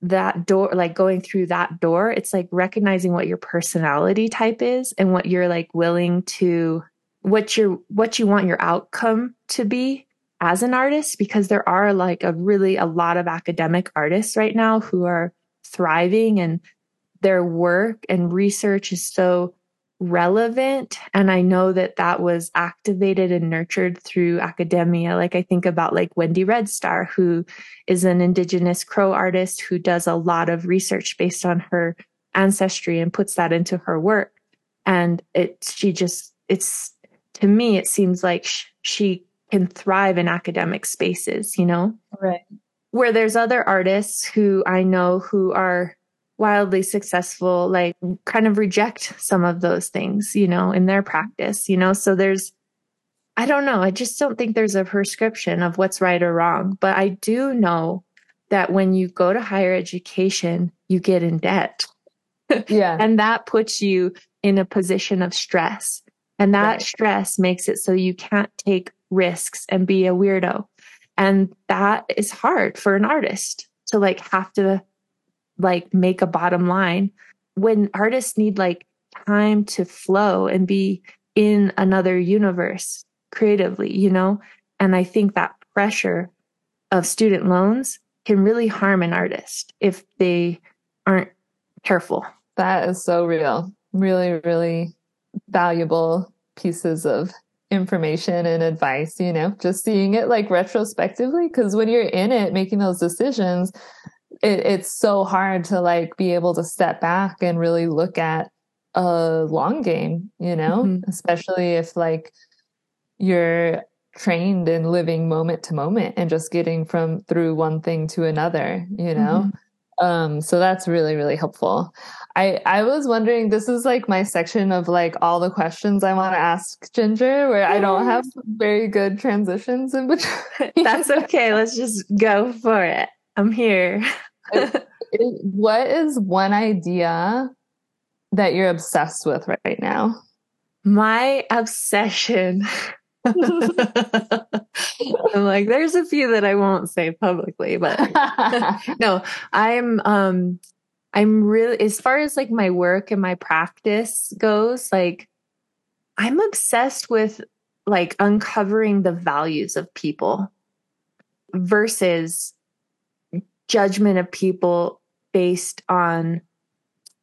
that door, like going through that door, it's like recognizing what your personality type is and what you're like willing to, what you're, what you want your outcome to be as an artist because there are like a really a lot of academic artists right now who are thriving and their work and research is so relevant and i know that that was activated and nurtured through academia like i think about like wendy red star who is an indigenous crow artist who does a lot of research based on her ancestry and puts that into her work and it she just it's to me it seems like sh- she can thrive in academic spaces, you know? Right. Where there's other artists who I know who are wildly successful, like kind of reject some of those things, you know, in their practice, you know? So there's, I don't know. I just don't think there's a prescription of what's right or wrong. But I do know that when you go to higher education, you get in debt. Yeah. and that puts you in a position of stress. And that right. stress makes it so you can't take risks and be a weirdo. And that is hard for an artist to like have to like make a bottom line when artists need like time to flow and be in another universe creatively, you know? And I think that pressure of student loans can really harm an artist if they aren't careful. That is so real. Really, really valuable pieces of information and advice, you know, just seeing it like retrospectively. Cause when you're in it, making those decisions, it, it's so hard to like be able to step back and really look at a long game, you know, mm-hmm. especially if like you're trained in living moment to moment and just getting from through one thing to another, you know? Mm-hmm. Um, so that's really, really helpful. I, I was wondering, this is like my section of like all the questions I want to ask Ginger, where I don't have very good transitions in between. That's okay. Let's just go for it. I'm here. what is one idea that you're obsessed with right now? My obsession I'm like, there's a few that I won't say publicly, but no, I'm, um, I'm really, as far as like my work and my practice goes, like, I'm obsessed with like uncovering the values of people. versus judgment of people based on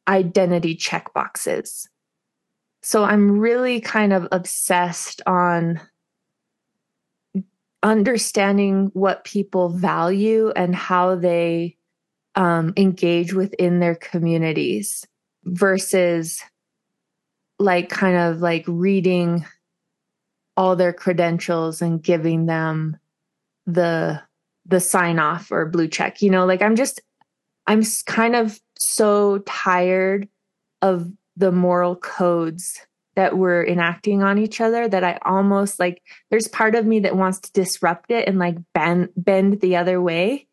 identity checkboxes. So I'm really kind of obsessed on understanding what people value and how they um, engage within their communities versus like kind of like reading all their credentials and giving them the the sign off or blue check you know like i'm just i'm kind of so tired of the moral codes that we're enacting on each other that I almost like there's part of me that wants to disrupt it and like bend bend the other way.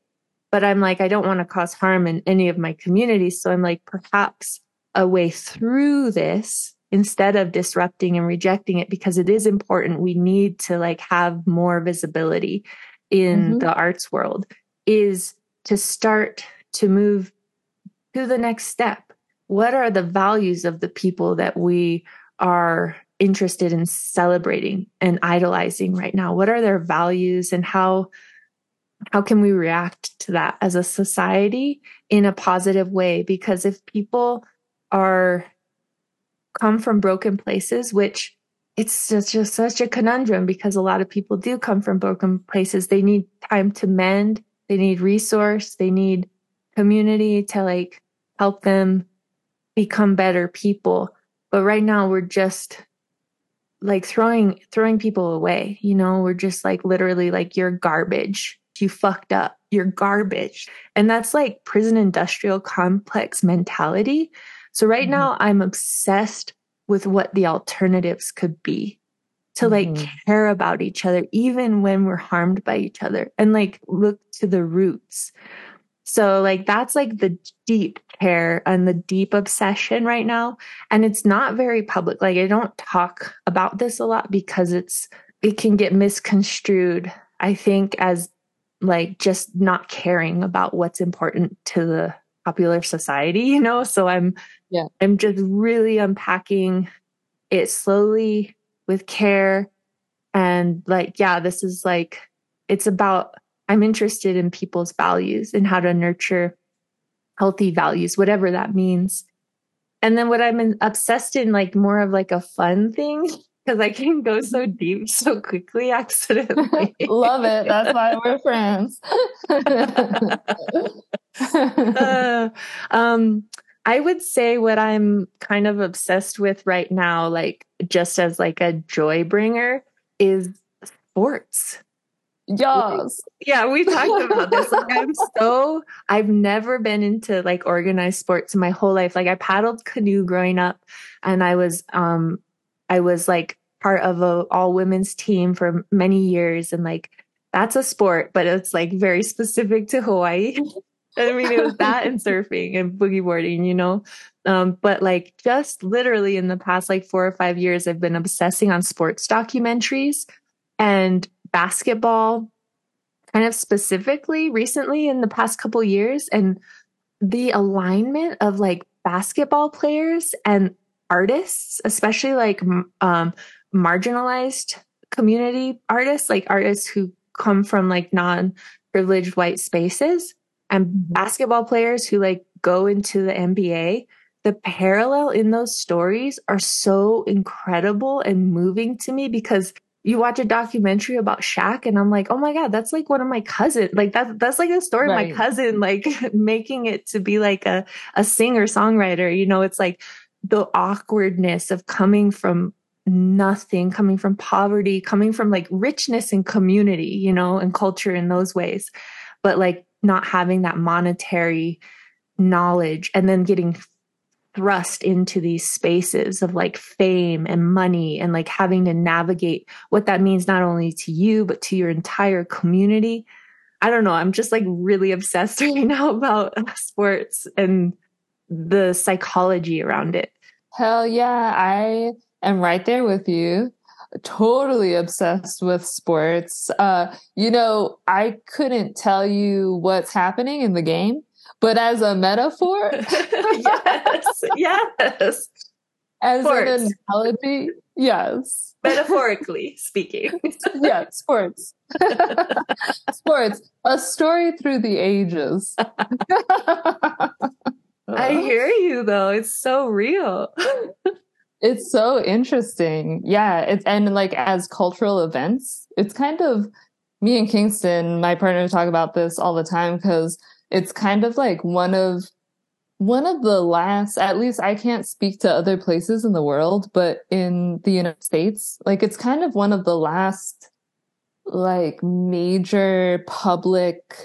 But I'm like, I don't want to cause harm in any of my communities. So I'm like, perhaps a way through this instead of disrupting and rejecting it because it is important. We need to like have more visibility in mm-hmm. the arts world is to start to move to the next step. What are the values of the people that we are interested in celebrating and idolizing right now? What are their values and how how can we react to that as a society in a positive way because if people are come from broken places which it's just, just such a conundrum because a lot of people do come from broken places. They need time to mend. They need resource. They need community to like help them become better people. But right now we're just like throwing throwing people away you know? We're just like literally like you're garbage. You fucked up. You're garbage. And that's like prison industrial complex mentality. So right mm-hmm. now i'm obsessed with what the alternatives could be to like mm-hmm. care about each other even when we're harmed by each other and like look to the roots so like that's like the deep care and the deep obsession right now. And it's not very public. Like I don't talk about this a lot because it's it can get misconstrued, I think, as like just not caring about what's important to the popular society, you know? So I'm yeah, I'm just really unpacking it slowly with care and like, yeah, this is like it's about I'm interested in people's values and how to nurture healthy values, whatever that means. And then what I'm obsessed in, like more of like a fun thing, because I can go so mm-hmm. deep so quickly accidentally. Love it. That's why we're friends. uh, um, I would say what I'm kind of obsessed with right now, like just as like a joy bringer, is sports. Yes. Yeah, we talked about this. Like I'm so I've never been into like organized sports in my whole life. Like I paddled canoe growing up and I was um I was like part of a all women's team for many years and like that's a sport, but it's like very specific to Hawaii. I mean, it was that and surfing and boogie boarding, you know? Um, but like just literally in the past like four or five years, I've been obsessing on sports documentaries and basketball kind of specifically recently in the past couple years and the alignment of like basketball players and artists especially like um, marginalized community artists like artists who come from like non-privileged white spaces and mm-hmm. basketball players who like go into the NBA the parallel in those stories are so incredible and moving to me because you watch a documentary about Shaq and I'm like, oh my God, that's like one of my cousins. Like that's that's like a story right. of my cousin, like making it to be like a, a singer songwriter. You know, it's like the awkwardness of coming from nothing, coming from poverty, coming from like richness and community, you know, and culture in those ways. But like not having that monetary knowledge and then getting thrust into these spaces of like fame and money and like having to navigate what that means not only to you but to your entire community. I don't know. I'm just like really obsessed right now about sports and the psychology around it. Hell yeah. I am right there with you totally obsessed with sports uh you know i couldn't tell you what's happening in the game but as a metaphor, yes, yes. As Sports. an analogy, Yes. Metaphorically speaking. yeah, sports. sports. A story through the ages. I hear you though. It's so real. It's so interesting. Yeah. It's and like as cultural events, it's kind of me and Kingston, my partner, talk about this all the time because it's kind of like one of one of the last at least i can't speak to other places in the world but in the united states like it's kind of one of the last like major public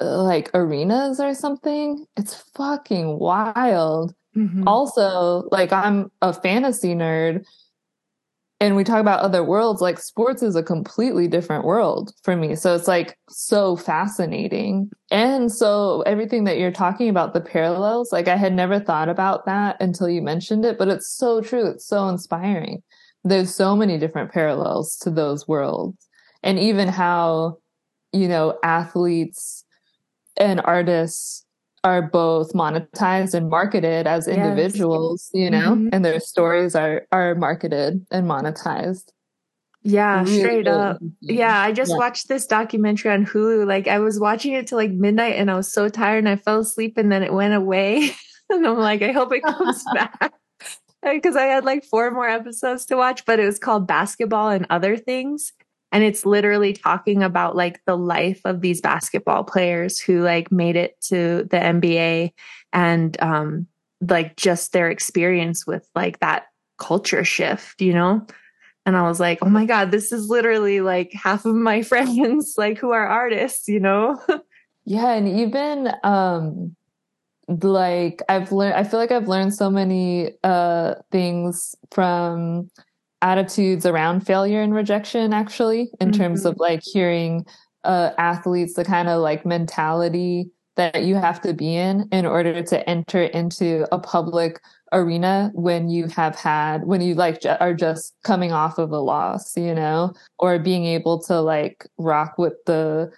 uh, like arenas or something it's fucking wild mm-hmm. also like i'm a fantasy nerd and we talk about other worlds, like sports is a completely different world for me. So it's like so fascinating. And so everything that you're talking about, the parallels, like I had never thought about that until you mentioned it, but it's so true. It's so inspiring. There's so many different parallels to those worlds. And even how, you know, athletes and artists are both monetized and marketed as individuals, yes. you know, mm-hmm. and their stories are are marketed and monetized. Yeah, really straight up. Yeah, I just yeah. watched this documentary on Hulu. Like I was watching it till like midnight and I was so tired and I fell asleep and then it went away. and I'm like, I hope it comes back. Because I had like four more episodes to watch, but it was called Basketball and Other Things and it's literally talking about like the life of these basketball players who like made it to the NBA and um like just their experience with like that culture shift, you know? And I was like, "Oh my god, this is literally like half of my friends like who are artists, you know?" yeah, and even um like I've learned I feel like I've learned so many uh things from attitudes around failure and rejection actually in mm-hmm. terms of like hearing uh, athletes the kind of like mentality that you have to be in in order to enter into a public arena when you have had when you like are just coming off of a loss you know or being able to like rock with the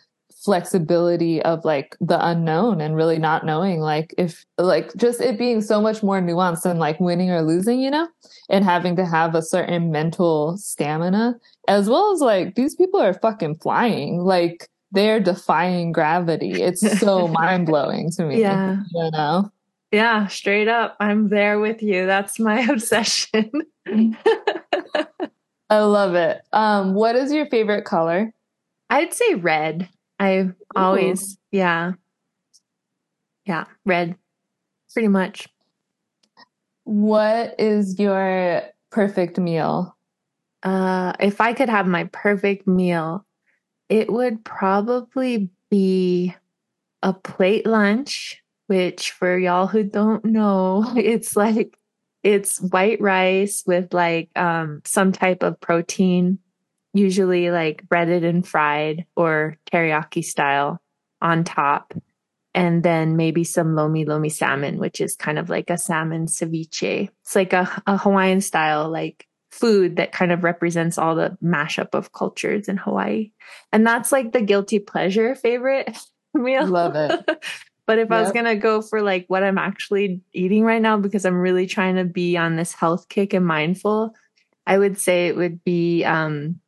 flexibility of like the unknown and really not knowing like if like just it being so much more nuanced than like winning or losing you know and having to have a certain mental stamina as well as like these people are fucking flying. Like they're defying gravity. It's so mind-blowing to me yeah. you know? Yeah straight up i'm there with you. That's my obsession. I love it. Um what is your favorite color? I'd say red I always, yeah. Yeah, red Pretty much. What is your perfect meal? Uh, if I could have my perfect meal, it would probably be a plate lunch, which for y'all who don't know, it's like it's white rice with like um some type of protein usually like breaded and fried or teriyaki style on top. And then maybe some lomi lomi salmon, which is kind of like a salmon ceviche. It's like a, a Hawaiian style, like food that kind of represents all the mashup of cultures in Hawaii. And that's like the guilty pleasure favorite meal. Love it. but if yep. I was going to go for like what I'm actually eating right now, because I'm really trying to be on this health kick and mindful, I would say it would be, um,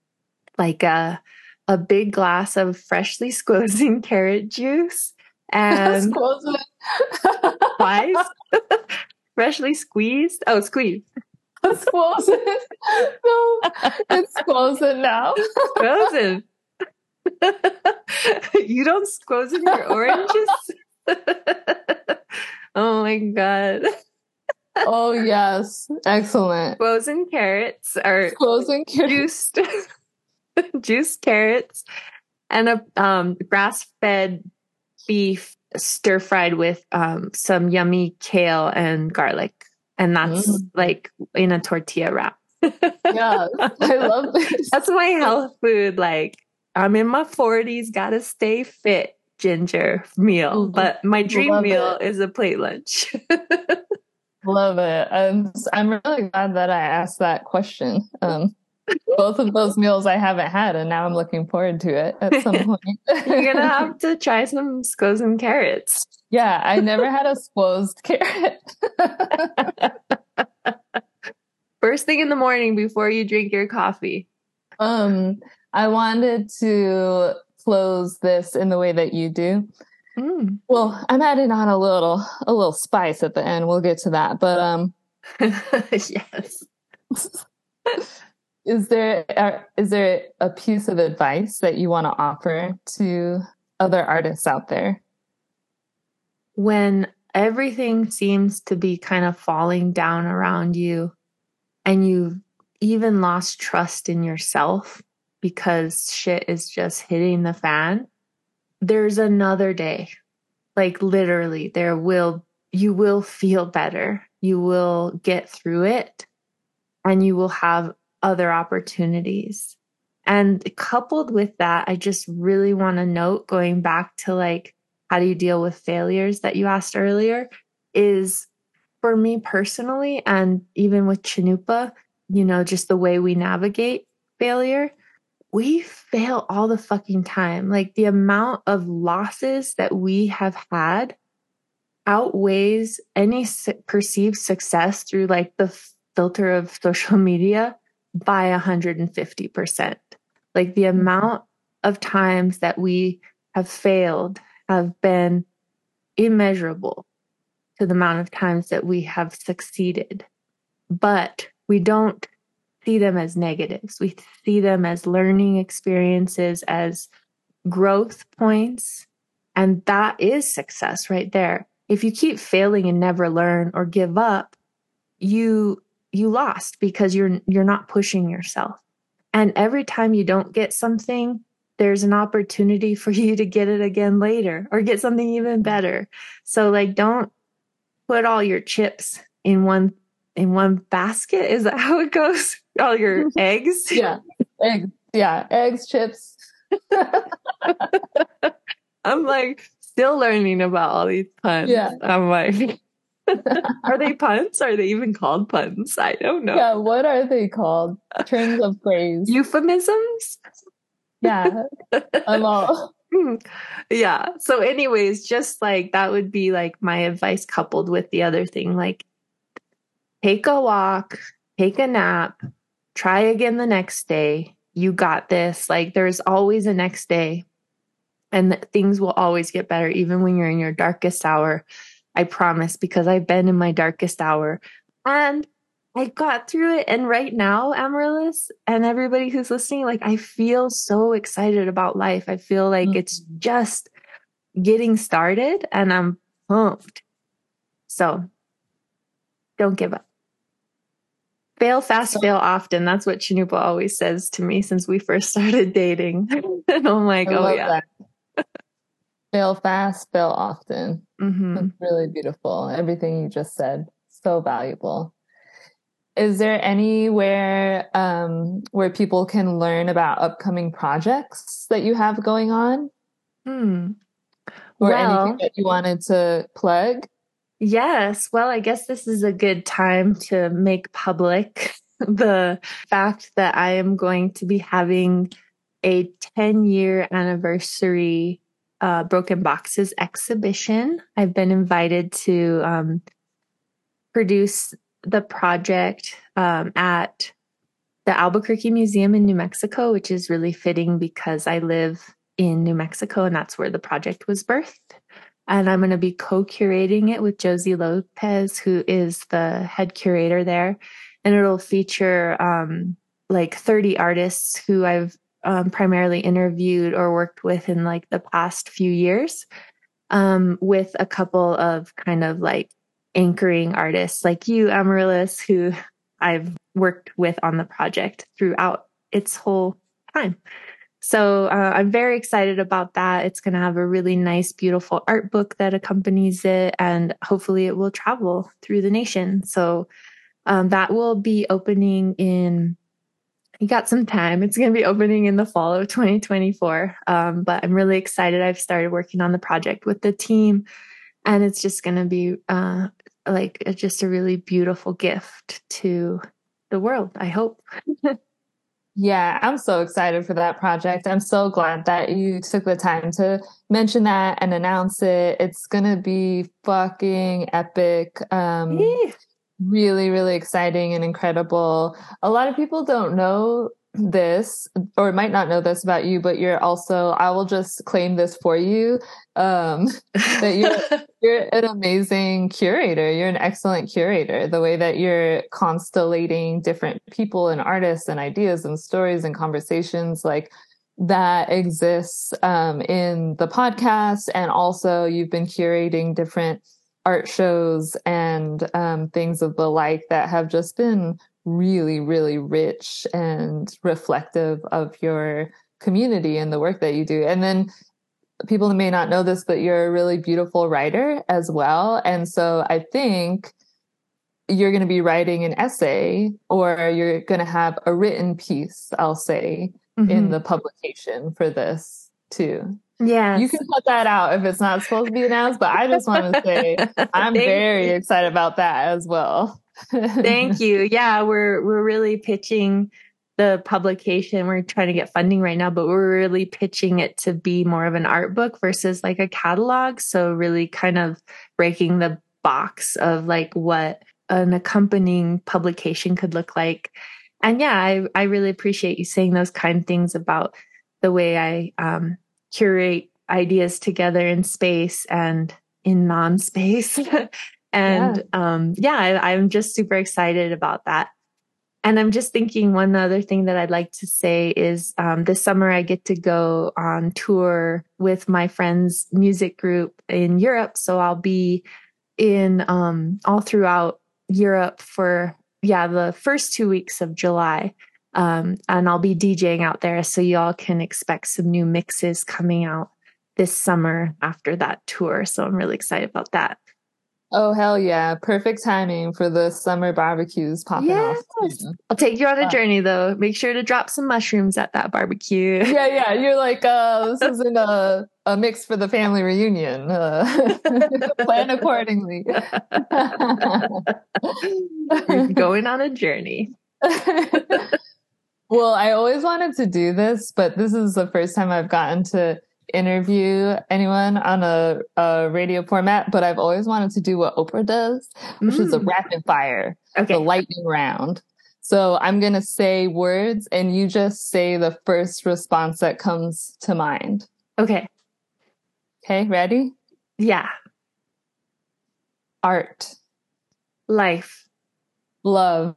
like a a big glass of freshly squozen carrot juice and twice freshly squeezed. Oh, squeezed. Squozen. no, it's squozen now. Squozen. you don't squozen your oranges? oh my god. Oh yes, excellent. Frozen carrots are frozen carrots. juiced juiced carrots, and a um, grass fed beef stir fried with um, some yummy kale and garlic. And that's mm. like in a tortilla wrap. yeah, I love this. That's my health food. Like, I'm in my 40s, gotta stay fit ginger meal. Mm-hmm. But my dream love meal it. is a plate lunch. love it. I'm, I'm really glad that I asked that question. Um, both of those meals I haven't had, and now I'm looking forward to it at some point. You're gonna have to try some squoze and carrots. Yeah, I never had a squozed carrot. First thing in the morning before you drink your coffee? Um, I wanted to close this in the way that you do. Mm. Well, I'm adding on a little a little spice at the end. We'll get to that. But um yes. Is there are, is there a piece of advice that you want to offer to other artists out there? When everything seems to be kind of falling down around you and you've even lost trust in yourself because shit is just hitting the fan, there's another day. Like literally, there will, you will feel better. You will get through it and you will have other opportunities. And coupled with that, I just really want to note going back to like, how do you deal with failures that you asked earlier is for me personally, and even with Cannupa, you know, just the way we navigate failure, we fail all the fucking time. Like the amount of losses that we have had outweighs any perceived success through like the filter of social media by 150%. Like the mm-hmm. amount of times that we have failed have been immeasurable to the amount of times that we have succeeded. But we don't see them as negatives. We see them as learning experiences, as growth points. And that is success right there. If you keep failing and never learn or give up, you you lost because you're you're not pushing yourself. And every time you don't get something, there's an opportunity for you to get it again later or get something even better. So like don't put all your chips in one in one basket. Is that how it goes? All your eggs? Yeah. Eggs. Yeah. Eggs, chips. I'm like still learning about all these puns. Yeah. I'm like are they puns? Are they even called puns? I don't know. Yeah, what are they called? Turns of phrase. Euphemisms? Yeah. I'm all. Hmm. yeah. So, anyways, just like that would be like my advice coupled with the other thing like take a walk, take a nap, try again the next day. You got this. Like, there's always a next day, and things will always get better, even when you're in your darkest hour. I promise, because I've been in my darkest hour. And I got through it. And right now, Amaryllis and everybody who's listening, like I feel so excited about life. I feel like mm-hmm. it's just getting started and I'm pumped. So don't give up. Fail fast, so, fail often. That's what Cannupa always says to me since we first started dating. and I'm like, oh yeah. Fail fast, fail often. Mm-hmm. It's really beautiful. Everything you just said, so valuable. Is there anywhere um, where people can learn about upcoming projects that you have going on? Hmm. Or well, anything that you wanted to plug? Yes. Well, I guess this is a good time to make public the fact that I am going to be having a 10 year anniversary uh, Broken Boxes exhibition. I've been invited to um, produce the project um, at the Albuquerque Museum in New Mexico, which is really fitting because I live in New Mexico and that's where the project was birthed. And I'm going to be co curating it with Josie Lopez, who is the head curator there. And it'll feature um, like 30 artists who I've um, primarily interviewed or worked with in like the past few years, um, with a couple of kind of like anchoring artists like you, Amaryllis, who I've worked with on the project throughout its whole time. So uh, I'm very excited about that. It's going to have a really nice, beautiful art book that accompanies it, and hopefully it will travel through the nation. So um, that will be opening in you got some time. It's going to be opening in the fall of 2024. Um, but I'm really excited. I've started working on the project with the team, and it's just going to be uh, like just a really beautiful gift to the world. I hope. yeah, I'm so excited for that project. I'm so glad that you took the time to mention that and announce it. It's going to be fucking epic. Um, really, really exciting and incredible. A lot of people don't know this or might not know this about you but you're also i will just claim this for you um that you're you're an amazing curator. You're an excellent curator. The way that you're constellating different people and artists and ideas and stories and conversations like that exists um, in the podcast. And also you've been curating different art shows and um, things of the like that have just been really, really rich and reflective of your community and the work that you do. And then people may not know this, but you're a really beautiful writer as well. And so I think you're going to be writing an essay or you're going to have a written piece, I'll say, mm-hmm. in the publication for this too. Yeah. You can cut that out if it's not supposed to be announced, but I just want to say I'm very you. excited about that as well. Thank you. Yeah, we're we're really pitching the publication. We're trying to get funding right now, but we're really pitching it to be more of an art book versus like a catalog. So really kind of breaking the box of like what an accompanying publication could look like. And yeah, I, I really appreciate you saying those kind things about the way I um, curate ideas together in space and in non-space. and yeah, um, yeah I, I'm just super excited about that. And I'm just thinking one other thing that I'd like to say is um, this summer I get to go on tour with my friend's music group in Europe. So I'll be in um, all throughout Europe for, yeah, the first two weeks of July. Um, and I'll be DJing out there. So y'all can expect some new mixes coming out this summer after that tour. So I'm really excited about that. Oh hell yeah! Perfect timing for the summer barbecues popping yes. off. I'll take you on a journey though. Make sure to drop some mushrooms at that barbecue. Yeah, yeah. You're like, uh, this isn't a a mix for the family reunion. Uh, plan accordingly. going on a journey. Well, I always wanted to do this, but this is the first time I've gotten to interview anyone on a, a radio format, but I've always wanted to do what Oprah does, which mm. is a mm. rapid fire, okay. the lightning round. So I'm going to say words and you just say the first response that comes to mind. Okay. Okay, ready? Yeah. Art. Life. Love.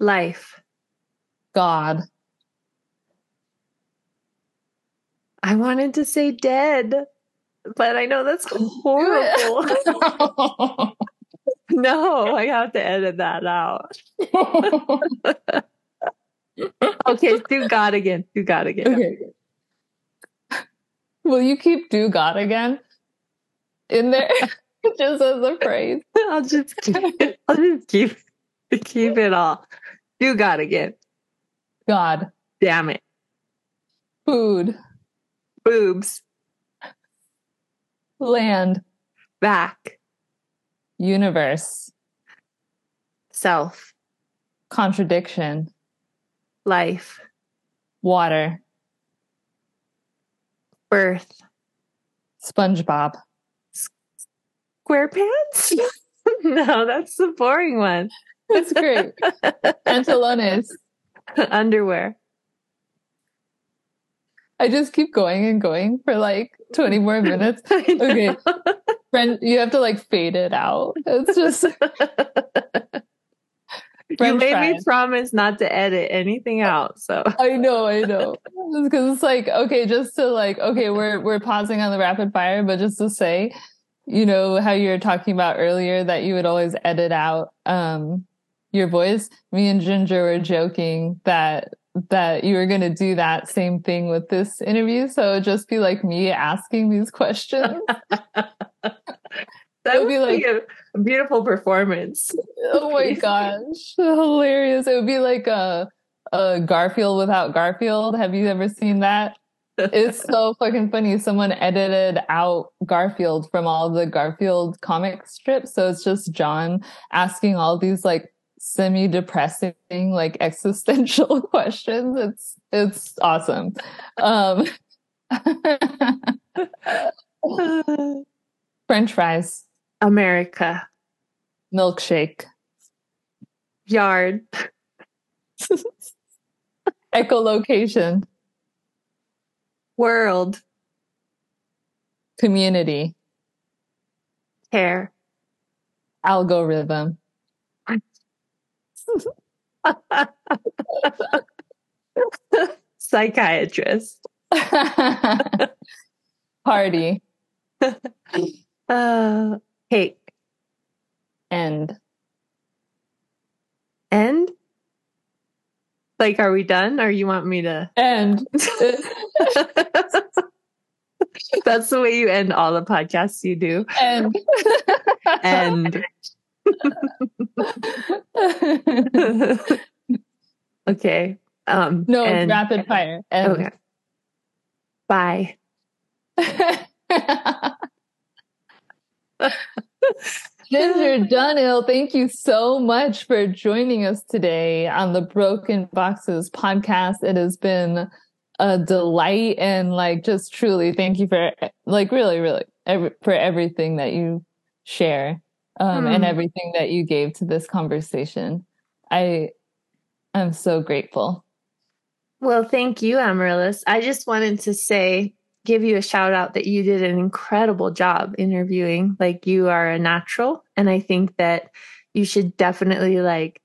Life. God. I wanted to say dead, but I know that's horrible. no, I have to edit that out. okay, do God again. Do God again. Okay. Will you keep do God again in there just as a phrase? I'll just keep it. I'll just keep keep it all. Do God again. God. Damn it. Food. Boobs, land, back, universe, self, contradiction, life, water, birth, SpongeBob, SquarePants. no, that's the boring one. That's great. Pantalones, underwear. I just keep going and going for like 20 more minutes. Okay. Friend, you have to like fade it out. It's just. you made me promise not to edit anything out. So I know, I know. Because it's like, okay, just to like, okay, we're we're pausing on the rapid fire, but just to say, you know, how you were talking about earlier that you would always edit out um your voice. Me and Ginger were joking that that you were going to do that same thing with this interview. So just be like me asking these questions. that would be like a beautiful performance. Oh my gosh. Hilarious. It would be like a, a Garfield without Garfield. Have you ever seen that? it's so fucking funny. Someone edited out Garfield from all the Garfield comic strips. So it's just John asking all these like semi depressing, like existential questions. It's, it's awesome. Um, French fries. America. Milkshake. Yard. Echolocation. World. Community. Care. Algorithm. Psychiatrist. Party. Uh, cake. End. End? Like, are we done or you want me to? End. That's the way you end all the podcasts you do. End. End. okay. Um, no, and- rapid fire. End. Okay. Bye. Ginger Dunnill, thank you so much for joining us today on the Broken Boxes podcast. It has been a delight and like just truly thank you for like really, really every, for everything that you share um, and Hmm. everything that you gave to this conversation. I am so grateful. Well, thank you, Amaryllis. I just wanted to say, give you a shout out that you did an incredible job interviewing. Like you are a natural. And I think that you should definitely like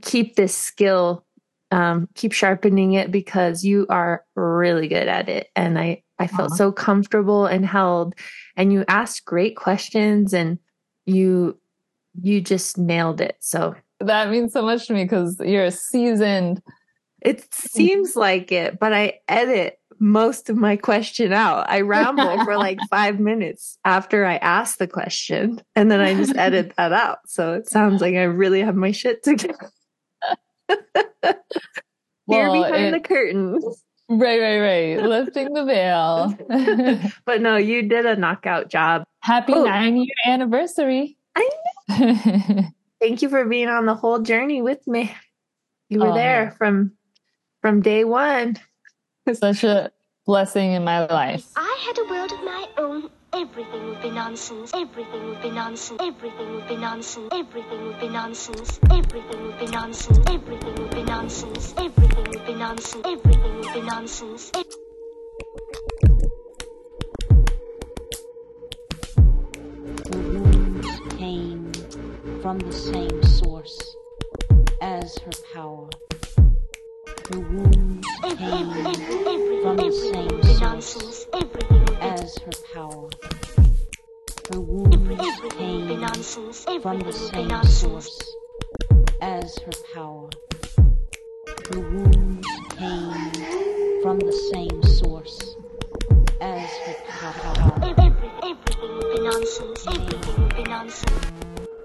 keep this skill, um, keep sharpening it because you are really good at it. And I, I felt so comfortable and held and you asked great questions and you, you just nailed it. So That means so much to me because you're a seasoned It seems like it, but I edit most of my question out. I ramble for like five minutes after I ask the question, and then I just edit that out. So it sounds like I really have my shit together. Here Well, behind it- the curtain. Right, right, right. Lifting the veil. But no, you did a knockout job. Happy Oh. nine year anniversary. I know. Thank you for being on the whole journey with me. You were Oh, there from from day one. Such a blessing in my life. I had a world of my own. Everything would be nonsense. Everything would be nonsense. Everything would be nonsense. Everything would be nonsense. Everything would be nonsense. Everything would be nonsense. Everything would be nonsense. Everything would be nonsense. The wounds came from the same source as her power. The wounds came from the same source nonsense is her power. Her womb is from the same source as her power. Her womb came from the same source as her power. Everything, nonsense everything, everything, be nonsense.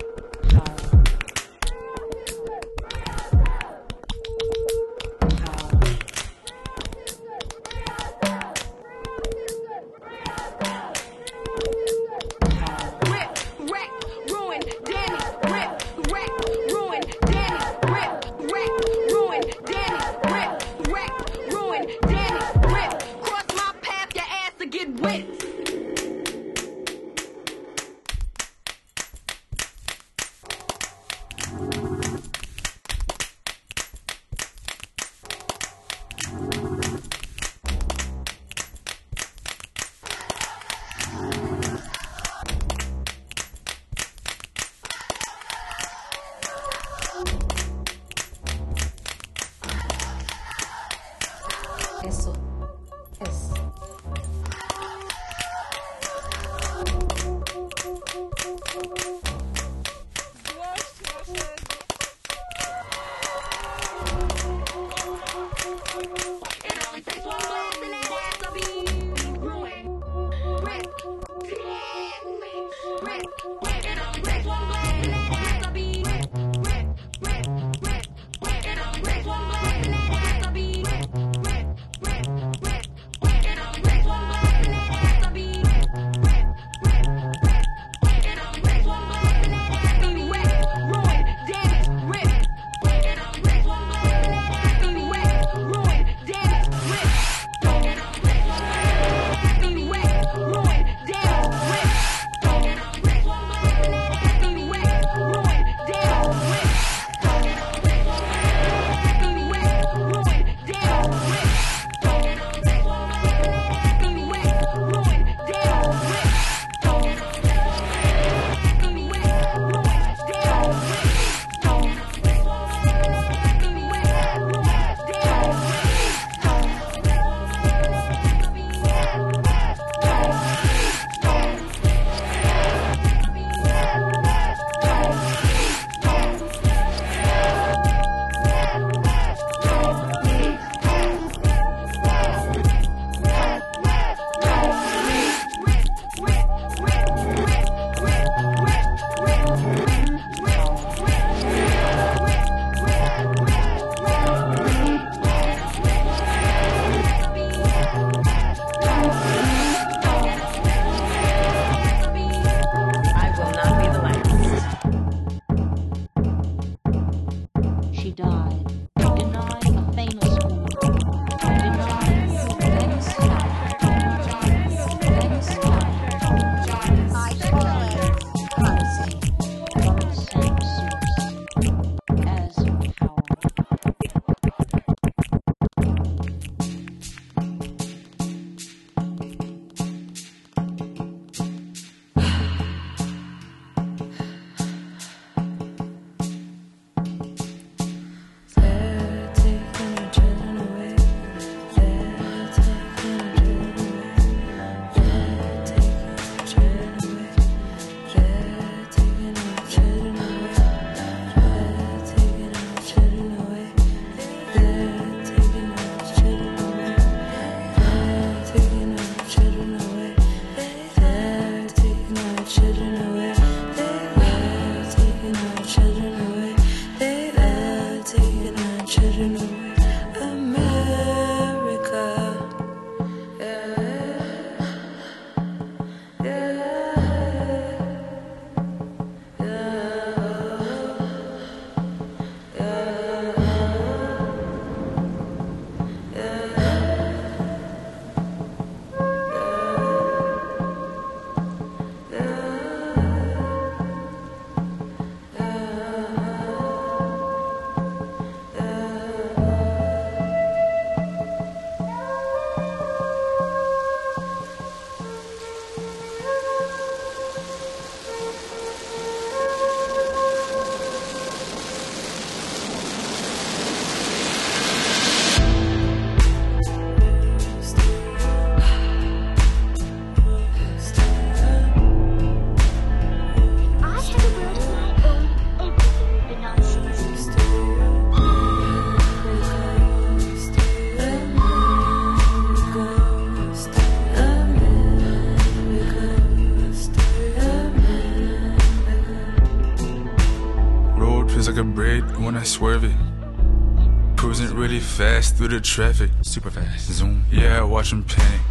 Braid when I swerve it. Cruising really fast through the traffic. Super fast. Zoom. Yeah, watch 'em panic.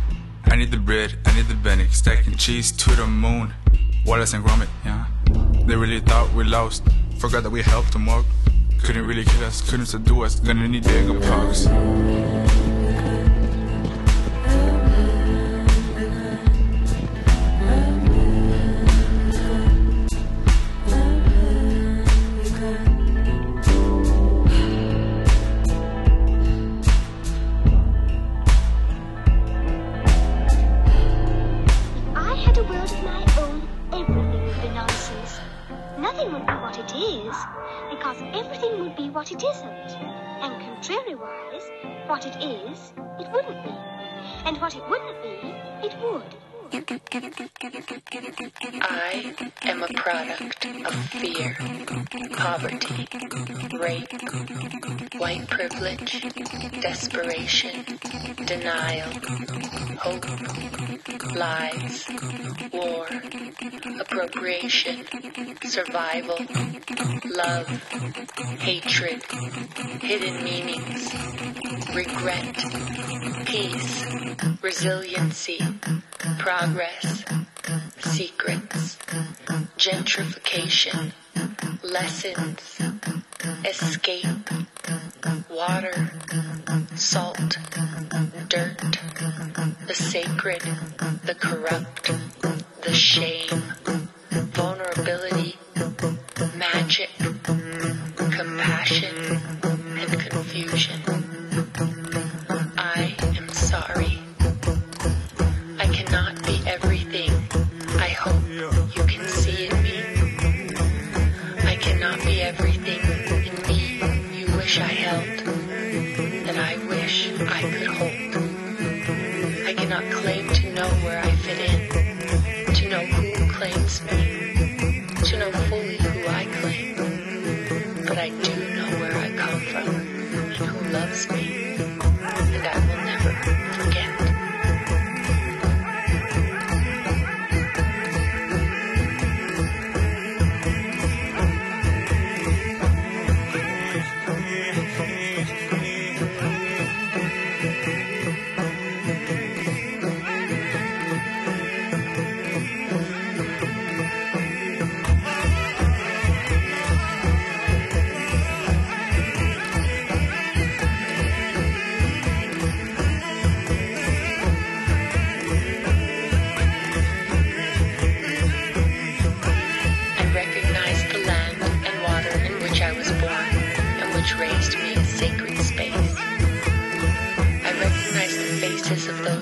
I need the bread, I need the Bennett. Stacking cheese to the moon. Wallace and Gromit, yeah. They really thought we lost. Forgot that we helped them walk. Couldn't really kill us, couldn't subdue us. Gonna need bigger pox. Survival, love, hatred, hidden meanings, regret, peace, resiliency, progress, secrets, gentrification, lessons, escape, water, salt, dirt, the sacred, the corrupt, the shame, vulnerability, magic, compassion, and confusion.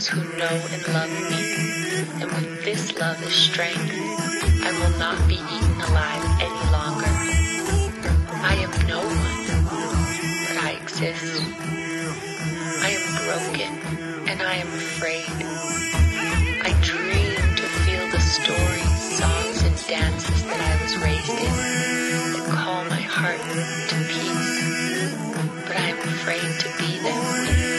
Those who know and love me, and with this love is strength, I will not be eaten alive any longer. I am no one, but I exist. I am broken and I am afraid. I dream to feel the stories, songs, and dances that I was raised in that call my heart to peace. But I am afraid to be them.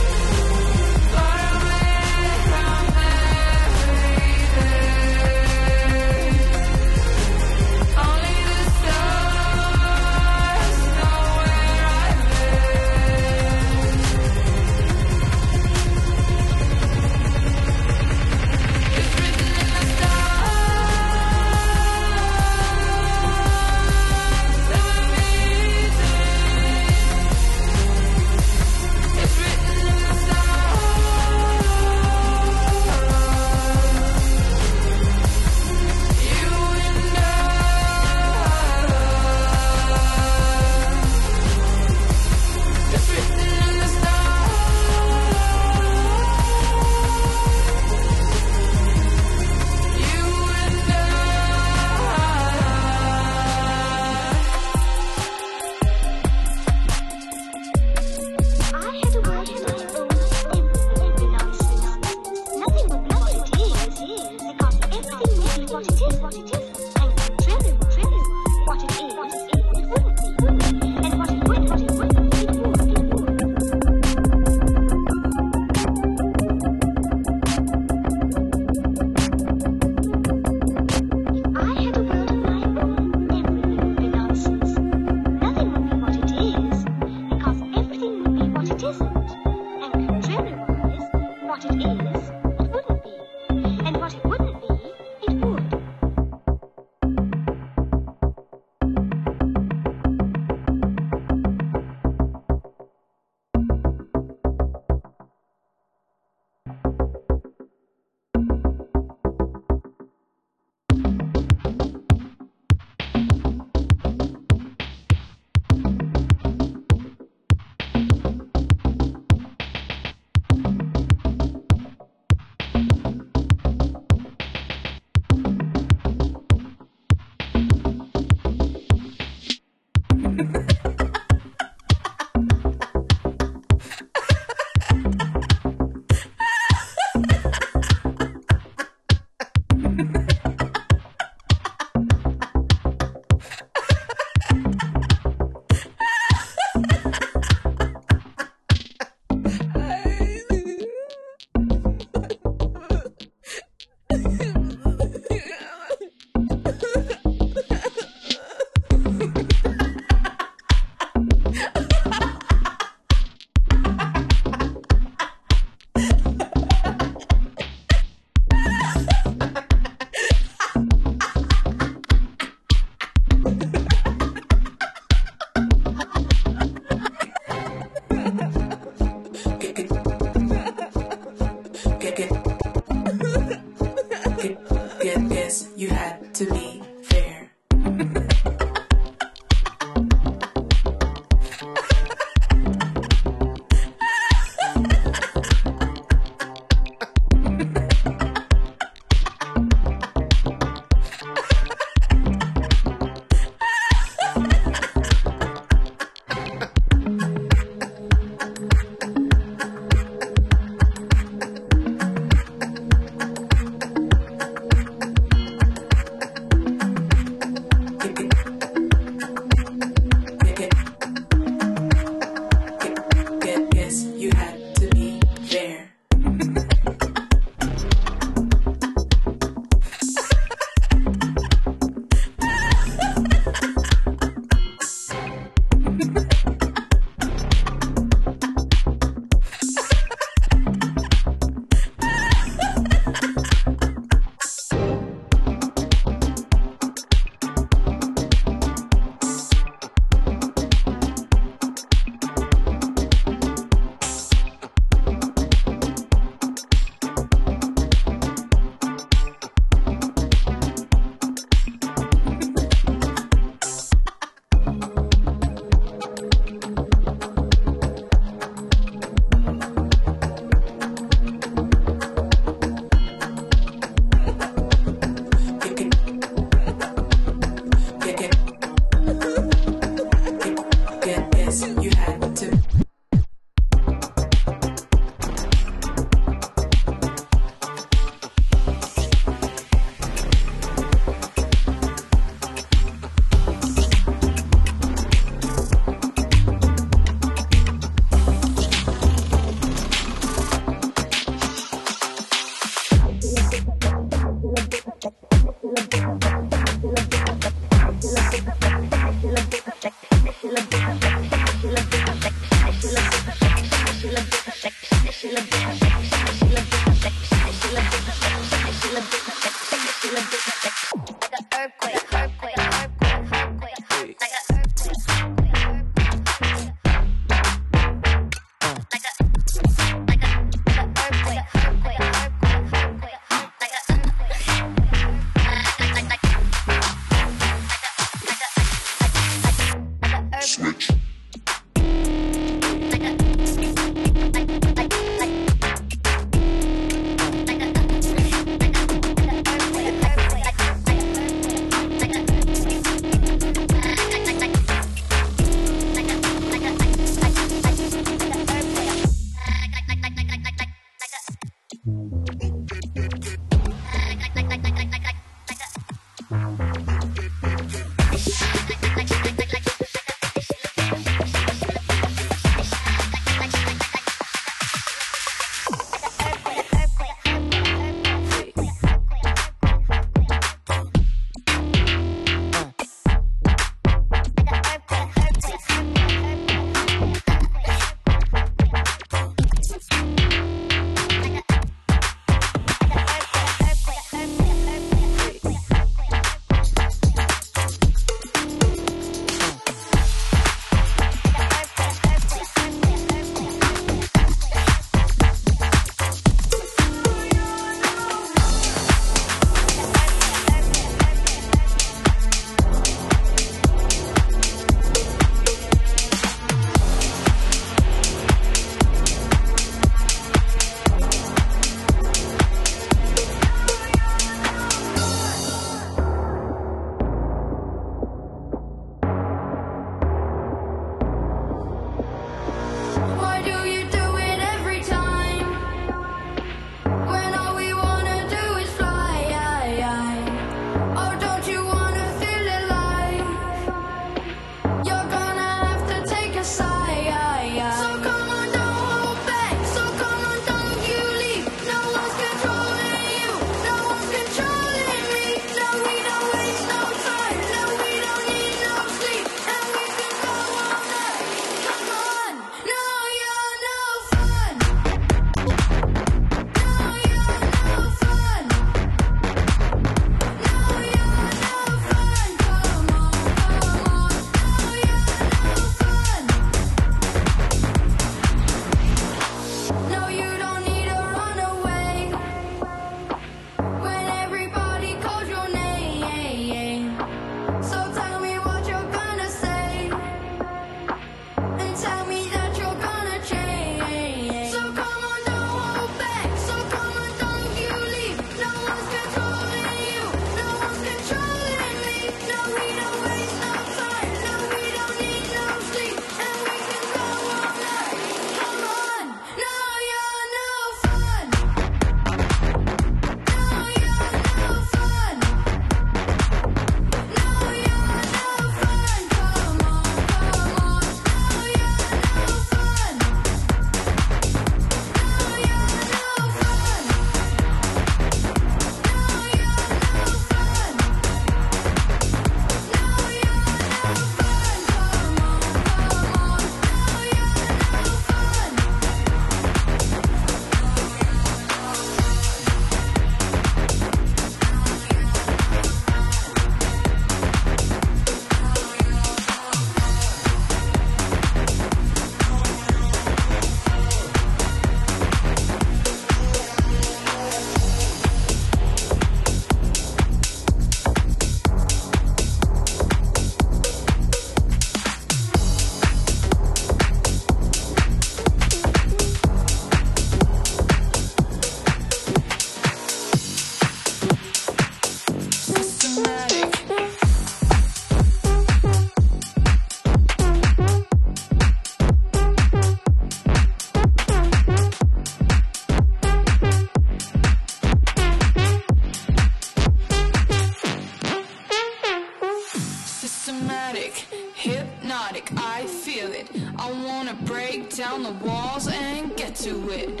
like I feel it. I wanna break down the walls and get to it.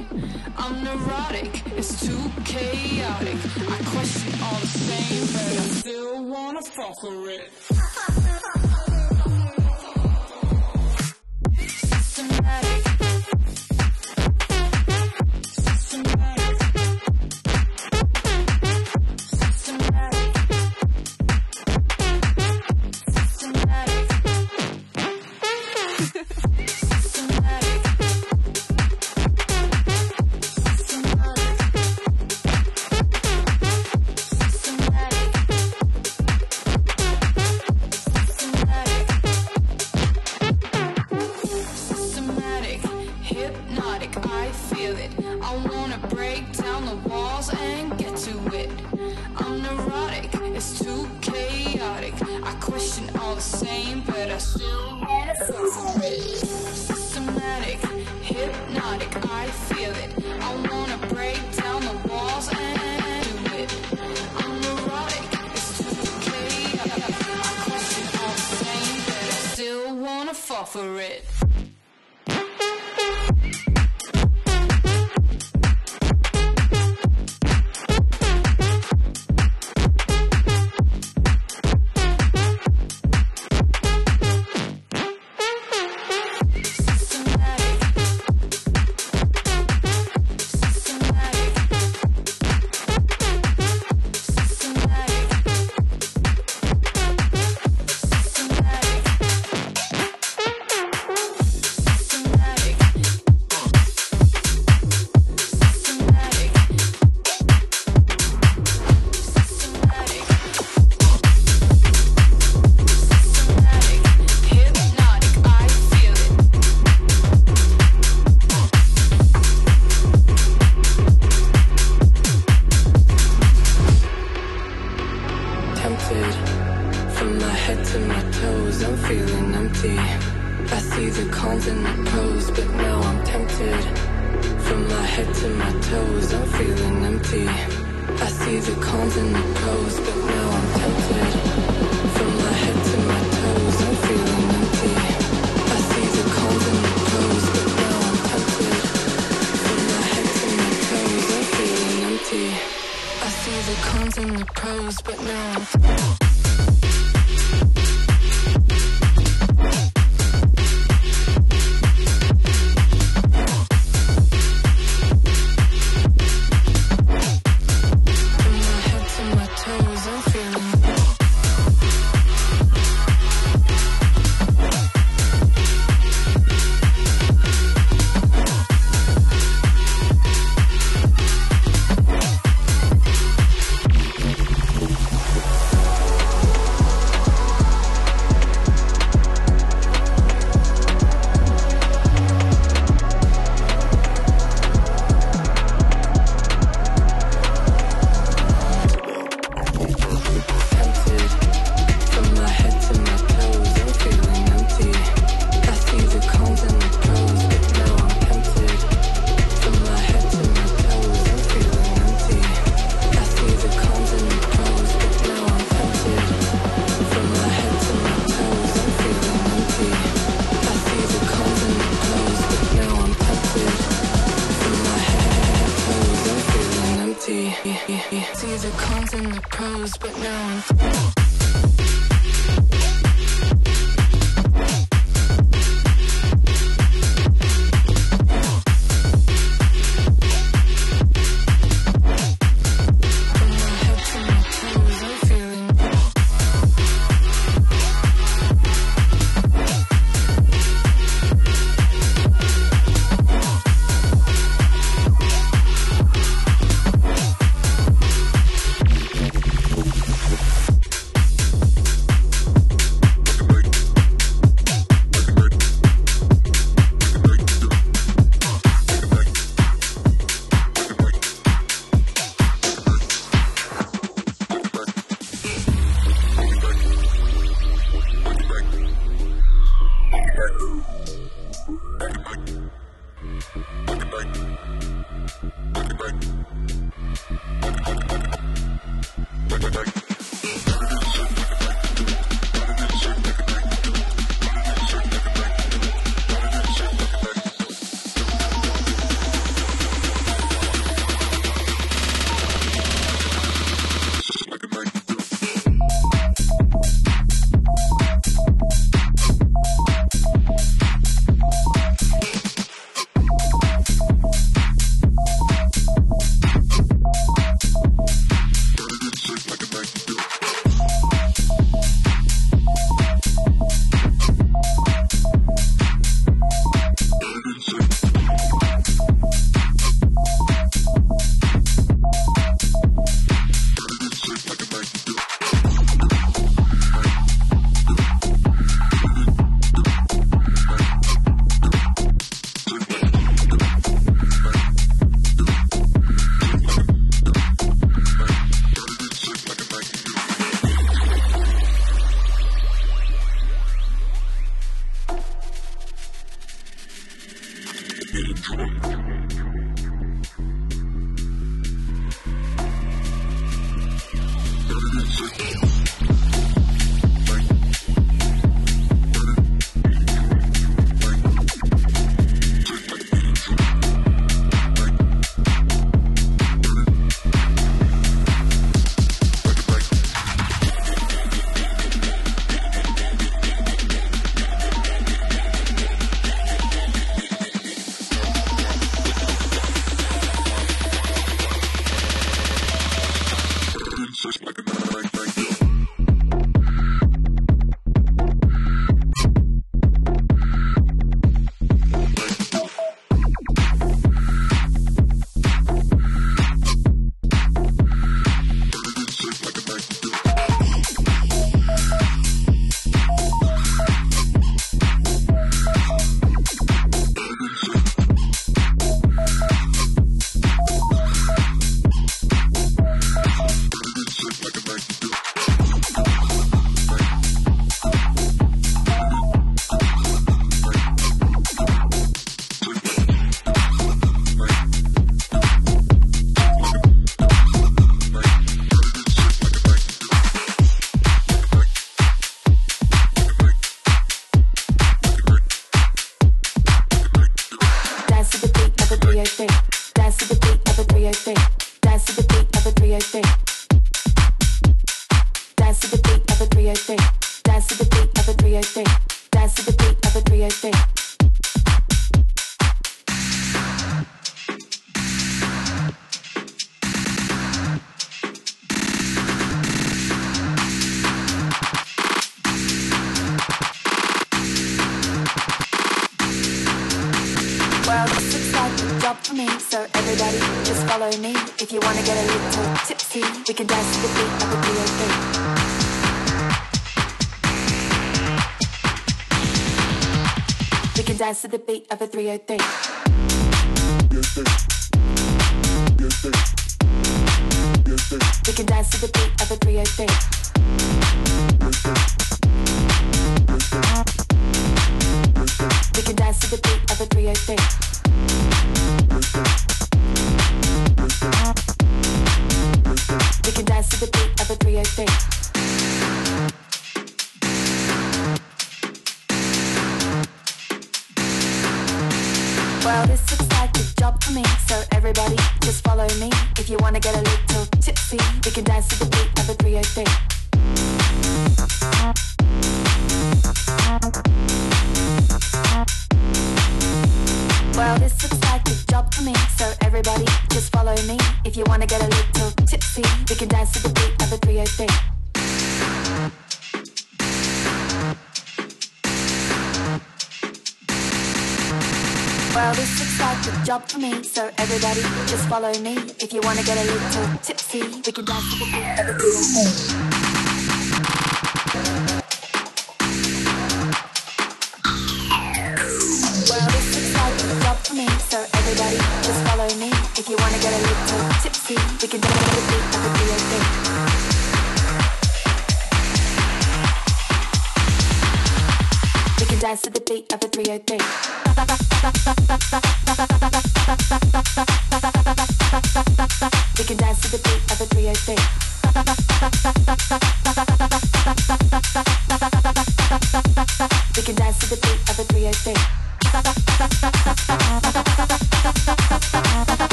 I'm neurotic, it's too chaotic. I question all the same, but I still wanna fuck with it. Systematic.